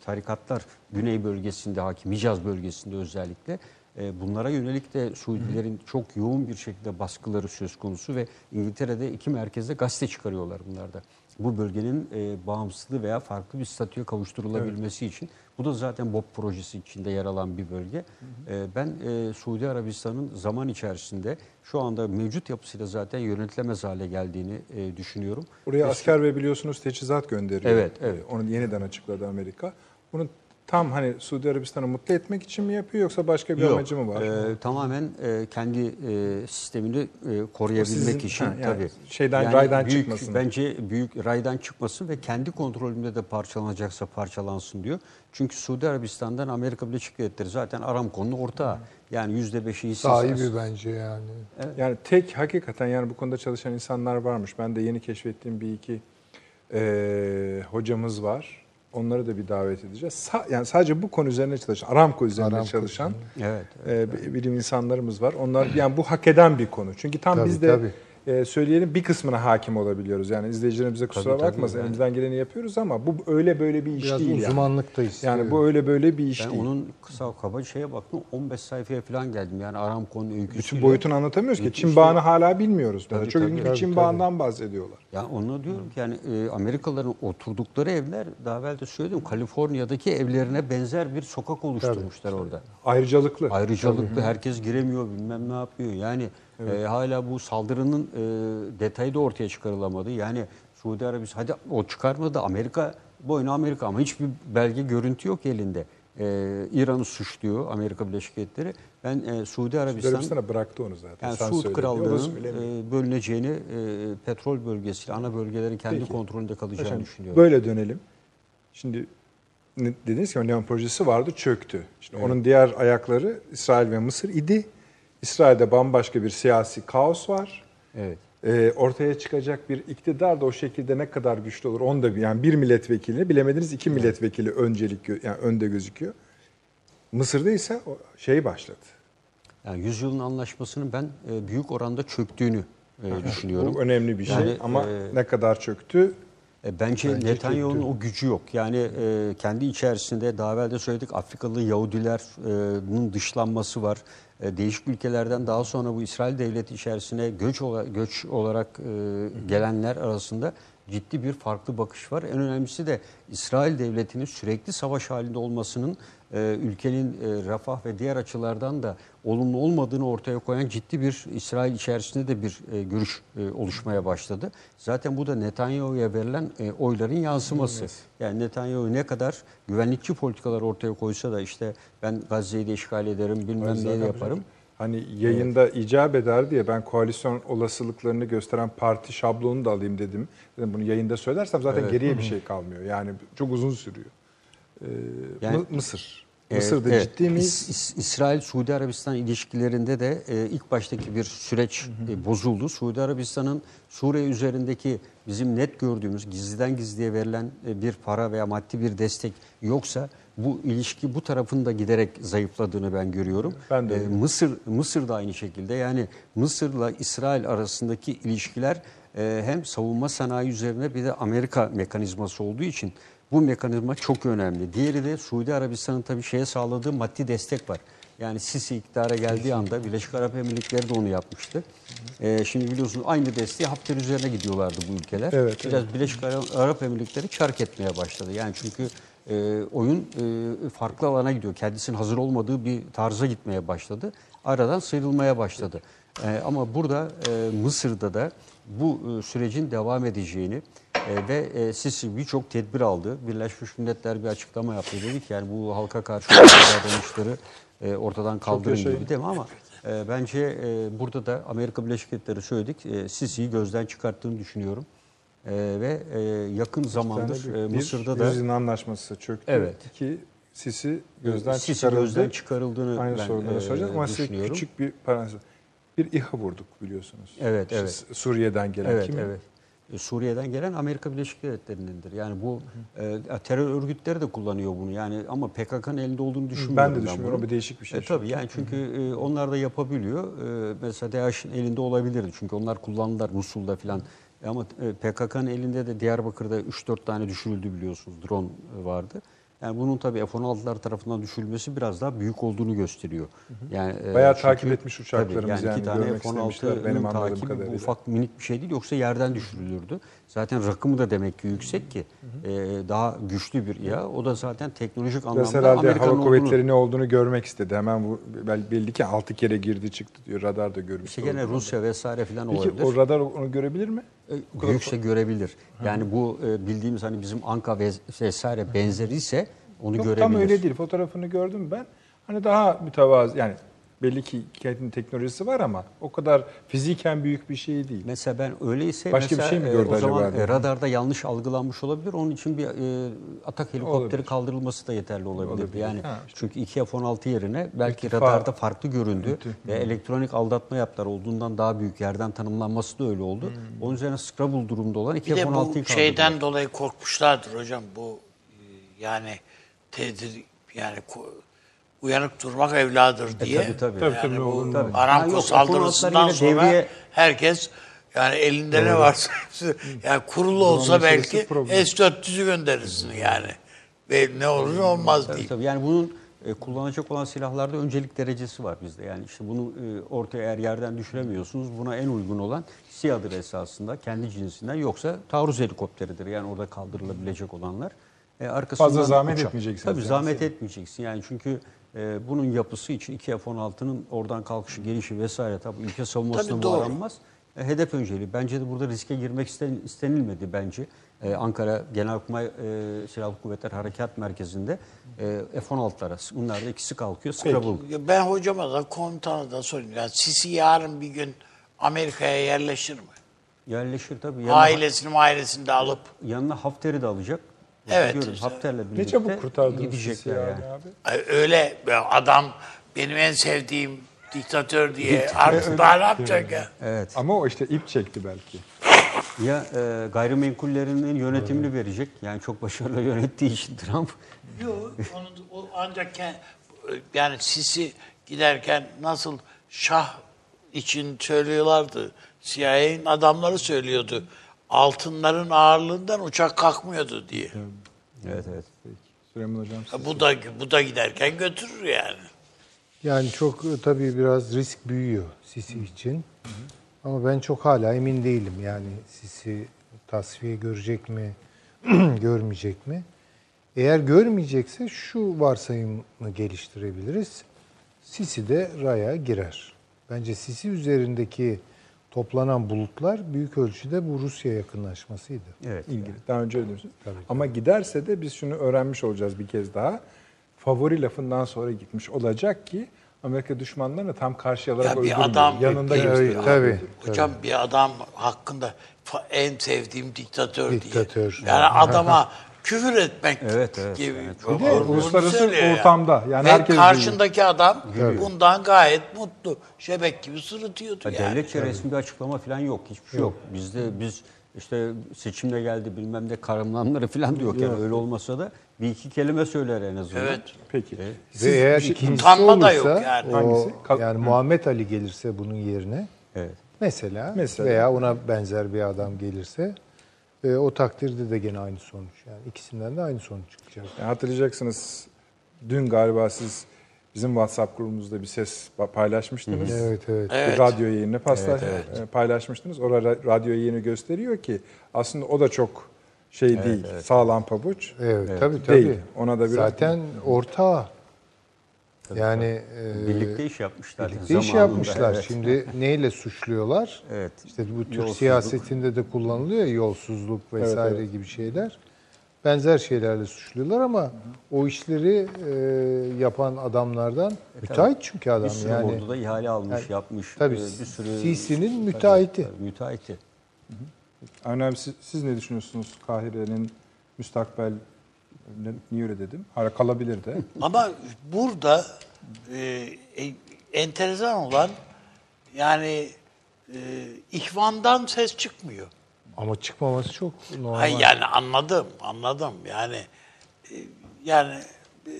tarikatlar Güney bölgesinde hakim, Hicaz bölgesinde özellikle e, bunlara yönelik de Suudilerin çok yoğun bir şekilde baskıları söz konusu ve İngiltere'de iki merkezde gazete çıkarıyorlar bunlarda. Bu bölgenin e, bağımsızlığı veya farklı bir statüye kavuşturulabilmesi için. Bu da zaten BOP projesi içinde yer alan bir bölge. E, ben e, Suudi Arabistan'ın zaman içerisinde şu anda mevcut yapısıyla zaten yönetilemez hale geldiğini e, düşünüyorum. Oraya Ve asker ve biliyorsunuz teçhizat gönderiyor. Evet, evet. Onu yeniden açıkladı Amerika. Bunu tam hani Suudi Arabistan'ı mutlu etmek için mi yapıyor yoksa başka bir Yok, amacı mı var? e, tamamen e, kendi e, sistemini e, koruyabilmek Sizin- için ha, yani tabii. şeyden, raydan büyük, çıkmasın. Bence büyük raydan çıkmasın ve kendi kontrolünde de parçalanacaksa parçalansın diyor. Çünkü Suudi Arabistan'dan Amerika Birleşik Devletleri zaten Aramco'nun ortağı. Yani yüzde beşi. Sahibi bence yani. Yani tek hakikaten yani bu konuda çalışan insanlar varmış. Ben de yeni keşfettiğim bir iki eee, hocamız var. Onları da bir davet edeceğiz. Sa- yani sadece bu konu üzerine çalışan, Aramco üzerine Aramco çalışan Evet. eee, bi- bilim insanlarımız var. Onlar yani bu hak eden bir konu. Çünkü tam Tabii, biz de tabii. E, söyleyelim bir kısmına hakim olabiliyoruz. Yani izleyicilerimize kusura Tabii, tabii. bakmasın. Yani- Elimizden geleni yapıyoruz ama bu öyle böyle bir iş Biraz değil yani. uzmanlık da istiyor. Yani bu öyle böyle bir iş Ben değil. onun kısa kaba şeye baktım 15 sayfaya falan geldim. Yani Aramco'nun öyküsüyle. Bütün boyutunu anlatamıyoruz ki. Çin bağını hala bilmiyoruz. Tabii, Çok tabii. ilginç bir Tabii, Çin tabii. bağından bahsediyorlar. Ya onu diyorum ki yani e, Amerikalıların oturdukları evler daha evvel de söyledim Kaliforniya'daki evlerine benzer bir sokak oluşturmuşlar orada. Ayrıcalıklı. Ayrıcalıklı herkes giremiyor bilmem ne yapıyor. Yani e, hala bu saldırının e, detayı da ortaya çıkarılamadı. Yani Suudi Arabistan hadi o çıkarmadı Amerika boyuna Amerika ama hiçbir belge görüntü yok elinde. E, İran'ı suçluyor Amerika Birleşik Devletleri. Ben e, Suudi Arabistan Arabistan'a bıraktı onu zaten. yani Sen Suud Krallığı'nın e, bölüneceğini, e, petrol bölgesiyle ana bölgelerin kendi Peki. kontrolünde kalacağını Paşam, düşünüyorum. Böyle dönelim. Şimdi dediniz ki Neon projesi vardı çöktü. Şimdi onun diğer ayakları İsrail ve Mısır idi. İsrail'de bambaşka bir siyasi kaos var. Evet. Ee, ortaya çıkacak bir iktidar da o şekilde ne kadar güçlü olur onu da yani bir milletvekili bilemediniz iki milletvekili öncelik yani önde gözüküyor. Mısır'da ise şey başladı. Yani yüzyılın anlaşmasının ben e, büyük oranda çöktüğünü e, düşünüyorum. Bu önemli bir şey Yani, ama e, ne kadar çöktü E, Bence, Bence Netanyahu'nun o gücü yok. Yani e, kendi içerisinde daha evvel de söyledik Afrikalı Yahudilerin dışlanması var. E, değişik ülkelerden daha sonra bu İsrail devleti içerisine göç, ola- göç olarak e, gelenler arasında ciddi bir farklı bakış var. En önemlisi de İsrail devletinin sürekli savaş halinde olmasının e, ülkenin e, refah ve diğer açılardan da olumlu olmadığını ortaya koyan ciddi bir İsrail içerisinde de bir e, görüş e, oluşmaya başladı. Zaten bu da Netanyahu'ya verilen e, oyların yansıması. Yani Netanyahu ne kadar güvenlikçi politikalar ortaya koysa da işte ben Gazze'yi de işgal ederim bilmem ne yaparım. Hani yayında icap eder diye ben koalisyon olasılıklarını gösteren parti şablonunu da alayım dedim. Dedim bunu yayında söylersem zaten geriye bir şey kalmıyor. Yani çok uzun sürüyor. Ee, Yani- Mı- Mısır. Mısır'da evet. ciddi miyiz? İs- İs- İsrail-Suudi Arabistan ilişkilerinde de e, ilk baştaki bir süreç e, bozuldu. Suudi Arabistan'ın Suriye üzerindeki bizim net gördüğümüz gizliden gizliye verilen e, bir para veya maddi bir destek yoksa bu ilişki bu tarafın da giderek zayıfladığını ben görüyorum. Ben de E. Mısır Mısır da aynı şekilde. Yani Mısır'la İsrail arasındaki ilişkiler e, hem savunma sanayi üzerine bir de Amerika mekanizması olduğu için bu mekanizma çok önemli. Diğeri de Suudi Arabistan'ın tabii şeye sağladığı maddi destek var. Yani Sisi iktidara geldiği anda Birleşik Arap Emirlikleri de onu yapmıştı. E, şimdi biliyorsunuz aynı desteği Hafter üzerine gidiyorlardı bu ülkeler. Evet, Biraz Birleşik Ara- Arap Emirlikleri çark etmeye başladı. Yani çünkü e, oyun e, farklı alana gidiyor. Kendisinin hazır olmadığı bir tarza gitmeye başladı. Aradan sıyrılmaya başladı. E, ama burada e, Mısır'da da bu e, sürecin devam edeceğini e, ve e, Sisi birçok tedbir aldı. Birleşmiş Milletler bir açıklama yaptı. Dedi ki yani bu halka karşı davranışları e, ortadan kaldırın gibi değil mi? Ama e, bence e, burada da Amerika Birleşik Devletleri söyledik. E, Sisi'yi gözden çıkarttığını düşünüyorum. E, ve e, yakın zamandır Yani e, bir Mısır'da da yüzyılın anlaşması çöktü. Evet. İki Sisi gözden Sisi çıkarıldı. gözden çıkarıldığını Aynı ben, soruları e, soracağım ama size düşünüyorum. küçük bir parantez. Bir İHA vurduk biliyorsunuz. Evet, evet. Suriye'den gelen Evet, kimin? evet. E, Suriye'den gelen Amerika Birleşik Devletleri'nindir. Yani bu e, terör örgütleri de kullanıyor bunu. Yani ama PKK'nın elinde olduğunu düşünmüyorum. Ben de düşünmüyorum. O bir değişik bir şey. E, tabii yani çünkü e, onlar da yapabiliyor. E, mesela DAEŞ'in elinde olabilirdi. Çünkü onlar kullandılar Musul'da filan. Ama e, PKK'nın elinde de Diyarbakır'da 3-4 tane düşürüldü biliyorsunuz. Drone vardı. Yani bunun tabii F-16'lar tarafından düşürülmesi biraz daha büyük olduğunu gösteriyor. Yani e, Bayağı çünkü- takip etmiş uçaklarımız tabii, yani. iki yani, tane istemişler, benim F-16'nın anladığım takibi bu ufak minik bir şey değil yoksa yerden düşürülürdü. Zaten rakımı da demek ki yüksek ki e, daha güçlü bir İHA. O da zaten teknolojik Biraz anlamda herhalde Amerika'nın hava kuvvetleri ne olduğunu görmek istedi. Hemen bu bel- belli ki 6 kere girdi çıktı diyor. Radar da görmüş. İşte gene Rusya vesaire falan Peki olabilir. o radar onu görebilir mi? E, Büyükse görebilir. Yani bu e, bildiğimiz hani bizim Anka ve vesaire benzeri ise onu Yok görebilir. tam öyle değil. Fotoğrafını gördüm ben. Hani daha mütevazı yani belli ki kendinin teknolojisi var ama o kadar fiziken büyük bir şey değil. Mesela ben öyleyse Başka bir mesela, şey mi e, gördü o zaman acaba? e, radarda yanlış algılanmış olabilir. Onun için bir e, atak helikopteri Olabilir. kaldırılması da yeterli olabilir. Olabilir. Yani Ha, işte. çünkü iki F-16 yerine belki İrtifa- radarda farklı göründü Kötü. ve elektronik aldatma yaptılar olduğundan daha büyük yerden tanımlanması da öyle oldu. Onun üzerine Scrabble durumda olan iki Bir de F-16'yı bu kaldırdılar. şeyden dolayı korkmuşlardır hocam. Bu e, yani tedir yani uyanık durmak evladır diye. tabii, tabii. Tabii, Yani tabii, bu. Tabii. Aramco saldırısından F-16'lar yine sonra devreye- herkes Yani elinde ne varsa yani kurulu olsa belki meselesi problem. S-400'ü gönderirsin yani. Ve ne olur ne olmaz Tabii, değil. tabii. Yani bunun e, kullanacak olan silahlarda öncelik derecesi var bizde. Yani işte bunu e, ortaya eğer yerden düşüremiyorsunuz buna en uygun olan SİHA'dır esasında kendi cinsinden yoksa taarruz helikopteridir. Yani orada kaldırılabilecek olanlar. E, arkasından Fazla zahmet uçak. etmeyeceksiniz Tabii yani. zahmet etmeyeceksin. Yani çünkü e, bunun yapısı için iki F-16'nın oradan kalkışı, gelişi vesaire tabii ülke savunmasına doğru. bağlanmaz. E, hedef önceliği. Bence de burada riske girmek isten- istenilmedi bence. E, Ankara Genelkurmay e, Silahlı Kuvvetler Harekat Merkezi'nde e, F-16'lara. Bunlar da ikisi kalkıyor. Scrabble. Ben hocama da komutana da sorayım. Yani Sisi yarın bir gün Amerika'ya yerleşir mi? Yerleşir tabii. Yanına, Ailesini ailesini de alıp. yanına Hafter'i de alacak. Evet, Görün, işte. Hafter'le birlikte Ne çabuk kurtardınız gidecekler yani. yani Öyle adam benim en sevdiğim diktatör diye artık daha ne yapacak ya? Evet. Ama o işte ip çekti belki. Ya e, gayrimenkullerinin yönetimini verecek. Yani çok başarılı yönettiği için Trump. Yok, onu, o ancak yani Sisi giderken nasıl şah için söylüyorlardı. CIA'nin adamları söylüyordu. Altınların ağırlığından uçak kalkmıyordu diye. Evet evet. Peki. Süleyman Hocam siz- Bu da bu da giderken götürür yani. Yani çok e, tabii biraz risk büyüyor Sisi için. Ama ben çok hala emin değilim. Yani Sisi tasfiye görecek mi, görmeyecek mi? Eğer görmeyecekse şu varsayımı geliştirebiliriz. Sisi de raya girer. Bence Sisi üzerindeki toplanan bulutlar büyük ölçüde bu Rusya yakınlaşmasıydı. Evet. İngiliz. Daha önce öyle diyorsun. Ama giderse de biz şunu öğrenmiş olacağız bir kez daha. Favori lafından sonra gitmiş olacak ki Amerika düşmanlarını tam karşılayarak Ya bir öldürmüyor. adam- yanında bir- gösteriyor. Tabii. Hocam bir adam hakkında en sevdiğim diktatör, Diktatör. diye. Yani adama küfür etmek Evet, evet. gibi. Bu- Bir de uluslararası söylüyor yani. ortamda, yani Ve herkes karşındaki adam bundan gayet mutlu. Şebek gibi sırıtıyordu Ya yani. Devletçe resmi bir açıklama falan yok. Hiçbir şey yok. Bizde biz işte seçimle geldi bilmem ne karımlanları falan diyor. Yani öyle olmasa da bir iki kelime söyler en azından. Evet. Peki. Ve eğer şey- ikincisi utanma da olursa, yok yani. o, Hangisi? Yani Muhammed Ali gelirse bunun yerine Evet. mesela, Mesela. veya ona benzer bir adam gelirse e, o takdirde de gene aynı sonuç. Yani ikisinden de aynı sonuç çıkacak. Yani hatırlayacaksınız dün galiba siz bizim WhatsApp grubumuzda bir ses pa- paylaşmıştınız. Evet evet. Evet. Bir radyo yayını pasla, e, paylaşmıştınız. Ra- radyo yayını gösteriyor ki aslında o da çok şey değil, sağlam pabuç. Evet, tabii tabii. Değil. Ona da biraz Zaten ortağı. Yani e, Birlikte iş yapmışlar. birlikte iş yapmışlar. Evet. Şimdi neyle suçluyorlar? Evet. İşte bu Türk Yolsuzluk. siyasetinde de kullanılıyor ya yolsuzluk vesaire evet. gibi şeyler. Benzer şeylerle suçluyorlar ama o işleri e, yapan adamlardan müteahhit çünkü adam Bir sürü yani. orduda ihale almış, Yani yapmış. tabii Ee, bir sürü Sisi'nin müteahhiti. Tabii, müteahhiti. Avni abi siz, siz ne düşünüyorsunuz Kahire'nin müstakbel ne- niye öyle dedim? Hala kalabilir de. Ama burada e, e, enteresan olan yani e, ihvandan ses çıkmıyor. Ama çıkmaması çok normal. Hayır yani anladım, anladım. Yani e, yani e,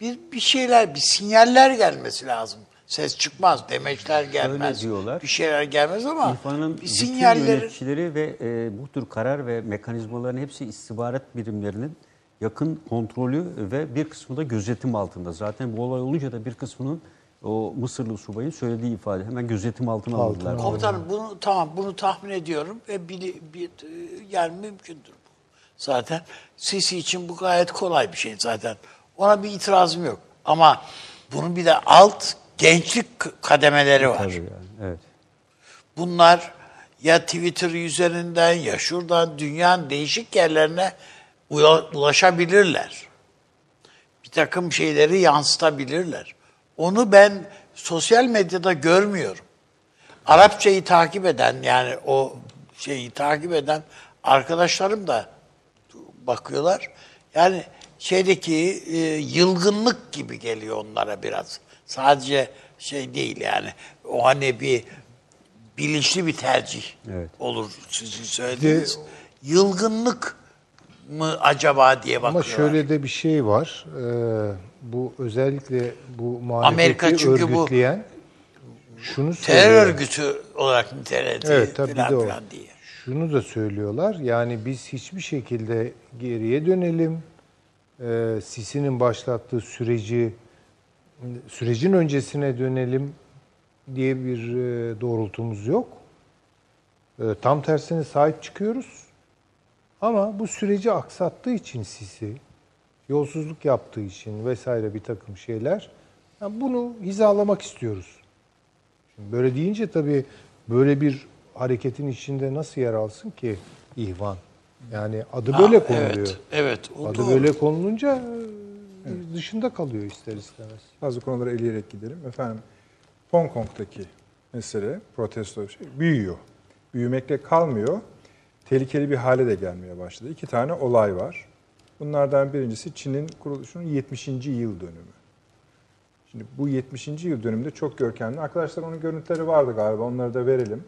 bir bir şeyler, bir sinyaller gelmesi lazım. Ses çıkmaz, demeçler gelmez. diyorlar. Bir şeyler gelmez ama İrfan'ın bir bütün sinyalleri yöneticileri ve e, bu tür karar ve mekanizmaların hepsi istihbarat birimlerinin yakın kontrolü ve bir kısmı da gözetim altında. Zaten bu olay olunca da bir kısmının o Mısırlı subayın söylediği ifade hemen gözetim altına aldılar. Komutanım bunu tamam bunu tahmin ediyorum ve bili, bir, yani mümkündür bu. Zaten Sisi için bu gayet kolay bir şey zaten. Ona bir itirazım yok. Ama bunun bir de alt gençlik kademeleri var. Tabii yani, evet. Bunlar ya Twitter üzerinden ya şuradan dünyanın değişik yerlerine ulaşabilirler. Bir takım şeyleri yansıtabilirler. Onu ben sosyal medyada görmüyorum. Arapçayı takip eden yani o şeyi takip eden arkadaşlarım da bakıyorlar. Yani şeydeki e, yılgınlık gibi geliyor onlara biraz. Sadece şey değil yani. O hani bir bilinçli bir tercih Evet. olur sizin söylediğiniz. Yılgınlık mı acaba diye Ama bakıyorlar. şöyle de bir şey var. Ee, bu özellikle bu Amerika muhalefeti çünkü bu- örgütleyen Şunu terör söylüyor. örgütü olarak niteledi Evet tabii filan de o. filan diye. Şunu da söylüyorlar. Yani biz hiçbir şekilde geriye dönelim. Ee, Sisi'nin başlattığı süreci sürecin öncesine dönelim diye bir e, doğrultumuz yok. Ee, tam tersine sahip çıkıyoruz. Ama bu süreci aksattığı için Sisi, yolsuzluk yaptığı için vesaire bir takım şeyler, yani bunu hizalamak istiyoruz. Şimdi böyle deyince tabii böyle bir hareketin içinde nasıl yer alsın ki ihvan? Yani adı böyle Ha, konuluyor. Evet, evet. O Adı doğru. böyle konulunca e, dışında kalıyor ister istemez. Bazı konuları eleyerek gidelim. Efendim Hong Kong'daki mesele, protesto şey, büyüyor. Büyümekle kalmıyor. Tehlikeli bir hale de gelmeye başladı. İki tane olay var. Bunlardan birincisi Çin'in kuruluşunun 70. yıl dönümü. Şimdi bu 70. yıl dönümünde çok görkemli. Arkadaşlar onun görüntüleri vardı galiba. Onları da verelim.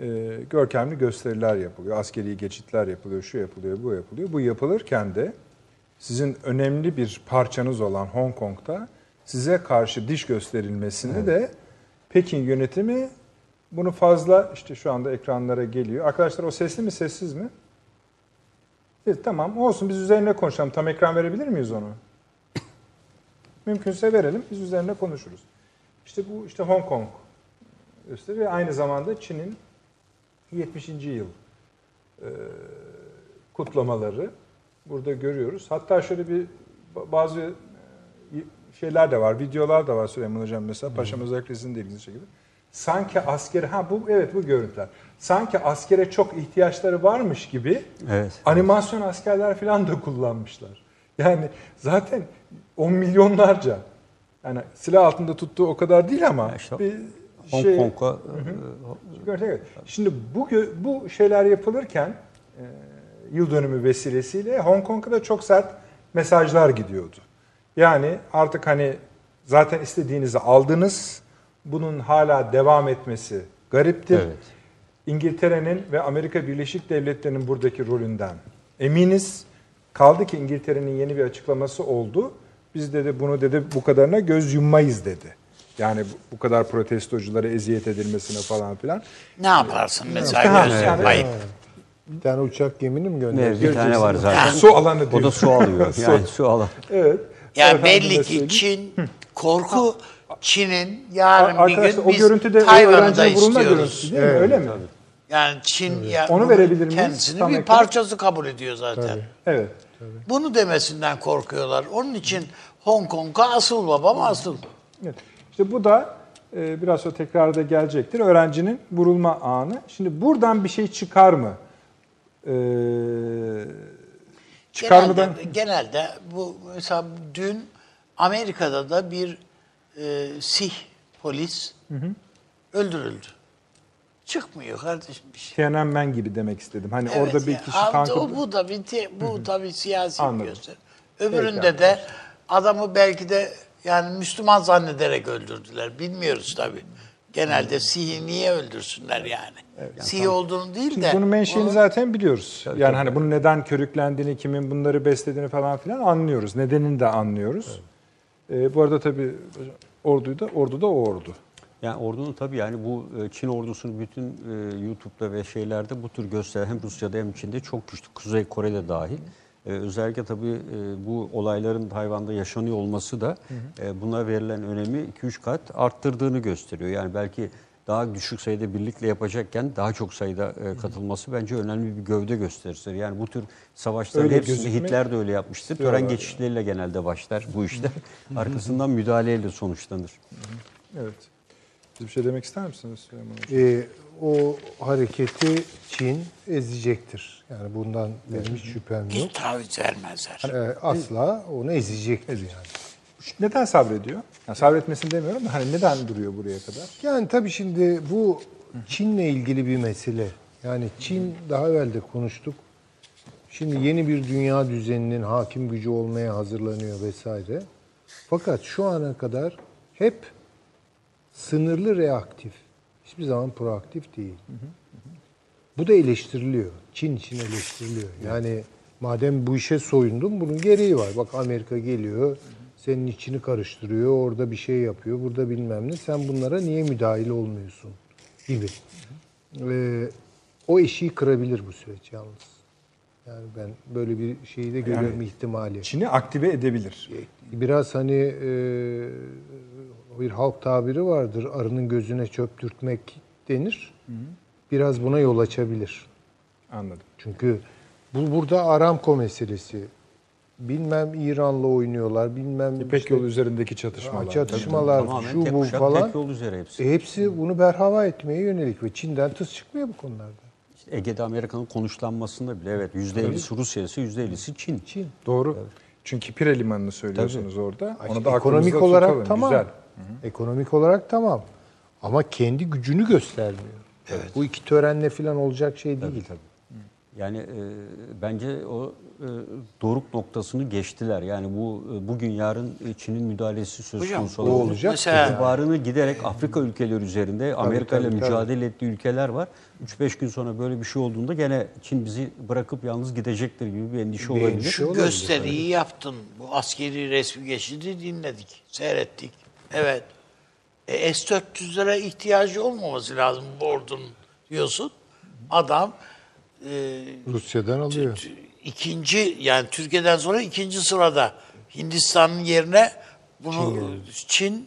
Ee, görkemli gösteriler yapılıyor. Askeri geçitler yapılıyor. Şu yapılıyor, bu yapılıyor. Bu yapılırken de sizin önemli bir parçanız olan Hong Kong'da size karşı diş gösterilmesini de Pekin yönetimi bunu fazla işte şu anda ekranlara geliyor. Arkadaşlar o sesli mi sessiz mi? Evet, tamam olsun biz üzerine konuşalım. Tam ekran verebilir miyiz onu? Mümkünse verelim biz üzerine konuşuruz. İşte bu işte Hong Kong gösteri ve aynı zamanda Çin'in 70. yıl e, kutlamaları burada görüyoruz. Hatta şöyle bir ba- bazı e, şeyler de var, videolar da var Süleyman Hocam mesela. Paşam özellikle sizin de ilginizi çekiyor. Sanki askere, ha bu evet bu görüntüler. Sanki askere çok ihtiyaçları varmış gibi Evet. animasyon askerler falan da kullanmışlar. Yani zaten on milyonlarca yani silah altında tuttuğu o kadar değil ama işte bir Hong şey, Kong'a evet. Şimdi bu bu şeyler yapılırken e, yıl dönümü vesilesiyle Hong Kong'a da çok sert mesajlar gidiyordu. Yani artık hani zaten istediğinizi aldınız. Bunun hala devam etmesi gariptir. Evet. İngiltere'nin ve Amerika Birleşik Devletleri'nin buradaki rolünden eminiz. Kaldı ki İngiltere'nin yeni bir açıklaması oldu. Biz dedi bunu dedi bu kadarına göz yummayız dedi. Yani bu, kadar protestoculara eziyet edilmesine falan filan. Ne yaparsın mesela Ha, göz yani- yummayıp? Bir tane uçak gemini mi gönderdi? bir tane var zaten. Su alanı O diyor. da su alıyor. Yani su alan. Evet. Yani belli ki. Çin korku Çin'in yarın bir Arkadaşlar gün o biz görüntüde o Tayvan'ı da öğrencinin vurulma istiyoruz. değil mi? Öyle mi? Yani Çin ya, Onu verebilir miyiz? kendisini Tam bir ekran. parçası kabul ediyor zaten. Evet. Bunu demesinden korkuyorlar. Onun için Hong Kong'a asıl babam asıl. evet. İşte bu da e, biraz sonra tekrarda gelecektir. Öğrencinin vurulma anı. Şimdi buradan bir şey çıkar mı? Ee, çıkarmadan... Genelde, genelde bu mesela dün Amerika'da da bir e, Sih polis öldürüldü. Çıkmıyor kardeşim bir şey. Tiananmen gibi demek istedim. Hani Evet orada bir kişi tankı... o, bu da bir bu tabii siyasi Anladım. bir gösteri. Öbüründe Peki de adamı belki de yani Müslüman zannederek öldürdüler. Bilmiyoruz tabii. Genelde Sih'i niye öldürsünler yani? Sih olduğunu değil Şimdi de. bunun menşeini onu- zaten biliyoruz. yani hani bunun neden körüklendiğini, kimin bunları beslediğini falan filan anlıyoruz. Nedenini de anlıyoruz. Ee, bu arada tabii orduyu da ordu da o ordu. Yani ordunun tabii yani bu e, Çin ordusunun bütün e, YouTube'da ve şeylerde bu tür göster hem Rusya'da hem Çin'de çok güçlü. Kuzey Kore'de dahil. E, özellikle tabii e, bu olayların Tayvan'da yaşanıyor olması da e, buna verilen önemi 2-3 kat arttırdığını gösteriyor. Yani belki daha düşük sayıda birlikle yapacakken daha çok sayıda e, katılması bence önemli bir gövde gösterisi. Yani bu tür savaşların Öyle hepsini gözükmek Hitler de öyle yapmıştır. Tören geçişleriyle genelde başlar bu işler. Arkasından müdahaleyle sonuçlanır. Evet. Siz bir şey demek ister misiniz Süleyman Hocam? Ee, o hareketi Çin ezecektir. Yani bundan benim hiç şüphem yok. Hiç taviz vermezler. Ee, asla onu ezecektir yani. Neden sabrediyor? Yani sabretmesini demiyorum da hani neden duruyor buraya kadar? Yani tabii şimdi bu Çin'le ilgili bir mesele. Yani Çin daha evvel de konuştuk. Şimdi yeni bir dünya düzeninin hakim gücü olmaya hazırlanıyor vesaire. Fakat şu ana kadar hep sınırlı reaktif. Hiçbir zaman proaktif değil. Bu da eleştiriliyor. Çin için eleştiriliyor. Yani madem bu işe soyundun bunun gereği var. Bak Amerika geliyor, senin içini karıştırıyor, orada bir şey yapıyor, burada bilmem ne. Sen bunlara niye müdahil olmuyorsun gibi. Ee, o eşiği kırabilir bu süreç yalnız. Yani ben böyle bir şeyi de görüyorum ihtimali. Çin'i aktive edebilir. Biraz hani e, bir halk tabiri vardır. Arının gözüne çöp dürtmek denir. Biraz buna yol açabilir. Anladım. Çünkü bu burada Aramco meselesi. Bilmem İran'la oynuyorlar, bilmem İpek işte yolu üzerindeki çatışmalar. çatışmalar, Tamamen şu tek bu kuşak, falan. tek yol üzere hepsi. E, hepsi bunu berhava etmeye yönelik ve Çin'den tıs çıkmıyor bu konularda. İşte Ege'de Amerika'nın konuşlanmasında bile evet %50'si Rusya ise %50'si Çin. Çin. Doğru. Çünkü Pire Limanı'nı söylüyorsunuz orada. Ay, Onu da ekonomik olarak tutalım. tamam. Güzel. Ekonomik olarak tamam. Ama kendi gücünü göstermiyor. Bu iki törenle falan olacak şey değil. Yani e, bence o e, doruk noktasını geçtiler. Yani bu e, bugün yarın e, Çin'in müdahalesi söz Hocam, konusu olabilir. olacak. Mesela İtibarını giderek Afrika ülkeleri üzerinde Amerika ile mücadele ettiği ülkeler var. 3-5 gün sonra böyle bir şey olduğunda gene Çin bizi bırakıp yalnız gidecektir gibi bir endişe Bir olabilir. endişe şu olabilir, gösteriyi yaptın. Bu askeri resmi geçidi dinledik, seyrettik. Evet. E, S-400'lere ihtiyacı olmaması lazım bu ordunun diyorsun. Adam e, Rusya'dan alıyor. t- ikinci yani Türkiye'den sonra ikinci sırada Hindistan'ın yerine bunu Çin,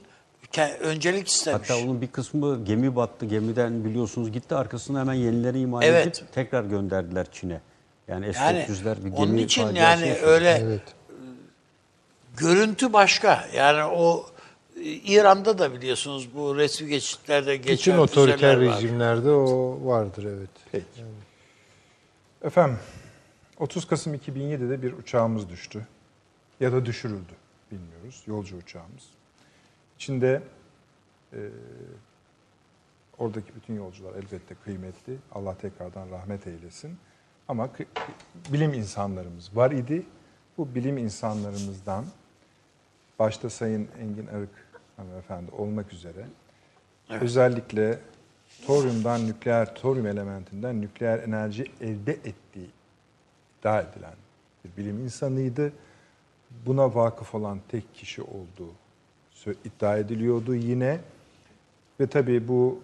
ke- öncelik istemiş. Hatta onun bir kısmı gemi battı. Gemiden biliyorsunuz gitti. Arkasında hemen yenileri imal Evet. edip tekrar gönderdiler Çin'e. Yani Yani S-400'ler bir gemi onun için yani yaşadı. öyle Evet. görüntü başka. Yani o e, İran'da da biliyorsunuz bu resmi geçitlerde geçen Bütün otoriter rejimlerde o vardır evet. Peki. Efendim, 30 Kasım 2007'de bir uçağımız düştü. Ya da düşürüldü. Bilmiyoruz. Yolcu uçağımız. İçinde e, oradaki bütün yolcular elbette kıymetli. Allah tekrardan rahmet eylesin. Ama bilim insanlarımız var idi. Bu bilim insanlarımızdan başta Sayın Engin Arık hanımefendi olmak üzere özellikle toryumdan nükleer, toryum elementinden nükleer enerji elde ettiği iddia edilen bir bilim insanıydı. Buna vakıf olan tek kişi olduğu iddia ediliyordu yine. Ve tabii bu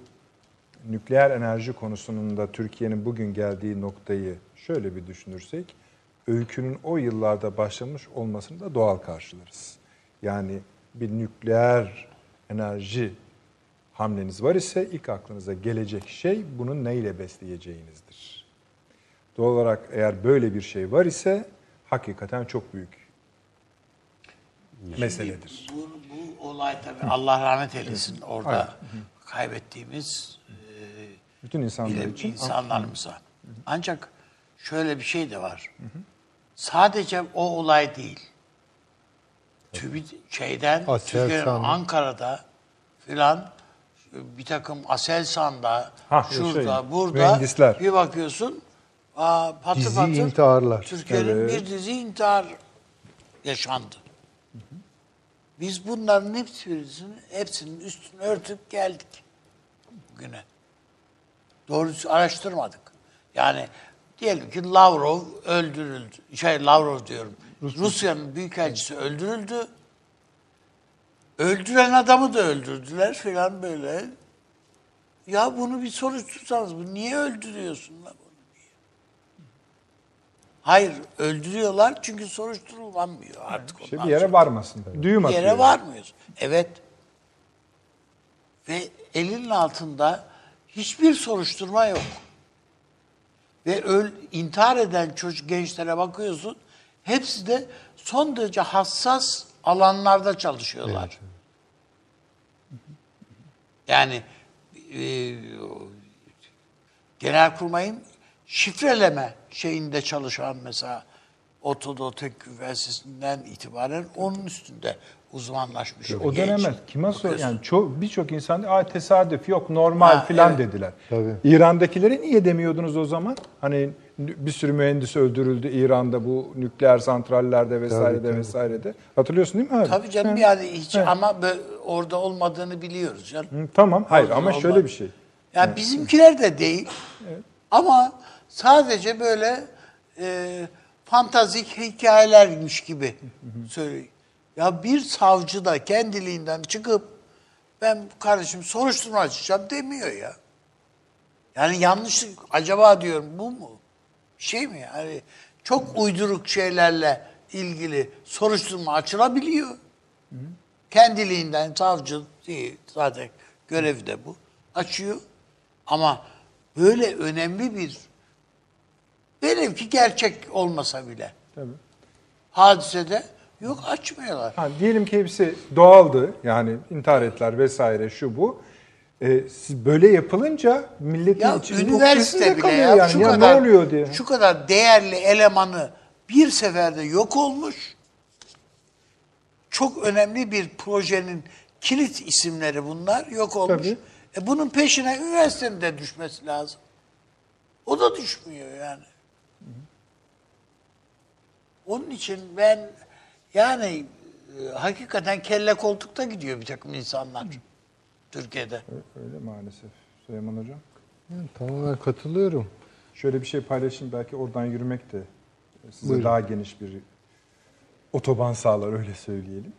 nükleer enerji konusunun da Türkiye'nin bugün geldiği noktayı şöyle bir düşünürsek, öykünün o yıllarda başlamış olmasını da doğal karşılarız. Yani bir nükleer enerji hamleniz var ise ilk aklınıza gelecek şey bunun neyle besleyeceğinizdir. Doğal olarak eğer böyle bir şey var ise hakikaten çok büyük meseledir. Bu, bu olay tabii Allah rahmet eylesin orada kaybettiğimiz e, Bütün insanlar için insanlarımıza. Ancak şöyle bir şey de var. Sadece o olay değil. TÜBİ şeyden. Türkiye'nin Ankara'da filan bir takım Aselsan'da Ha, şurada şey, burada mühendisler. bir bakıyorsun aa, patır Dizi patır intiharlar. Türkiye'nin Evet. bir dizi intihar yaşandı. Biz bunların hepsini, hepsinin üstünü örtüp geldik bugüne. Doğrusu araştırmadık. Yani diyelim ki Lavrov öldürüldü. Şey Lavrov diyorum. Rusya'nın büyükelçisi öldürüldü. Öldüren adamı da öldürdüler filan böyle. Ya bunu bir soruştursanız bu niye öldürüyorsun lan bunu diye. Hayır öldürüyorlar çünkü soruşturulamıyor artık ondan bir yere sonra. varmasın. Düğüm Bir yere varmıyoruz. Evet. Ve elinin altında hiçbir soruşturma yok. Ve öl, intihar eden çocuk gençlere bakıyorsun. Hepsi de son derece hassas alanlarda çalışıyorlar. Yani e, Genelkurmay'ın şifreleme şeyinde çalışan mesela Otodo Tek Üniversitesi'nden itibaren onun üstünde uzmanlaşmış. O genç. dönemler kime sor yani çok birçok insan Aa, tesadüf yok normal Ha, filan evet. dediler. Tabii. İran'dakilere niye demiyordunuz o zaman? Hani bir sürü mühendis öldürüldü İran'da bu nükleer santrallerde vesairede vesairede. Hatırlıyorsun değil mi abi? Tabii canım Hı. yani hiç Evet. ama bö- orada olmadığını biliyoruz canım. Hı, Tamam. Hayır Orada ama olmaz. şöyle bir şey. Yani bizimkiler de değil. Ama sadece böyle e, fantazik hikayelermiş gibi söylüyor. Ya bir savcı da kendiliğinden çıkıp ben kardeşim soruşturma açacağım demiyor ya. Yani yanlışlık acaba diyorum bu mu? Şey mi yani çok uyduruk şeylerle ilgili soruşturma açılabiliyor. Kendiliğinden savcı değil, zaten görevi de bu. Açıyor. Ama böyle önemli bir velev ki gerçek olmasa bile Tabii. hadisede yok açmıyorlar. Ha, diyelim ki hepsi doğaldı. Yani intihar ettiler vesaire şu bu. Ee, böyle yapılınca milletin Ya içinde üniversite bile ya, yani. şu ya kadar ne oluyor diye. şu kadar değerli elemanı bir seferde yok olmuş. Çok önemli bir projenin kilit isimleri bunlar yok olmuş. Tabii. E bunun peşine üniversitenin de düşmesi lazım. O da düşmüyor yani. Onun için ben yani e, hakikaten kelle koltukta gidiyor bir takım insanlar Türkiye'de. Öyle maalesef Süleyman Hocam. Yani tamamen katılıyorum. Şöyle bir şey paylaşayım belki oradan yürümek de size Buyurun. daha geniş bir otoban sağlar öyle söyleyelim.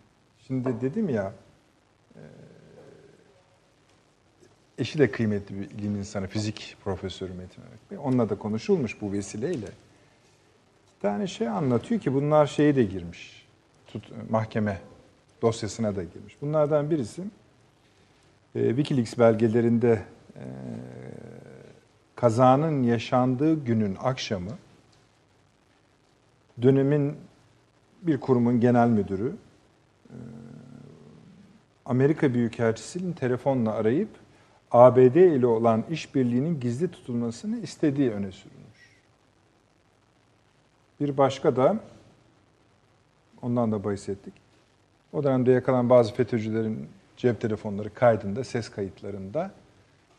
Şimdi dedim ya e, eşi de kıymetli bir ilim insanı, fizik profesörü Metin Örnek Bey. Onunla da konuşulmuş bu vesileyle. Bir tane şey anlatıyor ki bunlar şeye de girmiş. Tut, mahkeme dosyasına da girmiş. Bunlardan birisi e, Wikileaks belgelerinde e, kazanın yaşandığı günün akşamı dönemin bir kurumun genel müdürü e, Amerika Büyükelçisi'nin telefonla arayıp ABD ile olan işbirliğinin gizli tutulmasını istediği öne sürülmüş. Bir başka da ondan da bahsettik. O dönemde yakalan bazı FETÖ'cülerin cep telefonları kaydında, ses kayıtlarında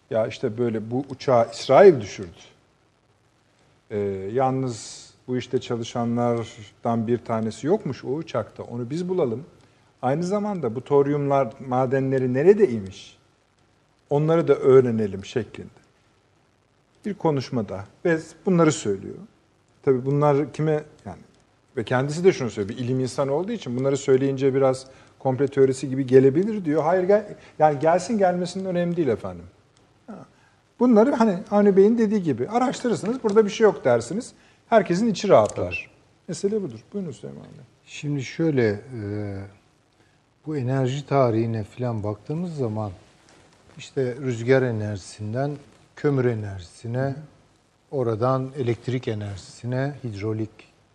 ya işte böyle bu uçağı İsrail düşürdü. Ee, yalnız bu işte çalışanlardan bir tanesi yokmuş o uçakta. Onu biz bulalım. Aynı zamanda bu toryumlar madenleri neredeymiş? Onları da öğrenelim şeklinde. Bir konuşmada ve bunları söylüyor. Tabii bunlar kime yani ve kendisi de şunu söylüyor. Bir ilim insanı olduğu için bunları söyleyince biraz komple teorisi gibi gelebilir diyor. Hayır gel, yani gelsin gelmesinin önemli değil efendim. Bunları hani Avni Bey'in dediği gibi araştırırsınız. Burada bir şey yok dersiniz. Herkesin içi rahatlar. Mesele budur. Buyurun Süleyman Bey. Şimdi şöyle e, bu enerji tarihine falan baktığımız zaman işte rüzgar enerjisinden kömür enerjisine, oradan elektrik enerjisine, hidrolik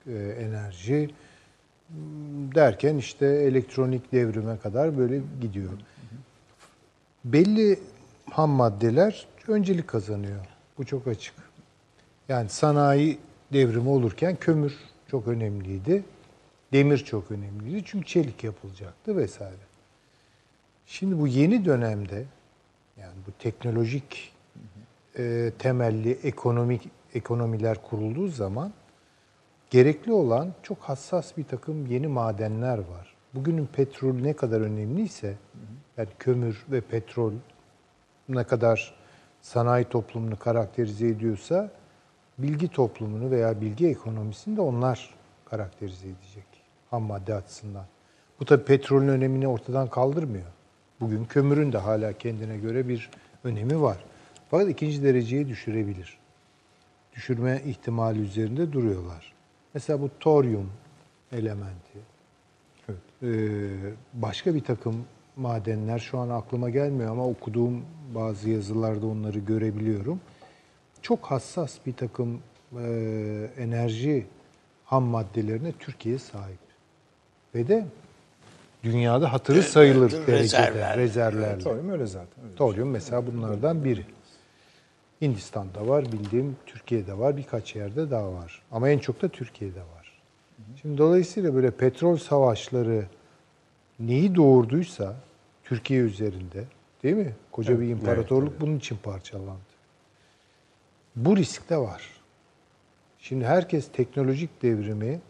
e, enerji m, derken işte elektronik devrime kadar böyle gidiyor. Belli ham maddeler öncelik kazanıyor. Bu çok açık. Yani sanayi devrimi olurken kömür çok önemliydi. Demir çok önemliydi çünkü çelik yapılacaktı vesaire. Şimdi bu yeni dönemde yani bu teknolojik e, temelli ekonomik ekonomiler kurulduğu zaman gerekli olan çok hassas bir takım yeni madenler var. Bugünün petrol ne kadar önemliyse yani kömür ve petrol ne kadar sanayi toplumunu karakterize ediyorsa bilgi toplumunu veya bilgi ekonomisini de onlar karakterize edecek ham madde açısından. Bu tabi petrolün önemini ortadan kaldırmıyor. Bugün kömürün de hala kendine göre bir önemi var. Fakat ikinci dereceye düşürebilir. Düşürme ihtimali üzerinde duruyorlar. Mesela bu toryum elementi. Ee, başka bir takım madenler şu an aklıma gelmiyor ama okuduğum bazı yazılarda onları görebiliyorum. Çok hassas bir takım e, enerji ham maddelerine Türkiye sahip. Ve de dünyada hatırı sayılır evet, derecede rezervler. rezervlerle. Toryum öyle zaten. Öyle. Toryum mesela bunlardan biri. Hindistan'da var, bildiğim Türkiye'de var, birkaç yerde daha var. Ama en çok da Türkiye'de var. Şimdi dolayısıyla böyle petrol savaşları neyi doğurduysa Türkiye üzerinde değil mi? Koca Evet, bir imparatorluk bunun için parçalandı. Bu risk de var. Şimdi herkes teknolojik devrimi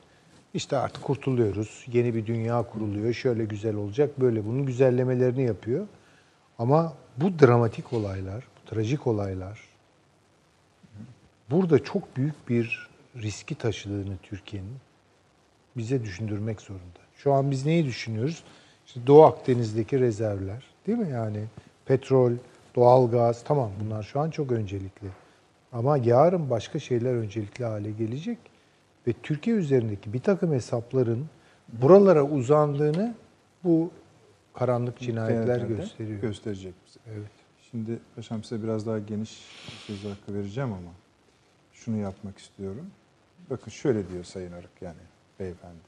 işte artık kurtuluyoruz. Yeni bir dünya kuruluyor. Şöyle güzel olacak. Böyle bunun güzellemelerini yapıyor. Ama bu dramatik olaylar, bu trajik olaylar burada çok büyük bir riski taşıdığını Türkiye'nin bize düşündürmek zorunda. Şu an biz neyi düşünüyoruz? İşte Doğu Akdeniz'deki rezervler değil mi? Yani petrol, doğalgaz tamam bunlar şu an çok öncelikli. Ama yarın başka şeyler öncelikli hale gelecek ve Türkiye üzerindeki bir takım hesapların buralara uzandığını bu karanlık cinayetler gösteriyor. Gösterecek bize. Evet. Şimdi paşam size biraz daha geniş bir söz hakkı vereceğim ama şunu yapmak istiyorum. Bakın şöyle diyor Sayın Arık yani beyefendi.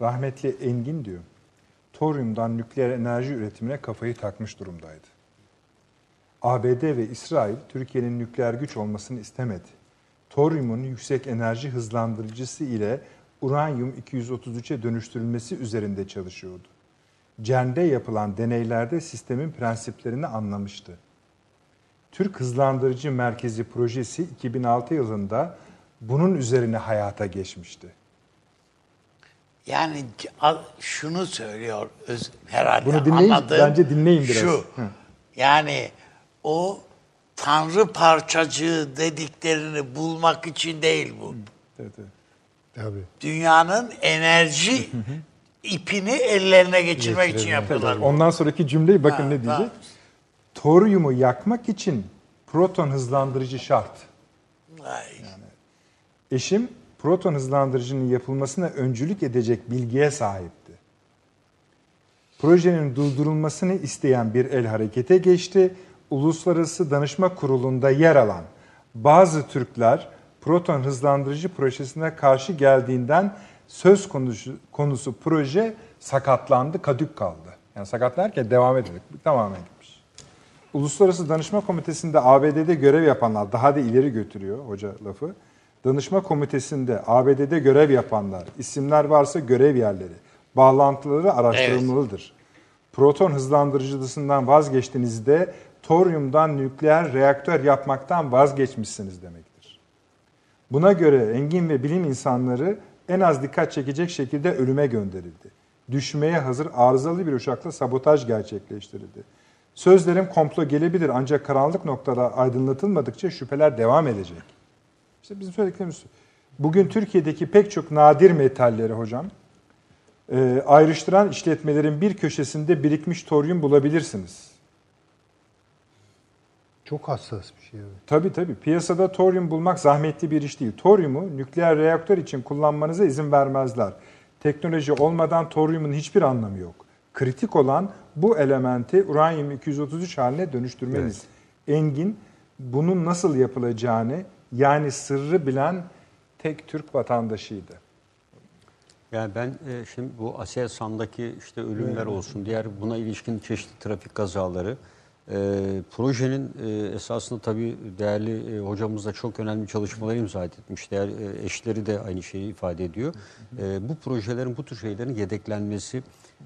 Rahmetli Engin diyor. Toryumdan nükleer enerji üretimine kafayı takmış durumdaydı. ABD ve İsrail Türkiye'nin nükleer güç olmasını istemedi. Toryumun yüksek enerji hızlandırıcısı ile uranyum 233'e dönüştürülmesi üzerinde çalışıyordu. CERN'de yapılan deneylerde sistemin prensiplerini anlamıştı. Türk Hızlandırıcı Merkezi projesi 2006 yılında bunun üzerine hayata geçmişti. Yani şunu söylüyor herhalde Bunu dinleyin, anladığım bence dinleyin biraz. Şu, Hı. yani o tanrı parçacığı dediklerini bulmak için değil bu. Evet, evet. Tabii. Dünyanın enerji ipini ellerine geçirmek için yapıyorlar. bunu. Ondan sonraki cümleyi bakın Ha, ne diyecek? ha. Toryumu yakmak için proton hızlandırıcı şart. Ay, Eşim proton hızlandırıcının yapılmasına öncülük edecek bilgiye sahipti. Projenin durdurulmasını isteyen bir el harekete geçti. Uluslararası Danışma Kurulu'nda yer alan bazı Türkler proton hızlandırıcı projesine karşı geldiğinden söz konusu, konusu proje sakatlandı, kadük kaldı. Yani sakatlarken devam edildi. Tamamen gitmiş. Uluslararası Danışma Komitesi'nde ABD'de görev yapanlar, daha da ileri götürüyor hoca lafı. Danışma Komitesi'nde ABD'de görev yapanlar, isimler varsa görev yerleri, bağlantıları araştırılmalıdır. Proton hızlandırıcısından vazgeçtiğinizde toryumdan nükleer reaktör yapmaktan vazgeçmişsiniz demektir. Buna göre engin ve bilim insanları en az dikkat çekecek şekilde ölüme gönderildi. Düşmeye hazır arızalı bir uçakla sabotaj gerçekleştirildi. Sözlerim komplo gelebilir ancak karanlık noktada aydınlatılmadıkça şüpheler devam edecek. İşte bizim söylediklerimiz. Bugün Türkiye'deki pek çok nadir metalleri hocam e, ayrıştıran işletmelerin bir köşesinde birikmiş toryum bulabilirsiniz. Çok hassas bir şey. Evet. Tabii tabii. Piyasada toryum bulmak zahmetli bir iş değil. Toryumu nükleer reaktör için kullanmanıza izin vermezler. Teknoloji olmadan toryumun hiçbir anlamı yok. Kritik olan bu elementi uranyum 233 haline dönüştürmeniz. Engin bunun nasıl yapılacağını yani sırrı bilen tek Türk vatandaşıydı. Yani ben e, şimdi bu Aselsan'daki işte ölümler olsun, diğer buna ilişkin çeşitli trafik kazaları, e, projenin e, esasında tabii değerli e, hocamız da çok önemli çalışmalar imza etmiş. Değer, e, eşleri de aynı şeyi ifade ediyor. E, bu projelerin, bu tür şeylerin yedeklenmesi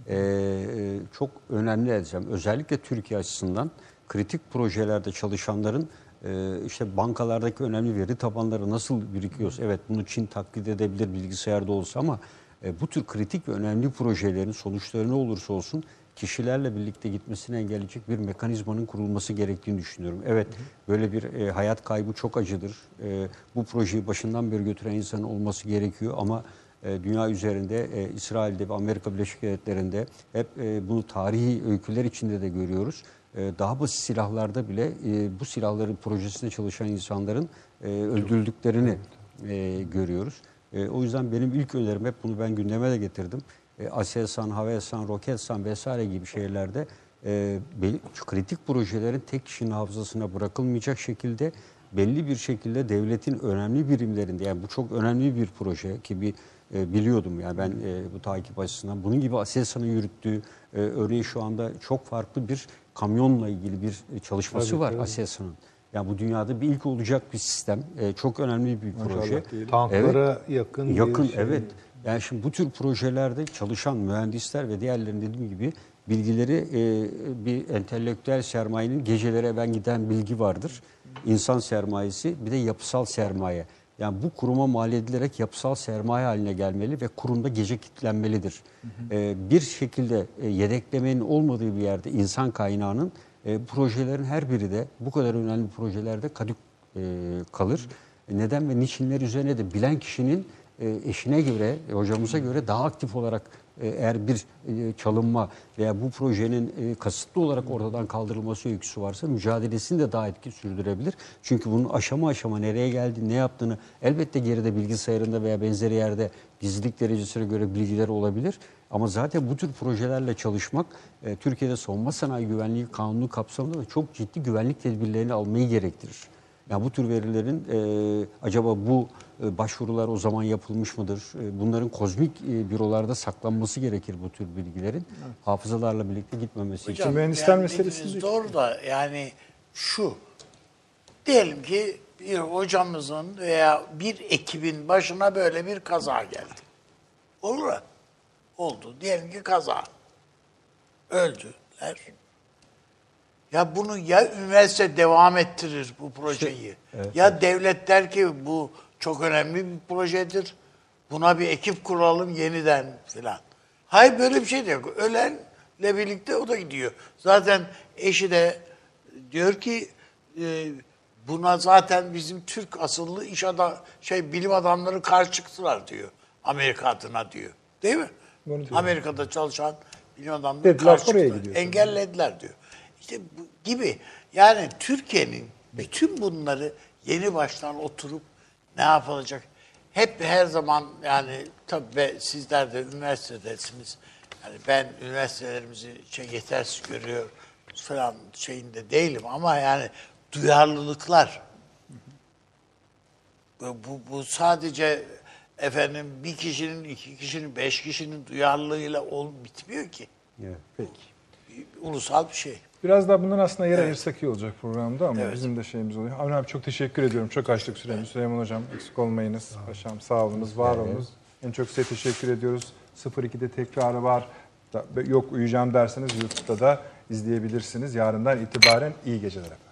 e, e, çok önemli edeceğim. Özellikle Türkiye açısından kritik projelerde çalışanların e, işte bankalardaki önemli veri tabanları nasıl birikiyorsa, evet bunu Çin taklit edebilir bilgisayarda olsa ama e, bu tür kritik ve önemli projelerin sonuçları ne olursa olsun kişilerle birlikte gitmesini engelleyecek bir mekanizmanın kurulması gerektiğini düşünüyorum. Evet böyle bir e, hayat kaybı çok acıdır. E, bu projeyi başından beri götüren insanın olması gerekiyor ama e, dünya üzerinde e, İsrail'de ve Amerika Birleşik Devletleri'nde hep e, bunu tarihi öyküler içinde de görüyoruz. E, daha basit silahlarda bile e, bu silahların projesinde çalışan insanların e, öldürüldüklerini e, görüyoruz. E, o yüzden benim ilk önerim hep bunu ben gündeme de getirdim. E, Aselsan, Havelsan, Roketsan vesaire gibi şehirlerde e, kritik projelerin tek kişinin hafızasına bırakılmayacak şekilde belli bir şekilde devletin önemli birimlerinde yani bu çok önemli bir proje ki bir e, biliyordum yani ben e, bu takip açısından bunun gibi Aselsan'ın yürüttüğü e, örneğin şu anda çok farklı bir kamyonla ilgili bir e, çalışması var Aselsan'ın. Yani bu dünyada bir ilk olacak bir sistem. E, çok önemli bir proje. Tanklara yakın. bir Yakın şey. evet. Yani şimdi bu tür projelerde çalışan mühendisler ve diğerlerinin dediğim gibi bilgileri e, bir entelektüel sermayenin gecelere ben giden bilgi vardır. İnsan sermayesi bir de yapısal sermaye. Yani bu kuruma mal edilerek yapısal sermaye haline gelmeli ve kurumda gece kilitlenmelidir. E, bir şekilde e, yedeklemenin olmadığı bir yerde insan kaynağının e, projelerin her biri de bu kadar önemli projelerde kadük e, kalır. Neden ve niçinler üzerine de bilen kişinin e, eşine göre, e, hocamıza göre daha aktif olarak e, eğer bir e, çalınma veya bu projenin e, kasıtlı olarak ortadan kaldırılması öyküsü varsa mücadelesini de daha etki sürdürebilir. Çünkü bunun aşama aşama nereye geldi, ne yaptığını elbette geride bilgisayarında veya benzeri yerde gizlilik derecesine göre bilgiler olabilir. Ama zaten bu tür projelerle çalışmak e, Türkiye'de savunma sanayi güvenliği kanunu kapsamında da çok ciddi güvenlik tedbirlerini almayı gerektirir. Ya bu tür verilerin e, acaba bu e, başvurular o zaman yapılmış mıdır? E, bunların kozmik e, bürolarda saklanması gerekir bu tür bilgilerin. Hafızalarla birlikte gitmemesi için. Hocam, mühendisler yani meselesi. Doğru da yani şu. Diyelim ki bir hocamızın veya bir ekibin başına böyle bir kaza geldi. Olur mu? Oldu. Diyelim ki kaza. Öldüler. Ya bunu ya üniversite devam ettirir bu projeyi. ya devlet der ki bu çok önemli bir projedir. Buna bir ekip kuralım yeniden filan. Hayır böyle bir şey de yok. Ölenle birlikte o da gidiyor. Zaten eşi de diyor ki e, buna zaten bizim Türk asıllı iş adam şey bilim adamları karşı çıktılar diyor. Amerika adına diyor. Değil mi? Bunu diyor. Amerika'da çalışan bilim adamları Dediler, karşı çıktılar. Engellediler diyor. İşte bu gibi yani Türkiye'nin bütün bunları yeni baştan oturup ne yapılacak? Hep her zaman yani tabii be- sizler de üniversitedesiniz. Yani ben üniversitelerimizi şey yetersiz görüyor falan şeyinde değilim ama yani duyarlılıklar bu, bu, sadece efendim bir kişinin, iki kişinin, beş kişinin duyarlılığıyla ol, bitmiyor ki. Evet. Peki. Ulusal bir şey. Biraz daha bundan aslında yer ayırsak iyi olacak programda ama Evet. bizim de şeyimiz oluyor. Avni abi çok teşekkür ediyorum. Çok açtık süremiz. Süleyman Hocam eksik olmayınız. Paşam sağ olunuz, var olunuz. En çok size teşekkür ediyoruz. 02'de tekrarı var. Yok uyuyacağım derseniz YouTube'da da izleyebilirsiniz. Yarından itibaren iyi geceler efendim.